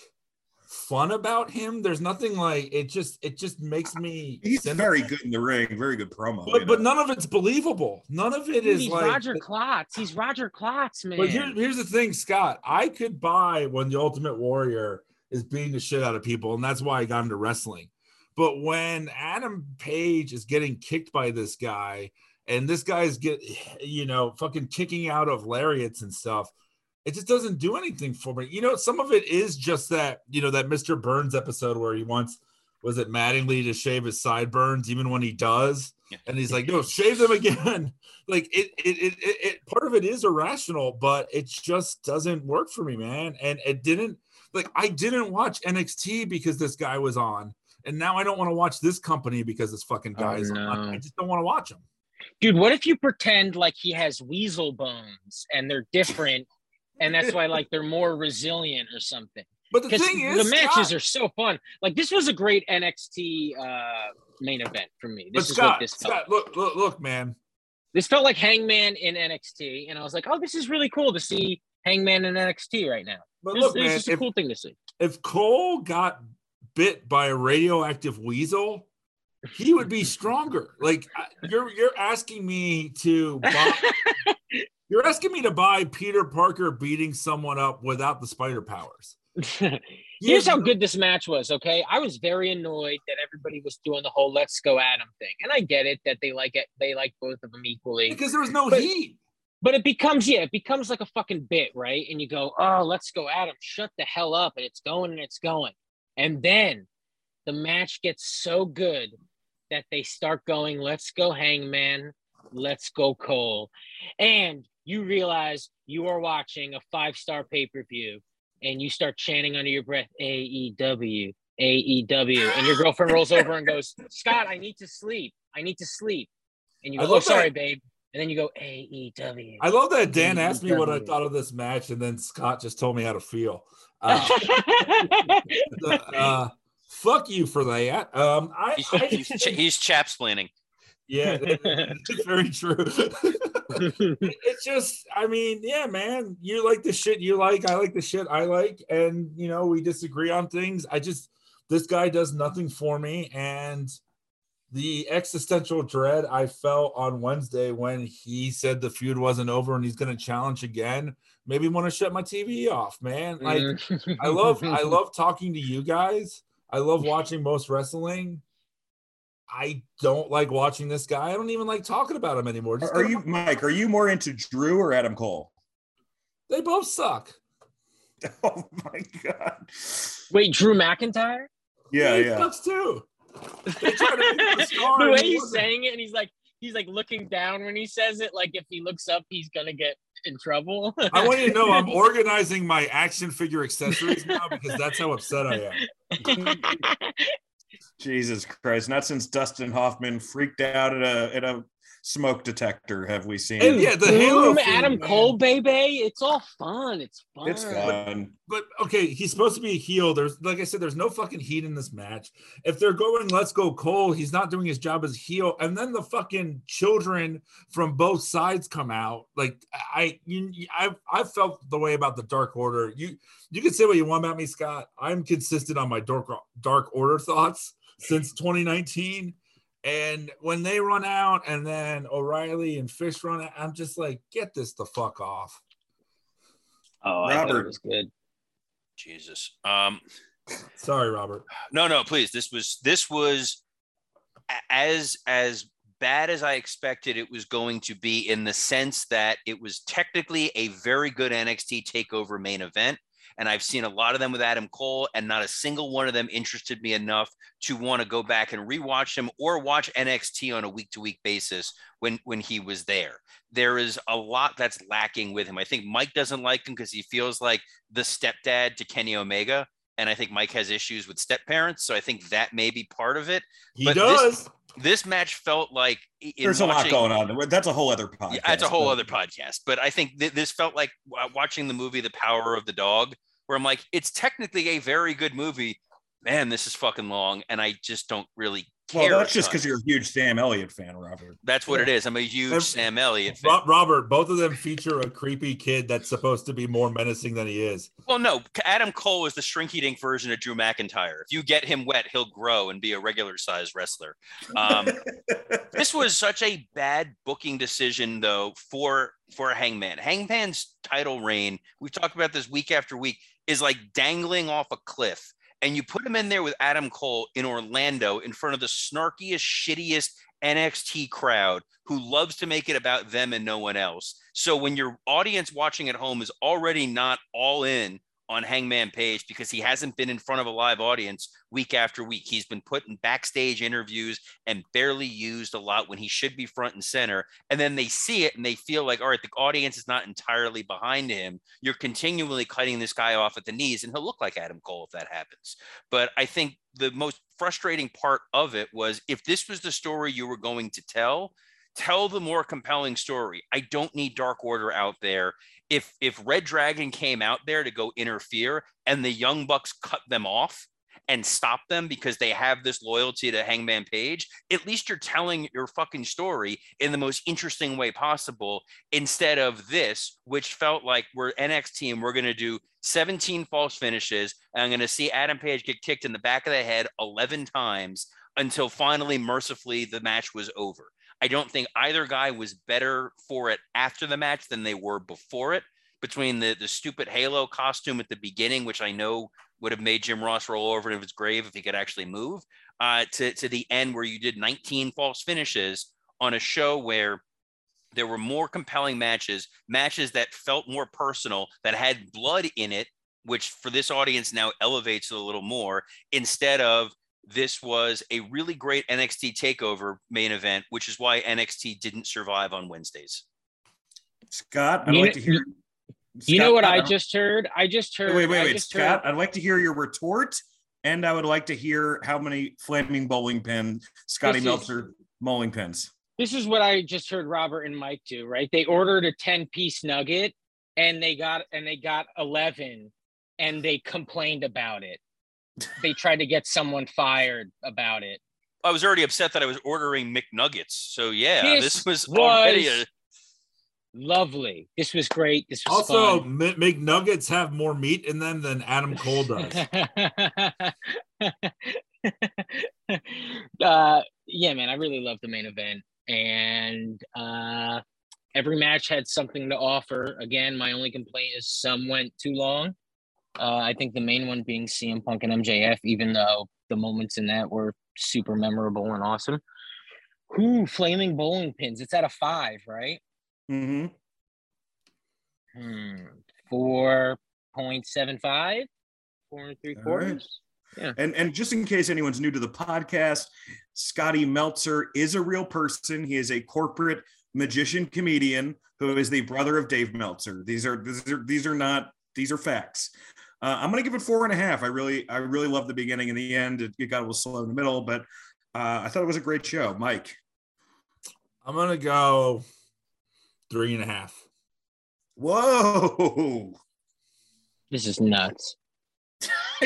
fun about him. There's nothing like it. Just it just makes me. He's cynical. very good in the ring. Very good promo. but but know. none of it's believable. None of it Dude, is he's like. Roger Klotz. He's Roger Klotz, man. But here, here's the thing, Scott. I could buy when the Ultimate Warrior is beating the shit out of people, and that's why I got into wrestling. But when Adam Page is getting kicked by this guy, and this guy's get, you know, fucking kicking out of lariats and stuff, it just doesn't do anything for me. You know, some of it is just that, you know, that Mr. Burns episode where he wants, was it Mattingly to shave his sideburns even when he does? And he's like, no, shave them again. like it, it, it, it, part of it is irrational, but it just doesn't work for me, man. And it didn't, like, I didn't watch NXT because this guy was on. And now I don't want to watch this company because this fucking guy Oh, is on. I just don't want to watch him. Dude, what if you pretend like he has weasel bones and they're different, and that's why like they're more resilient or something? But the thing is, the matches Scott, are so fun. Like this was a great NXT uh, main event for me. but This is what Scott, this felt. Scott, look, look, look, man. This felt like Hangman in NXT, and I was like, oh, this is really cool to see Hangman in NXT right now. But This, look, this man, is a if, cool thing to see. if Cole got bit by a radioactive weasel, he would be stronger. Like you're you're asking me to buy, you're asking me to buy Peter Parker beating someone up without the spider powers. Here's how good this match was, okay? I was very annoyed that everybody was doing the whole "Let's go Adam" thing, and I get it that they like it. They like both of them equally, because there was no But- heat. but it becomes yeah, it becomes like a fucking bit, right? And you go, "Oh, let's go Adam, shut the hell up!" And it's going and it's going, and then the match gets so good that they start going, "Let's go Hangman, let's go Cole," and you realize you are watching a five star pay per view and you start chanting under your breath AEW, AEW, and your girlfriend rolls over and goes, Scott, I need to sleep. I need to sleep. And you I go, Oh, sorry, that. babe. And then you go, AEW. I love that Dan asked me what I thought of this match, and then Scott just told me how to feel. Uh, uh, fuck you for that. Um, I, He's, I he's, ch- he's chaps planning. Yeah, it's very true. It- it's just, I mean, yeah, man, you like the shit you like, I like the shit I like, and you know, we disagree on things. I just, this guy does nothing for me, and the existential dread I felt on Wednesday when he said the feud wasn't over and he's going to challenge again made me want to shut my TV off, man. Like, I love I mm. love talking to you guys. I love watching most wrestling. I don't like watching this guy. I don't even like talking about him anymore. Just Are you him- Mike? Are you more into Drew or Adam Cole? They both suck. Oh my god. Wait, Drew McIntyre? Yeah, he yeah. sucks too. They try to make him a star the way he's saying it, and he's like, he's like looking down when he says it. Like if he looks up, he's gonna get in trouble. I want you to know I'm organizing my action figure accessories now because that's how upset I am. Jesus Christ! Not since Dustin Hoffman freaked out at a at a smoke detector have we seen? And yeah, the Halo Boom, feud, Adam man. Cole, baby. It's all fun. It's fun. it's fun. But okay, he's supposed to be a heel. There's like I said, there's no fucking heat in this match. If they're going, let's go Cole, he's not doing his job as heel. And then the fucking children from both sides come out. Like I, you, I've I've felt the way about the Dark Order. You you can say what you want about me, Scott. I'm consistent on my Dark Dark Order thoughts since 2019. And when they run out, and then O'Reilly and Fish run out, I'm just like, get this the fuck off. Oh, I thought Robert. it was good. Jesus. Um, Sorry, Robert. no, no, please. This was this was as as bad as I expected it was going to be in the sense that it was technically a very good NXT takeover main event. And I've seen a lot of them with Adam Cole, and not a single one of them interested me enough to want to go back and rewatch him or watch NXT on a week to week basis when when he was there. There is a lot that's lacking with him. I think Mike doesn't like him because he feels like the stepdad to Kenny Omega. And I think Mike has issues with step parents. So I think that may be part of it. He But does. this- This match felt like There's a lot going on. That's a whole other podcast. yeah, it's a whole but- other podcast. But I think th- this felt like watching the movie The Power of the Dog, where I'm like, it's technically a very good movie. Man, this is fucking long, and I just don't really. Well, that's just because you're a huge Sam Elliott fan, Robert. That's what it is. I'm a huge Ev- Sam Elliott fan. Robert, both of them feature a creepy kid that's supposed to be more menacing than he is. Well, no, Adam Cole is the shrinky dink version of Drew McIntyre. If you get him wet, he'll grow and be a regular sized wrestler. Um, this was such a bad booking decision, though, for for Hangman. Hangman's title reign, we've talked about this week after week, is like dangling off a cliff. And you put him in there with Adam Cole in Orlando in front of the snarkiest, shittiest NXT crowd who loves to make it about them and no one else. So when your audience watching at home is already not all in on Hangman Page because he hasn't been in front of a live audience week after week. He's been put in backstage interviews and barely used a lot when he should be front and center. And then they see it and they feel like, all right, the audience is not entirely behind him. You're continually cutting this guy off at the knees, and he'll look like Adam Cole if that happens. But I think the most frustrating part of it was if this was the story you were going to tell, tell the more compelling story. I don't need Dark Order out there. If if Red Dragon came out there to go interfere and the Young Bucks cut them off and stop them because they have this loyalty to Hangman Page, at least you're telling your fucking story in the most interesting way possible instead of this, which felt like we're NXT and we're going to do 17 false finishes. And I'm going to see Adam Page get kicked in the back of the head 11 times until finally, mercifully, the match was over. I don't think either guy was better for it after the match than they were before it. Between the the stupid Halo costume at the beginning, which I know would have made Jim Ross roll over in his grave if he could actually move, uh, to to the end where you did 19 false finishes on a show where there were more compelling matches, matches that felt more personal, that had blood in it, which for this audience now elevates it a little more, instead of this was a really great NXT takeover main event, which is why NXT didn't survive on Wednesdays. Scott, I'd You like kn- to hear. You know what I don't- just heard? I just heard. Wait, wait, I wait, just Scott. heard- I'd like to hear your retort, and I would like to hear how many flaming bowling pin Scotty This is- Meltzer bowling pins. this is what I just heard Robert and Mike do, right? They ordered a 10 piece nugget and they got and they got 11 and they complained about it. They tried to get someone fired about it. I was already upset that I was ordering McNuggets. So yeah, This this, was, was- already a Lovely. This was great. This was Also, fun. M- McNuggets have more meat in them than Adam Cole does. uh, yeah, man, I really love the main event, and uh, every match had something to offer. Again, my only complaint is some went too long. Uh, I think the main one being CM Punk and MJF, even though the moments in that were super memorable and awesome. Ooh, flaming bowling pins. It's at a five, right? Mm-hmm. Hmm. Four point seven five. Four and three All right. quarters. And and just in case anyone's new to the podcast, Scotty Meltzer is a real person. He is a corporate magician comedian who is the brother of Dave Meltzer. These are these are these are not these are facts. Uh, I'm gonna give it four and a half. I really I really love the beginning and the end. It, it got a little slow in the middle, but uh, I thought it was a great show. Mike, I'm gonna go three and a half. Whoa. This is nuts.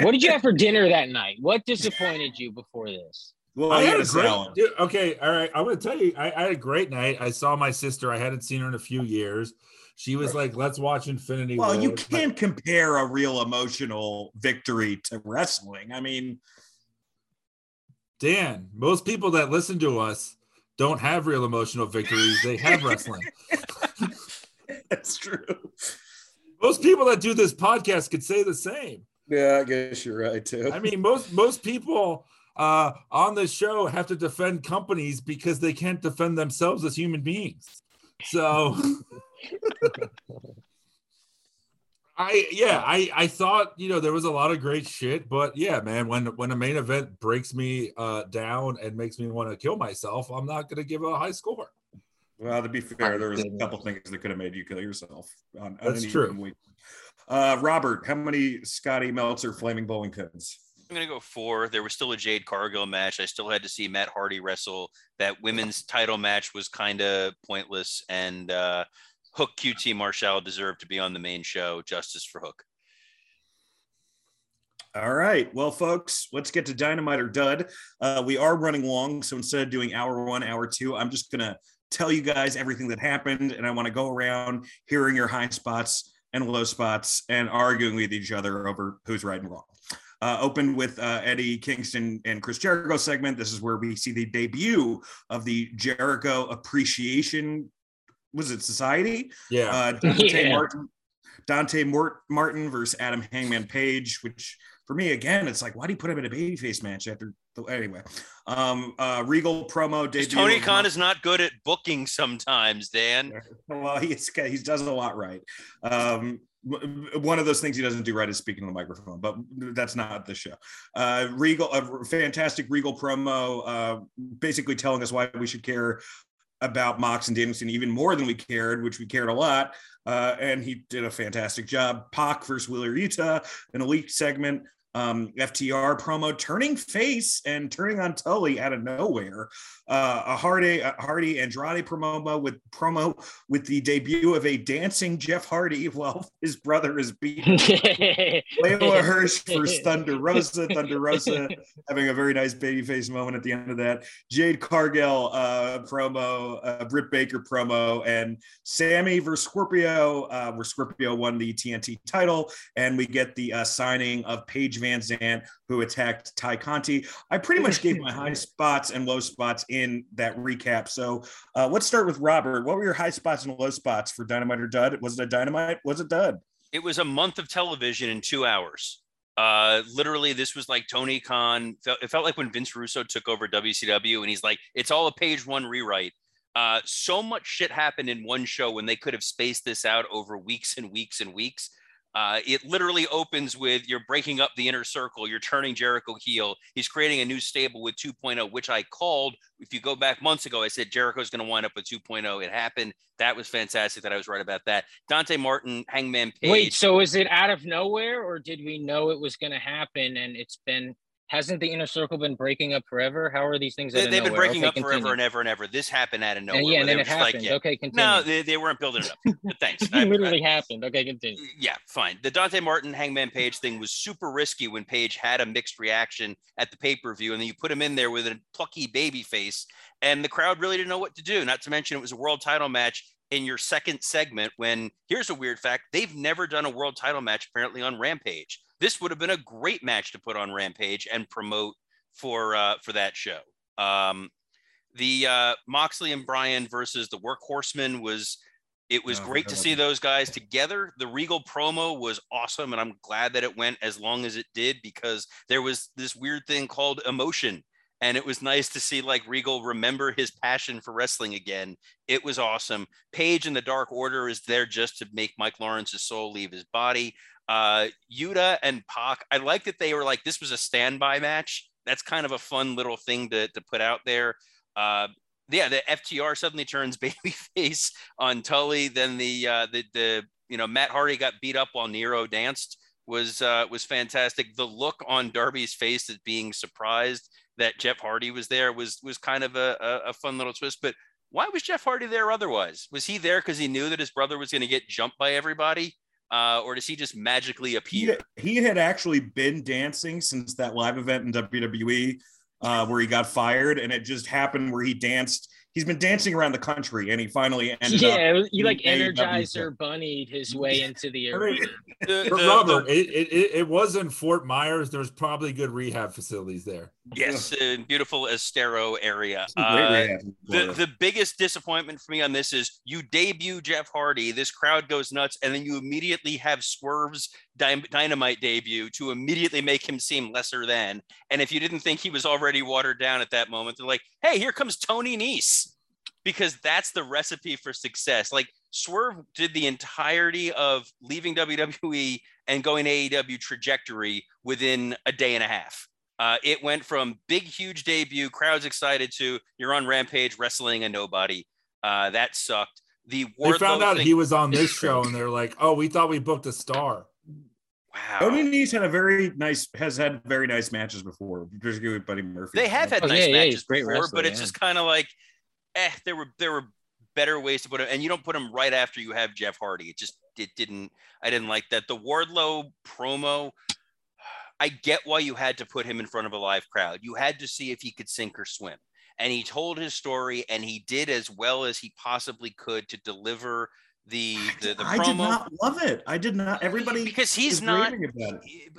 What did you have for dinner that night? What disappointed you before this? well, I you had had a a great. salad. Dude, okay, all right. I'm gonna tell you, I, I had a great night. I saw my sister. I hadn't seen her in a few years. She was like, "Let's watch Infinity Well, War." you can't compare a real emotional victory to wrestling. I mean, Dan, most people that listen to us don't have real emotional victories. They have wrestling. that's true. Most people that do this podcast could say the same. Yeah, I guess you're right too. I mean, most most people uh, on this show have to defend companies because they can't defend themselves as human beings. So, I yeah, I I thought you know there was a lot of great shit, but yeah, man, when when a main event breaks me uh, down and makes me want to kill myself, I'm not gonna give a high score. well, to be fair, there was a couple things that could have made you kill yourself. On, on That's an true. week. Uh, Robert, how many Scotty Meltzer flaming bowling pins? I'm gonna go four. There was still a Jade Cargill match. I still had to see Matt Hardy wrestle. That women's title match was kind of pointless, and uh, Hook QT Marshall deserved to be on the main show. Justice for Hook. All right. Well, folks, let's get to Dynamite or Dud. Uh, we are running long. So instead of doing hour one, hour two, I'm just going to tell you guys everything that happened. And I want to go around hearing your high spots and low spots and arguing with each other over who's right and wrong. Uh, opened with uh, Eddie Kingston and Chris Jericho segment. This is where we see the debut of the Jericho Appreciation. Was it Society? Yeah, uh, Dante Yeah. Martin, Dante Mort- Martin versus Adam Hangman Page, which for me again, it's like why do you put him in a babyface match after? The, anyway, um, uh, Regal promo debut. Tony of Khan Mark- is not good at booking sometimes, Dan. well, he's he does a lot right. Um, one of those things he doesn't do right is speaking on the microphone, but that's not the show. Uh, Regal, a fantastic Regal promo, uh, basically telling us why we should care about Mox and Danielson even more than we cared, which we cared a lot. Uh, and he did a fantastic job. Pac versus Wheeler Yuta, an elite segment. Um, FTR promo turning face and turning on Tully out of nowhere. Uh, a Hardy, a Hardy Andrade promo with promo with the debut of a dancing Jeff Hardy while his brother is beaten Leyla Hirsch versus Thunder Rosa. Thunder Rosa having a very nice babyface moment at the end of that. Jade Cargill uh, promo, uh, Britt Baker promo, and Sammy versus Scorpio, uh, where Scorpio won the TNT title. And we get the uh, signing of Paige Van Zant, who attacked Tay Conti. I pretty much gave my high spots and low spots in that recap. So uh, let's start with Robert. What were your high spots and low spots for Dynamite or Dud? Was it a Dynamite? Was it Dud? It was a month of television in two hours. Uh, literally, this was like Tony Khan. It felt like when Vince Russo took over WCW, and he's like, "It's all a page one rewrite." Uh, so much shit happened in one show when they could have spaced this out over weeks and weeks and weeks. Uh, it literally opens with you're breaking up the inner circle, you're turning Jericho heel. He's creating a new stable with 2.0, which I called. If you go back months ago, I said Jericho's going to wind up with 2.0. It happened. That was fantastic that I was right about that. Dante Martin, Hangman Page. Wait, so is it out of nowhere, or did we know it was going to happen? And it's been hasn't the inner circle been breaking up forever? How are these things? out They, they've been breaking Okay, up forever continue. and ever and ever. This happened out of nowhere. And yeah, and then it just like, happened. yeah. Okay, continue. No, they, they weren't building it up. But thanks. I- it literally I- happened. Okay, continue. yeah, fine. The Dante Martin Hangman Page thing was super risky when Page had a mixed reaction at the pay per view, and then you put him in there with a plucky baby face, and the crowd really didn't know what to do. Not to mention, it was a world title match in your second segment. When here's a weird fact they've never done a world title match apparently on Rampage. This would have been a great match to put on Rampage and promote for uh, for that show. Um, the uh, Moxley and Bryan versus the Workhorsemen was it was Oh, great to see those guys together. The Regal promo was awesome, and I'm glad that it went as long as it did because there was this weird thing called emotion, and it was nice to see like Regal remember his passion for wrestling again. It was awesome. Paige and the Dark Order is there just to make Mike Lawrence's soul leave his body. Uh, Yuta and Pac, I like that they were like this was a standby match. That's kind of a fun little thing to to put out there. Uh, yeah, the FTR suddenly turns babyface on Tully. Then the uh, the the you know Matt Hardy got beat up while Nero danced. was uh, was fantastic. The look on Darby's face at being surprised that Jeff Hardy was there was was kind of a, a, a fun little twist. But why was Jeff Hardy there otherwise? Was he there because he knew that his brother was going to get jumped by everybody? Uh, or does he just magically appear? He, he, had actually been dancing since that live event in WWE uh, where he got fired, and it just happened where he danced he's been dancing around the country and he finally ended up. yeah, up. you like Energizer bunnied his way into the arena. the, the, Robert, the, it, it, it was in Fort Myers. There's probably good rehab facilities there. Yes, beautiful Estero area. Uh, the, the biggest disappointment for me on this is you debut Jeff Hardy, this crowd goes nuts, and then you immediately have Swerve's dynamite debut to immediately make him seem lesser than. And if you didn't think he was already watered down at that moment, they're like, hey, here comes Tony Nese. Because that's the recipe for success. Like Swerve did the entirety of leaving WWE and going AEW trajectory within a day and a half. Uh, it went from big, huge debut, crowds excited to you're on Rampage wrestling a nobody. Uh, that sucked. The Wardlow they found out thing- he was on this show and they're like, oh, we thought we booked a star. Wow. Tony Nese had a very nice has had very nice matches before, particularly with Buddy Murphy. They have had oh, nice yeah, matches yeah, before, wrestler, but it's yeah. just kind of like, eh, there were there were better ways to put him, and you don't put him right after you have Jeff Hardy. It just it didn't. I didn't like that. The Wardlow promo. I get why you had to put him in front of a live crowd. You had to see if he could sink or swim. And he told his story, and he did as well as he possibly could to deliver the the, the I promo. did not love it. I did not. Everybody because he's not.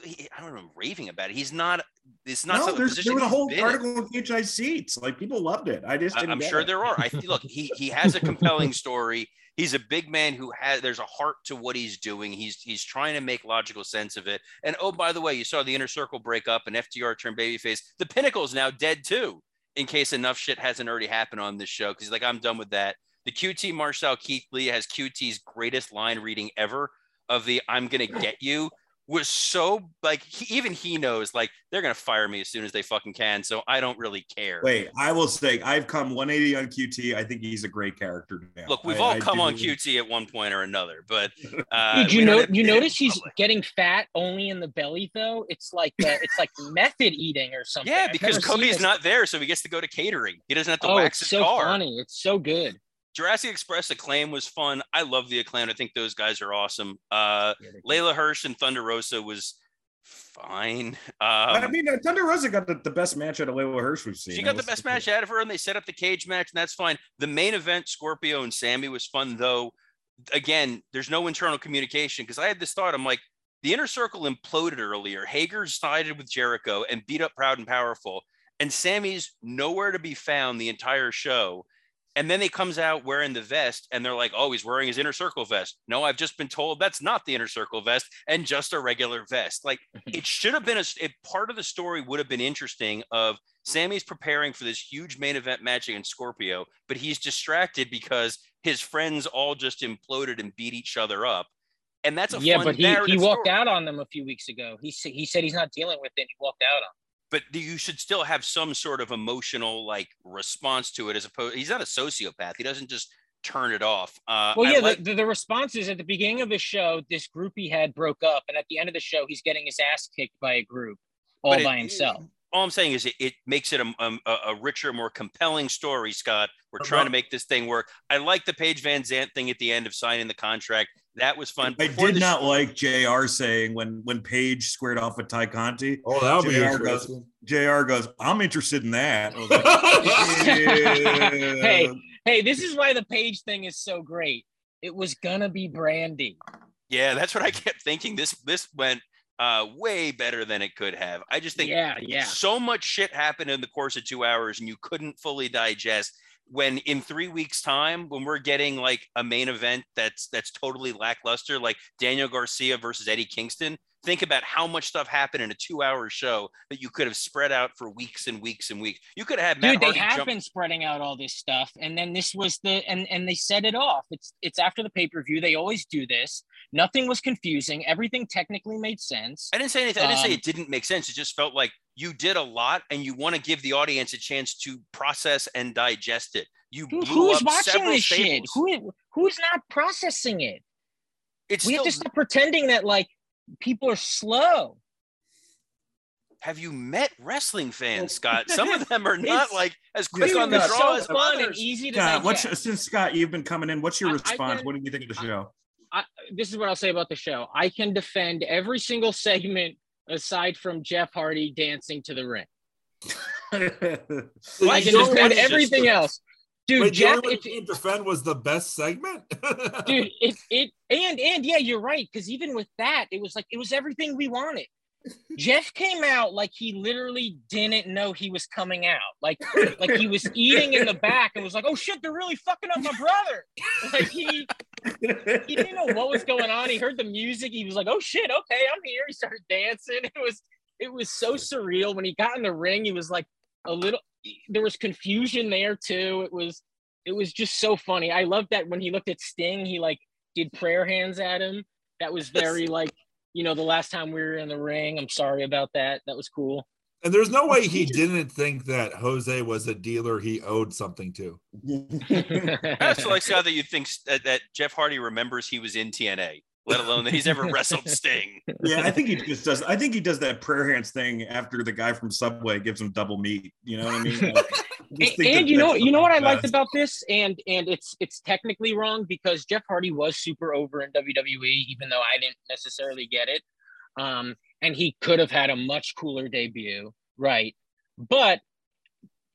He, I don't know, raving about it. He's not. It's not. No, there's there was a whole article in PHI seats. Like people loved it. I just. I'm sure it. there are. I look. He he has a compelling story. He's a big man who has. There's a heart to what he's doing. He's he's trying to make logical sense of it. And oh, by the way, you saw the inner circle break up and FTR turn babyface. The Pinnacle is now dead too. In case enough shit hasn't already happened on this show, because he's like, I'm done with that. The QT Marshall Keith Lee has QT's greatest line reading ever of the I'm gonna get you was so like he, even he knows like they're gonna fire me as soon as they fucking can so i don't really care. Wait i will say i've come 180 on qt i think he's a great character now. look we've I, all I come on qt at one point or another but uh Did you know you notice he's public. getting fat only in the belly though? It's like uh, it's like method eating or something. Yeah because cody's not there so he gets to go to catering. He doesn't have to oh, wax it's his so car. funny. It's so good Jurassic Express Acclaim was fun. I love the Acclaim. I think those guys are awesome. Uh, Leyla Hirsch and Thunder Rosa was fine. Um, I mean, uh, Thunder Rosa got the, the, best match out of Leyla Hirsch we've seen. She got the best match out of her, and they set up the cage match, and that's fine. The main event, Scorpio and Sammy, was fun though. Again, there's no internal communication because I had this thought. I'm like, the inner circle imploded earlier. Hager sided with Jericho and beat up Proud and Powerful, and Sammy's nowhere to be found the entire show. And then he comes out wearing the vest, and they're like, "Oh, he's wearing his inner circle vest." No, I've just been told that's not the inner circle vest, and just a regular vest. Like it should have been a. It, part of the story would have been interesting. Of Sammy's preparing for this huge main event match against Scorpio, but he's distracted because his friends all just imploded and beat each other up, and that's a yeah. but he he walked story. out on them a few weeks ago. He he said he's not dealing with it. He walked out on. But you should still have some sort of emotional like response to it as opposed he's not a sociopath he doesn't just turn it off uh, well yeah like- the, the response is at the beginning of the show this group he had broke up and at the end of the show he's getting his ass kicked by a group all by himself all I'm saying is it, it makes it a, a, a, richer, more compelling story, Scott. We're uh-huh. trying to make this thing work. I like the Paige VanZant thing at the end of signing the contract. That was fun. I Before did not sh- like JR saying when when Paige squared off with Tay Conti. Oh, that'll JR be interesting. Goes, JR goes, I'm interested in that. Like, hey, hey, this is why the Paige thing is so great. It was gonna be Brandi. Yeah, that's what I kept thinking. This this went uh, way better than it could have. I just think yeah, yeah. so much shit happened in the course of two hours and you couldn't fully digest when in three weeks time when we're getting like a main event that's that's totally lackluster like daniel garcia versus eddie kingston think about how much stuff happened in a two-hour show that you could have spread out for weeks and weeks and weeks. You could have had Matt Dude, they have jump- been spreading out all this stuff, and then this was the and and they set it off. It's it's after the pay-per-view. They always do this. Nothing was confusing. Everything technically made sense. I didn't say anything. I didn't um, say it didn't make sense. It just felt like you did a lot, and you want to give the audience a chance to process and digest it. You Dude, who's watching this staples. shit? Who who's not processing it? It's we still- have to stop pretending that like people are slow. Have you met wrestling fans, Scott? Some of them are not like as quick on the draw so as fun and others. easy to Scott, what's digest. since Scott, you've been coming in. What's your I- I response? can- what do you think of the show? I, this is what I'll say about the show. I can defend every single segment aside from Jeff Hardy dancing to the ring. I Wait, can defend one is just- everything else. Dude, Wait, the Jeff, only one if, you can defend was the best segment. dude, it it and and yeah, you're right. Because even with that, it was like it was everything we wanted. Jeff came out like he literally didn't know he was coming out. Like like he was eating in the back and was like, "Oh shit, they're really fucking up my brother." Like he he didn't know what was going on. He heard the music. He was like, "Oh shit, okay, I'm here." He started dancing. It was it was so surreal. When he got in the ring, he was like a little. There was confusion there too. It was it was just so funny. I loved that when he looked at Sting, he like did prayer hands at him. That was very like you know the last time we were in the ring. I'm sorry about that. That was cool. and there's no way he didn't think that Jose was a dealer he owed something to. That's like Scott that you think that, that Jeff Hardy remembers he was in TNA, let alone that he's ever wrestled Sting. yeah, I think he just does. I think he does that prayer hands thing after the guy from Subway gives him double meat. You know what I mean? Like, and, and you know you know what I liked about this, and and it's it's technically wrong because Jeff Hardy was super over in WWE, even though I didn't necessarily get it. Um, and he could have had a much cooler debut, right? But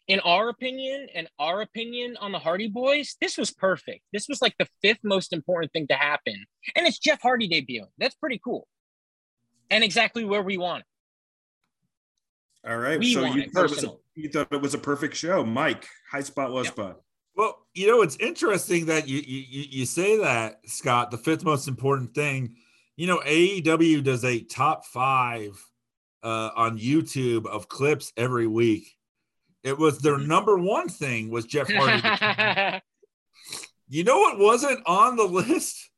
in our opinion, and our opinion on the Hardy Boys, this was perfect. This was like the fifth most important thing to happen, and it's Jeff Hardy debuting. That's pretty cool, and exactly where we want it. All right. We so want you it thought it, was a, you thought it was a perfect show, Mike. High spot, low Yep. spot. Well, you know, it's interesting that you you you you say that, Scott. The fifth most important thing, you know, AEW does a top five uh, on YouTube of clips every week. It was their number one thing was Jeff Hardy. you know what wasn't on the list?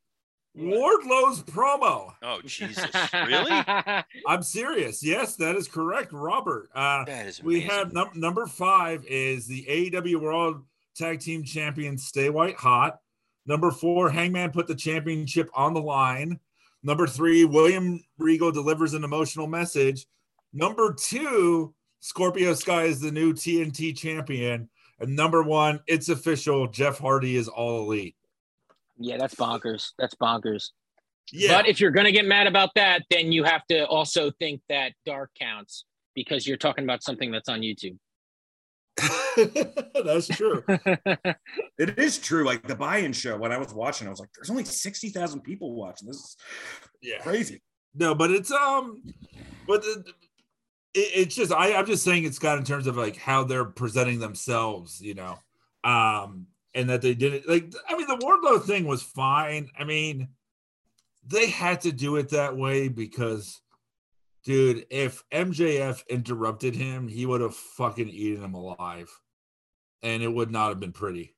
Wardlow's promo. Oh Jesus, really? I'm serious. Yes, that is correct, Robert. Uh, That is we have num- number five is the AEW World Tag Team Champion Stay White Hot. Number four, Hangman put the championship on the line. Number three, William Regal delivers an emotional message. Number two, Scorpio Sky is the new TNT champion. And number one, it's official. Jeff Hardy is all elite. yeah, that's bonkers. That's bonkers. Yeah, But if you're going to get mad about that, then you have to also think that dark counts because you're talking about something that's on YouTube. that's true. It is true. Like the buy-in show, when I was watching, I was like, "There's only sixty thousand people watching. This is Yeah. crazy." No, but it's um, but the, it, it's just I I'm just saying it's got in terms of like how they're presenting themselves, you know, um, and that they did it like I mean the Wardlow thing was fine. I mean, they had to do it that way because, dude, if MJF interrupted him, he would have fucking eaten him alive, and it would not have been pretty.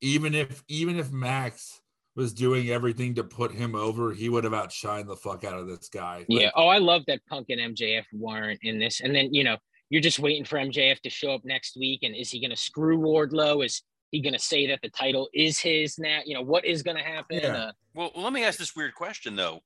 Even if even if Max was doing everything to put him over, he would have outshined the fuck out of this guy. Like, Yeah. Oh, I love that Punk and MJF weren't in this. And then, you know, you're just waiting for MJF to show up next week. And is he going to screw Wardlow? Is he going to say that the title is his now? You know, what is going to happen? Yeah. Uh, Well, let me ask this weird question though.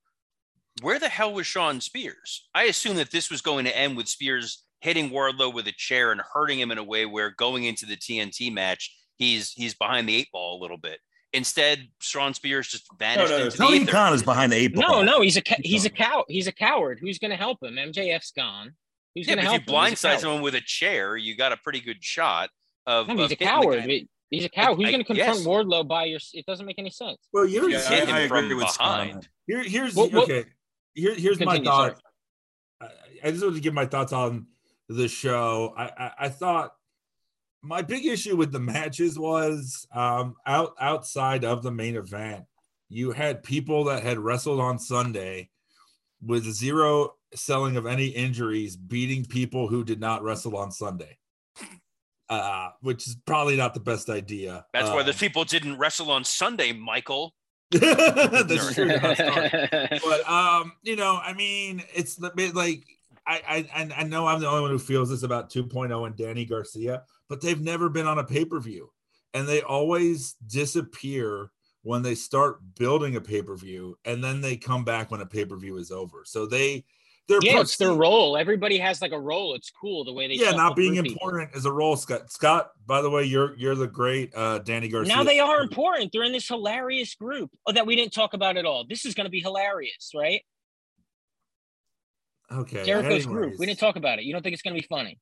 Where the hell was Shawn Spears? I assume that this was going to end with Spears hitting Wardlow with a chair and hurting him in a way where going into the TNT match, he's he's behind the eight ball a little bit. Instead, Shawn Spears just vanished no, into Tony the ether. Khan is behind the eight ball. no, no, he's a ca- he's a cow he's a coward. Who's going to help him? MJF's gone. Who's Yeah, going but to if help you him? He's blindside someone with a chair, you got a pretty good shot of. No, of he's a coward. He's a coward. Who's going to confront yes. Wardlow by your? It doesn't make any sense. Well, here's Just Yeah, hit I- I him from agree with Scott behind. here, here's What- what- okay. Here, here's my Continue, sorry. thought. I, I just want to give my thoughts on the show. I, I, I thought my big issue with the matches was um, out outside of the main event. You had people that had wrestled on Sunday with zero selling of any injuries, beating people who did not wrestle on Sunday. Uh, which is probably not the best idea. That's why Um, the people didn't wrestle on Sunday, Michael. That's true. But um, you know, I mean, it's the bit like I, I and I know I'm the only one who feels this about 2.0 and Danny Garcia, but they've never been on a pay per view, and they always disappear when they start building a pay per view, and then they come back when a pay per view is over. So they they're Yeah, it's their role. Everybody has like a role. It's cool the way they. yeah, not being through people. important is a role, Scott. Scott, by the way, you're you're the great uh Danny Garcia. Now they are important. They're in this hilarious group oh, that we didn't talk about at all. This is going to be hilarious, right? Okay. Jericho's group. We didn't talk about it. You don't think it's going to be funny?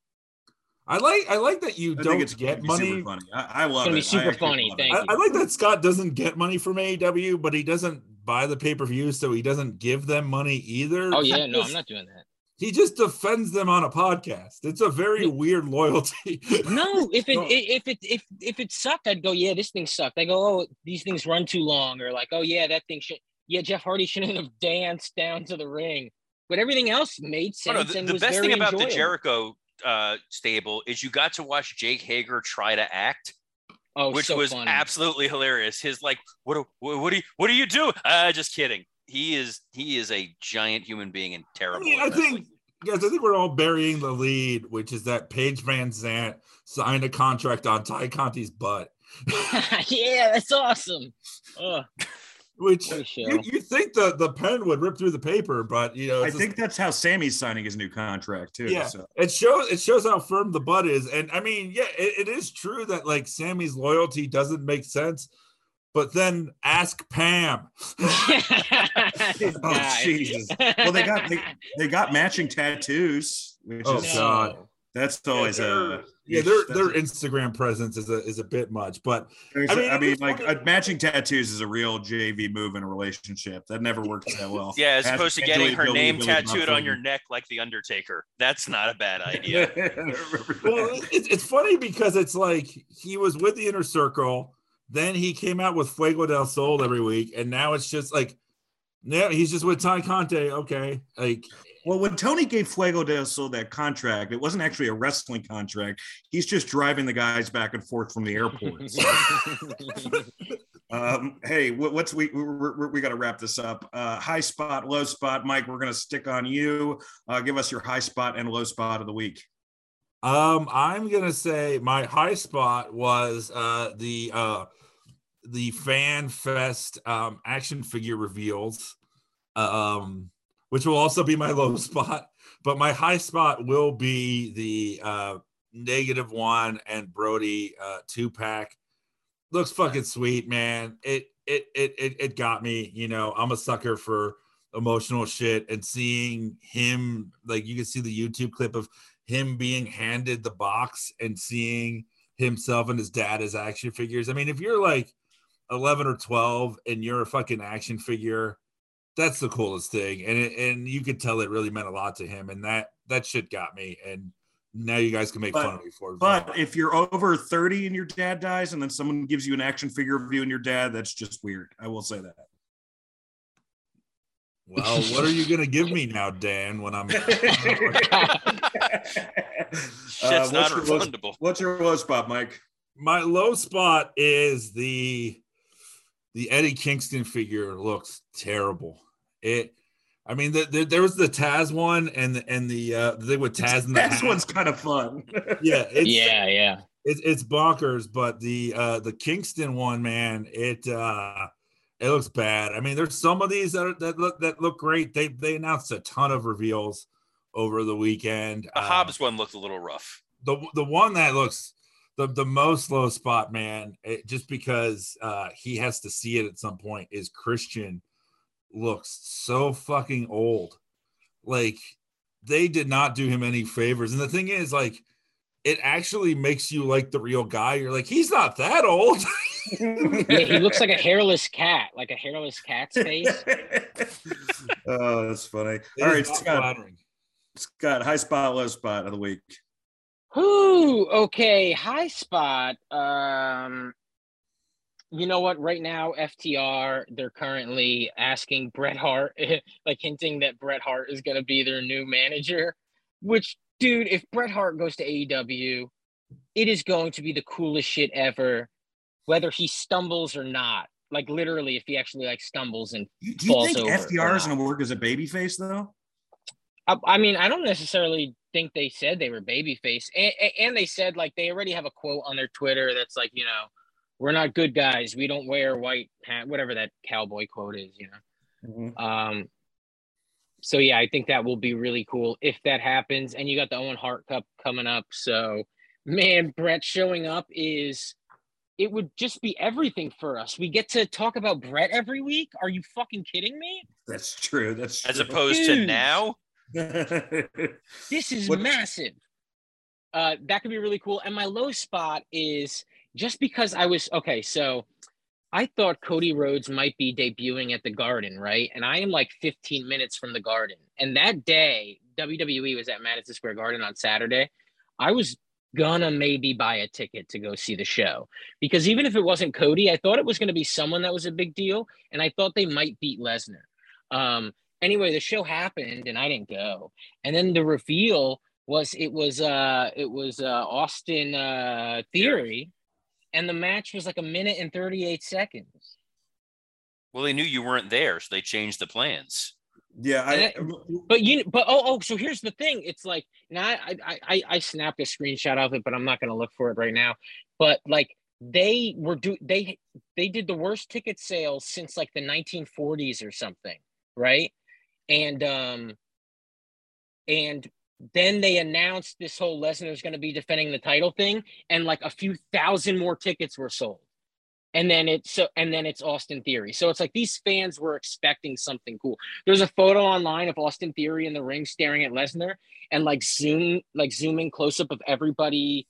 I like I like that you I don't think it's get gonna be money. super funny. I, I love gonna be it. I super actually funny. love it. Thank I. I like that Scott doesn't get money from AEW, but he doesn't buy the pay per view, so he doesn't give them money either. Oh He yeah, no, just- I'm not doing that. He just defends them on a podcast. It's a very weird loyalty. No, if it No. if it if if it sucked, I'd go, yeah, this thing sucked. I go, oh, these things run too long, or like, oh yeah, that thing should. Yeah, Jeff Hardy shouldn't have danced down to the ring, but everything else made Oh, sense. no, the, and the was best very thing about the. Jericho uh, stable is you got to watch Jake Hager try to act, oh, which so was funny. absolutely hilarious. His like, what do what, what do you what do you do? Uh, just kidding. He is he is a giant human being and I terrible. mean, I think guys, I think we're all burying the lead, which is that Paige VanZant signed a contract on Tay Conti's butt. yeah, that's awesome. Oh, Which you, you think the, the pen would rip through the paper, but you know, I it's just- think that's how Sammy's signing his new contract too. Yeah. So. it shows it shows how firm the butt is. And I mean, yeah, it, it is true that like Sammy's loyalty doesn't make sense. But then ask Pam. Oh Jesus! Well, they got they, they got matching tattoos, which Oh, is God. That's always a yeah, their their Instagram presence is a is a bit much, but there's I a- mean, I mean, like funny- matching tattoos is a real JV move in a relationship. That never works that well. yeah, as Ask opposed to getting her Billy name Billy tattooed on your neck like the Undertaker. That's not a bad idea. well, it's, it's funny because it's like he was with the inner circle, then he came out with Fuego del Sol every week, and now it's just like, yeah, he's just with Tay Conti. Okay, like Well, when Tony gave Fuego del Sol that contract, it wasn't actually a wrestling contract. He's just driving the guys back and forth from the airport. So, um, hey, what's we we, we, we got to wrap this up. Uh, high spot, low spot, Mike. We're gonna stick on you. Uh, give us your high spot and low spot of the week. Um, I'm gonna say my high spot was uh the uh the fan fest um action figure reveals, um, which will also be my low spot. But my high spot will be the uh negative one and Brodie uh two pack. Looks fucking sweet, man. It it it it it got me. You know, I'm a sucker for emotional shit and seeing him like you can see the YouTube clip of him being handed the box and seeing himself and his dad as action figures. I mean, if you're like 11 or 12 and you're a fucking action figure, that's the coolest thing. And it, and you could tell it really meant a lot to him. And that that shit got me. And now you guys can make But- fun of me for it. But if you're over 30 and your dad dies, and then someone gives you an action figure of you and your dad, that's just weird. I will say that. well, what are you gonna give me now, Dan? When I'm Shit's Uh, not what's your low- refundable. What's your low spot, Mike? my low spot is the the Eddie Kingston figure looks terrible. It, I mean, the, the, there was the Taz one and the, and the uh, the thing with Taz and the This hat. one's kind of fun. yeah, it's, yeah, yeah. it's it's bonkers. But the uh, the Kingston one, man, it uh, it looks bad. I mean, there's some of these that are, that look that look great. They they announced a ton of reveals over the weekend. The Um, Hobbs one looked a little rough. the the one that looks the the most low spot, man, it, just because uh, he has to see it at some point, is Christian looks so fucking old. Like they did not do him any favors, and the thing is, like, it actually makes you like the real guy. You're like, he's not that old. Yeah, he looks like a hairless cat, like a hairless cat's face. oh, that's funny. It All is right, not Scott. flattering. Scott, high spot, low spot of the week. Ooh, okay. High spot. Um, you know what? Right now, FTR, they're currently asking Bret Hart, like hinting that Bret Hart is going to be their new manager. Which, dude, if Bret Hart goes to AEW, it is going to be the coolest shit ever, whether he stumbles or not. Like literally, if he actually like stumbles and Do you Falls think over or is going to work as a babyface though? I, I mean, I don't necessarily think they said they were babyface, and, and they said like they already have a quote on their Twitter that's like, you know, we're not good guys. We don't wear white hat, whatever that cowboy quote is, you know. Mhm. Um, so yeah, I think that will be really cool if that happens. And you got the Owen Hart Cup coming up. So man, Bret showing up is it would just be everything for us. We get to talk about Bret every week. Are you fucking kidding me? That's true. That's As true. opposed to now, This is What- massive. Uh, that could be really cool. And my low spot is just because I was okay. So I thought Cody Rhodes might be debuting at the Garden, right? And I am like 15 minutes from the Garden. And that day, WWE was at Madison Square Garden on Saturday. I was gonna maybe buy a ticket to go see the show because even if it wasn't Cody, I thought it was to be someone that was a big deal, and I thought they might beat Lesnar. Um, anyway, the show happened, and I didn't go. And then the reveal was it was uh it was uh Austin uh Theory, and the match was like a minute and 38 seconds. well, they knew you weren't there, so they changed the plans. yeah, I, And But you, but oh, oh, so here's the thing. It's like, and I, I, I, I snapped a screenshot of it, but I'm not going to look for it right now. But like, they were do they they did the worst ticket sales since like the 1940s or something, right? And um, and then they announced this whole Lesnar is going to be defending the title thing, and like a few thousand more tickets were sold and then it's so and then it's Austin Theory. So it's like these fans were expecting something cool. There's a photo online of Austin Theory in the ring staring at Lesnar and like zoom like zooming close up of everybody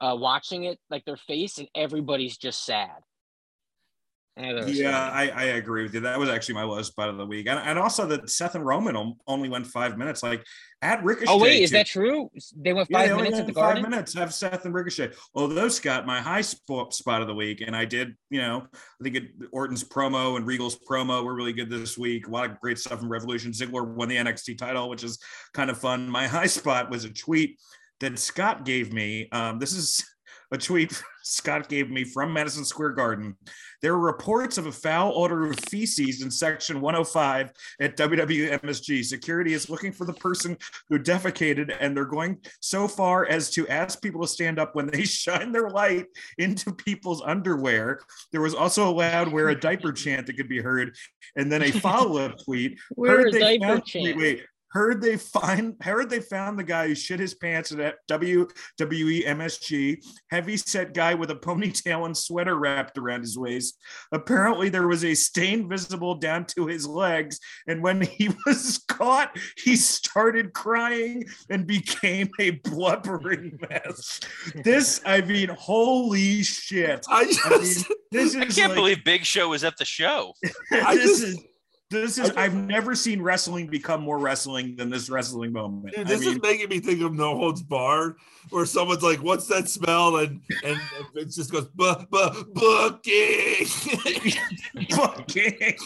uh watching it, like their face, and everybody's just sad. I thought it was yeah. I, I agree with you. That was actually my lowest spot of the week, and, and also that Seth and Roman only went five minutes. Like at Ricochet. Oh wait, is that true? They went Yeah, five they only minutes at the five garden. minutes. Have Seth and Ricochet. Although Scott, my high spot spot of the week, and I did, you know, I think it, Orton's promo and Regal's promo were really good this week. A lot of great stuff from Revolution. Ziggler won the NXT title, which is kind of fun. My high spot was a tweet that Scott gave me. Um, this is a tweet Scott gave me from Madison Square Garden. There were reports of a foul odor of feces in section 105 at WWMSG. Security is looking for the person who defecated, and they're going so far as to ask people to stand up when they shine their light into people's underwear. There was also a loud wear a diaper chant that could be heard, and then a follow-up tweet. Wear a they diaper found, chant. Wait, wait. Heard they find heard they found the guy who shit his pants at WWE MSG, heavy set guy with a ponytail and sweater wrapped around his waist. Apparently there was a stain visible down to his legs, and when he was caught, he started crying and became a blubbering mess. This, I mean, holy shit. I I mean, just, this is I can't like- believe Big Show was at the show. I just- is this is I've never seen wrestling become more wrestling than this wrestling moment. dude, I this mean, is making me think of No Holds Barred, where someone's like, "What's that smell?" and and it just goes, "Bu bu booking." fucking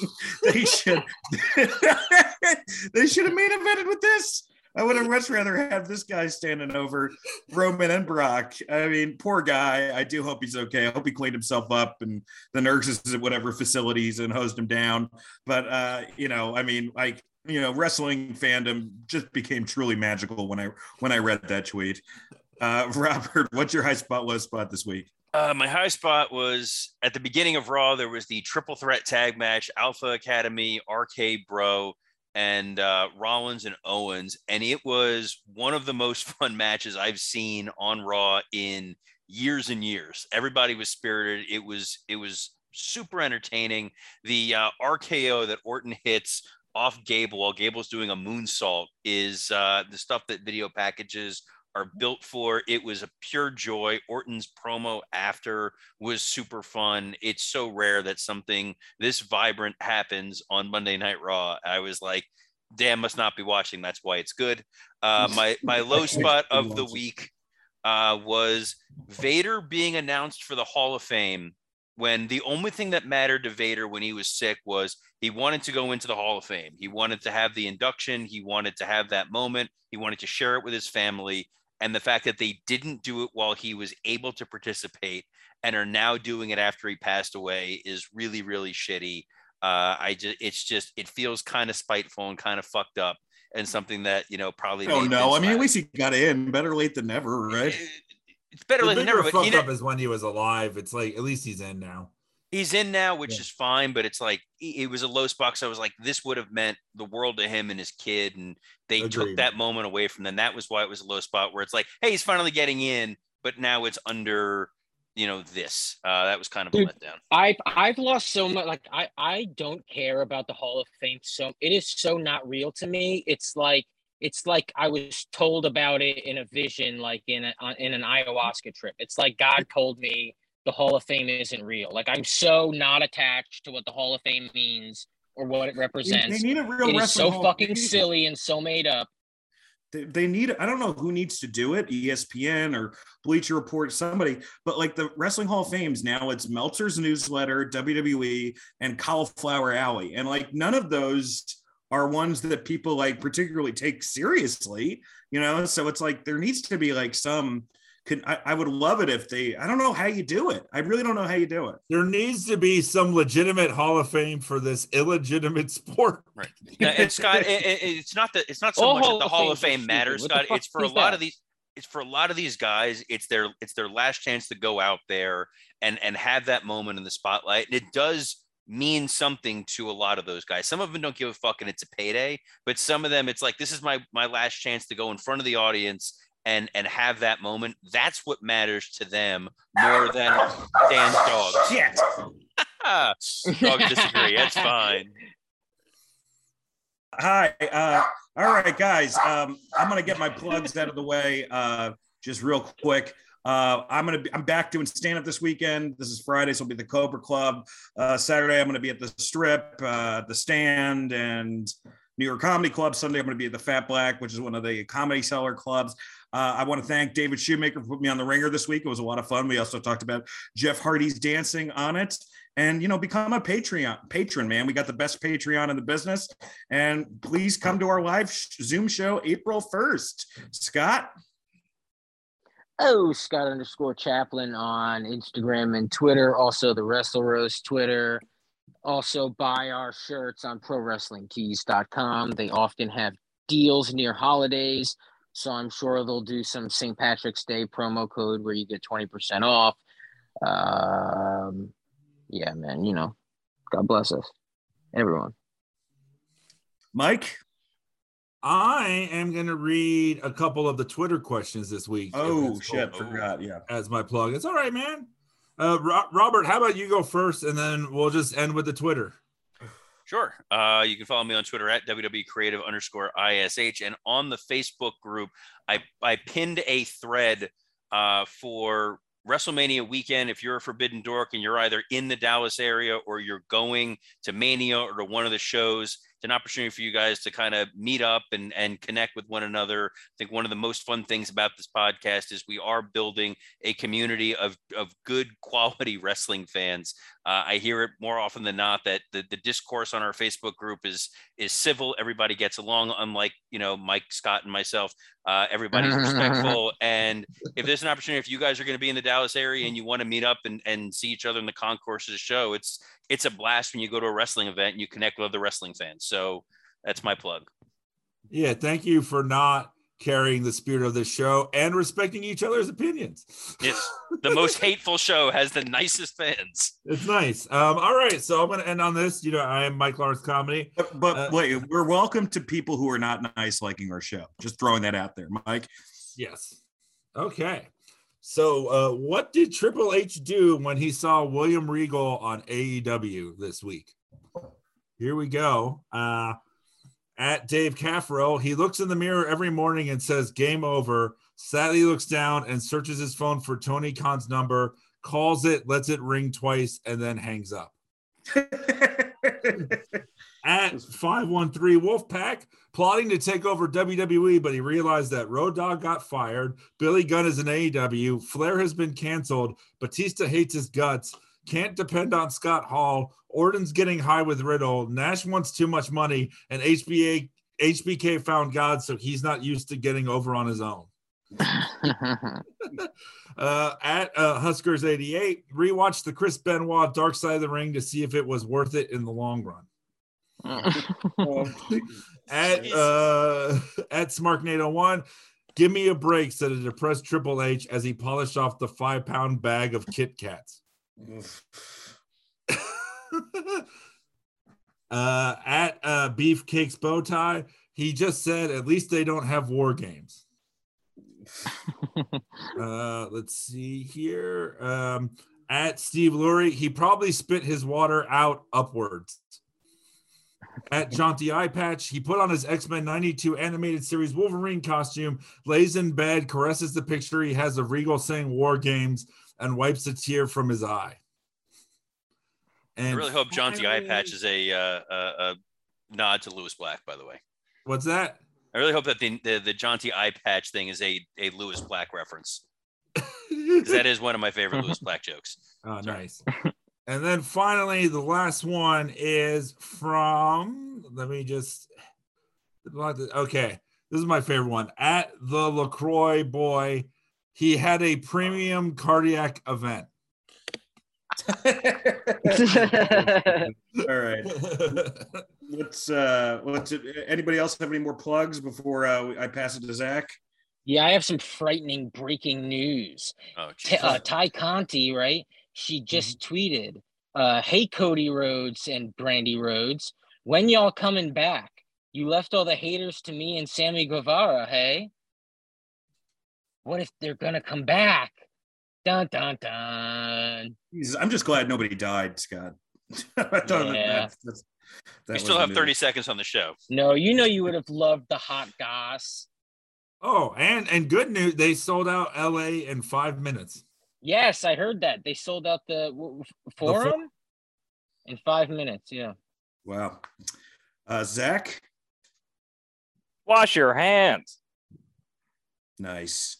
they should they should have main evented with this. I would have much rather have this guy standing over Roman and Brock. I mean, poor guy. I do hope he's okay. I hope he cleaned himself up and the nurses at whatever facilities and hosed him down. But uh, you know, I mean, like you know, wrestling fandom just became truly magical when I when I read that tweet. Uh, Robert, what's your high spot, low spot this week? Uh, my high spot was at the beginning of Raw. There was the triple threat tag match: Alpha Academy, RK Bro, and uh, Rollins and Owens, and it was one of the most fun matches I've seen on Raw in years and years. Everybody was spirited. It was it was super entertaining. The uh, RKO that Orton hits off Gable while Gable's doing a moonsault is uh, the stuff that video packages are built for. It was a pure joy. Orton's promo after was super fun. It's so rare that something this vibrant happens on Monday Night Raw. I was like, damn, must not be watching. That's why it's good. Uh, my my low spot of the week uh, was Vader being announced for the Hall of Fame when the only thing that mattered to Vader when he was sick was he wanted to go into the Hall of Fame. He wanted to have the induction. He wanted to have that moment. He wanted to share it with his family. And the fact that they didn't do it while he was able to participate and are now doing it after he passed away is really, really shitty. Uh, I just, it's just, it feels kind of spiteful and kind of fucked up and something that, you know, probably. Oh no! I mean, at least he got in. Better late than never, right? it's better The late than bigger never. But fuck you know, up is when he was alive. It's like at least he's in now. He's in now, which Yeah. is fine. But it's like it it was a low spot. So I was like, this would have meant the world to him and his kid, and they took that moment away from them. That was why it was a low spot. Where it's like, hey, he's finally getting in, but now it's under, you know, this. Uh, that was kind of a letdown. I've I've lost so much. Like I I don't care about the Hall of Fame. So it is so not real to me. It's like it's like I was told about it in a vision, like in a, in an ayahuasca trip. It's like God told me the Hall of Fame isn't real. Like I'm so not attached to what the Hall of Fame means or what it represents. they need a real It is so fucking need- silly and so made up. They, they need. I don't know who needs to do it, ESPN or Bleacher Report, somebody. But like the Wrestling Hall of Fames now, it's Meltzer's newsletter, WWE, and Cauliflower Alley, and like none of those are ones that people like particularly take seriously. You know, so it's like there needs to be like some. Can I, I would love it if they. I don't know how you do it. I really don't know how you do it. There needs to be some legitimate Hall of Fame for this illegitimate sport. Right. Yeah, and Scott, it, it- it's not that it's not so All much Hall that the Hall of Fames are Fame matters, stupid. What the Scott. It's for a lot that? of these. It's for a lot of these guys. It's their it's their last chance to go out there and and have that moment in the spotlight. And it does mean something to a lot of those guys. Some of them don't give a fuck and it's a payday, but some of them it's like this is my my last chance to go in front of the audience and and have that moment. That's what matters to them more than Dan's dog. Shit. dog disagree. That's fine. Hi. Uh, all right, guys. Um, I'm gonna get my plugs out of the way uh, just real quick. Uh, I'm gonna be, I'm back doing stand up this weekend. This is Friday, so it'll be the Cobra Club. Uh, Saturday, I'm gonna be at the Strip, uh, the Stand, and New York Comedy Club. Sunday, I'm gonna be at the Fat Black, which is one of the comedy Cellar clubs. Uh, I want to thank David Shoemaker for putting me on the ringer this week. It was a lot of fun. We also talked about Jeff Hardy's dancing on it. And you know, become a Patreon patron, man. We got the best Patreon in the business. And please come to our live Zoom show April 1st. Scott, Oh, Scott underscore Chaplin on Instagram and Twitter. Also, the WrestleRoasts Twitter. Also, buy our shirts on ProWrestlingTees.com. They often have deals near holidays, so I'm sure they'll do some St. Patrick's Day promo code where you get 20% off. Um, yeah, man, you know, God bless us, everyone. Mike. I am going to read a couple of the Twitter questions this week. Oh that's cool, shit, forgot. Yeah. As my plug. It's all right, man. Uh, Ro- Robert, how about you go first and then we'll just end with the Twitter? Sure. Uh, you can follow me on Twitter at WWE Creative underscore ISH. And on the Facebook group, I, I pinned a thread uh, for WrestleMania weekend. If you're a Forbidden Dork and you're either in the Dallas area or you're going to Mania or to one of the shows, it's an opportunity for you guys to kind of meet up and, and connect with one another. I think one of the most fun things about this podcast is we are building a community of, of good quality wrestling fans. Uh, I hear it more often than not that the, the discourse on our Facebook group is is civil. Everybody gets along, unlike you know Mike Scott and myself. Uh, everybody's respectful, and if there's an opportunity, if you guys are going to be in the Dallas area and you want to meet up and, and see each other in the concourse of the show, it's it's a blast when you go to a wrestling event and you connect with other wrestling fans. So that's my plug. Yeah, thank you for not carrying the spirit of this show and respecting each other's opinions. It's the most hateful show has the nicest fans. It's nice. Um, all right, so I'm going to end on this. You know, I am Mike Lawrence Comedy. But, but Uh, wait, we're welcome to people who are not nice liking our show. Just throwing that out there, Mike. Yes. Okay. So, uh, what did Triple H do when he saw William Regal on AEW this week? Here we go. Uh, at Dave Caffro, he looks in the mirror every morning and says, Game over. Sadly looks down and searches his phone for Tony Khan's number, calls it, lets it ring twice, and then hangs up. At 513 Wolfpack, plotting to take over WWE, but he realized that Road Dogg got fired. Billy Gunn is in AEW. Flair has been canceled. Batista hates his guts. Can't depend on Scott Hall. Orton's getting high with Riddle. Nash wants too much money, and HBA HBK found God, so he's not used to getting over on his own. Uh, at uh, Huskers 88, rewatch the Chris Benoit Dark Side of the Ring to see if it was worth it in the long run. at uh at Smarknado one. Give me a break, said a depressed Triple H as he polished off the five pound bag of Kit Kats. uh, at uh, Beefcake's bow tie, he just said, at least they don't have war games. uh, let's see here. Um, at Steve Lurie, he probably spit his water out upwards. At Jaunty Eye Patch, he put on his X Men 92 animated series Wolverine costume, lays in bed, caresses the picture he has of Regal saying War Games, and wipes a tear from his eye. And I really hope Jaunty Eye Patch is a, uh, a, a nod to Lewis Black, by the way. What's that? I really hope that the the, the Jaunty Eye Patch thing is a, a Lewis Black reference. 'Cause that is one of my favorite Lewis Black jokes. Oh, Sorry. nice. and then finally, the last one is from. Let me just. Okay, this is my favorite one. At the Lacroix boy, he had a premium cardiac event. All right. Let's uh let's anybody else have any more plugs before uh, I pass it to Zach? Yeah, I have some frightening breaking news. Oh, T- uh, Tay Conti, right? She just tweeted, uh, "Hey Cody Rhodes and Brandi Rhodes, when y'all coming back? You left all the haters to me and Sammy Guevara, hey? What if they're gonna come back? Dun dun dun. Jesus, I'm just glad nobody died, Scott. I thought that- Yeah. that's, that's, that we still have the 30 seconds on the show. No, you know you would have loved the hot goss. oh, and and good news, they sold out LA in five minutes. Yes, I heard that they sold out the w- w- for- forum in five minutes. Yeah. Wow. Uh, Zach, Wash your hands. nice.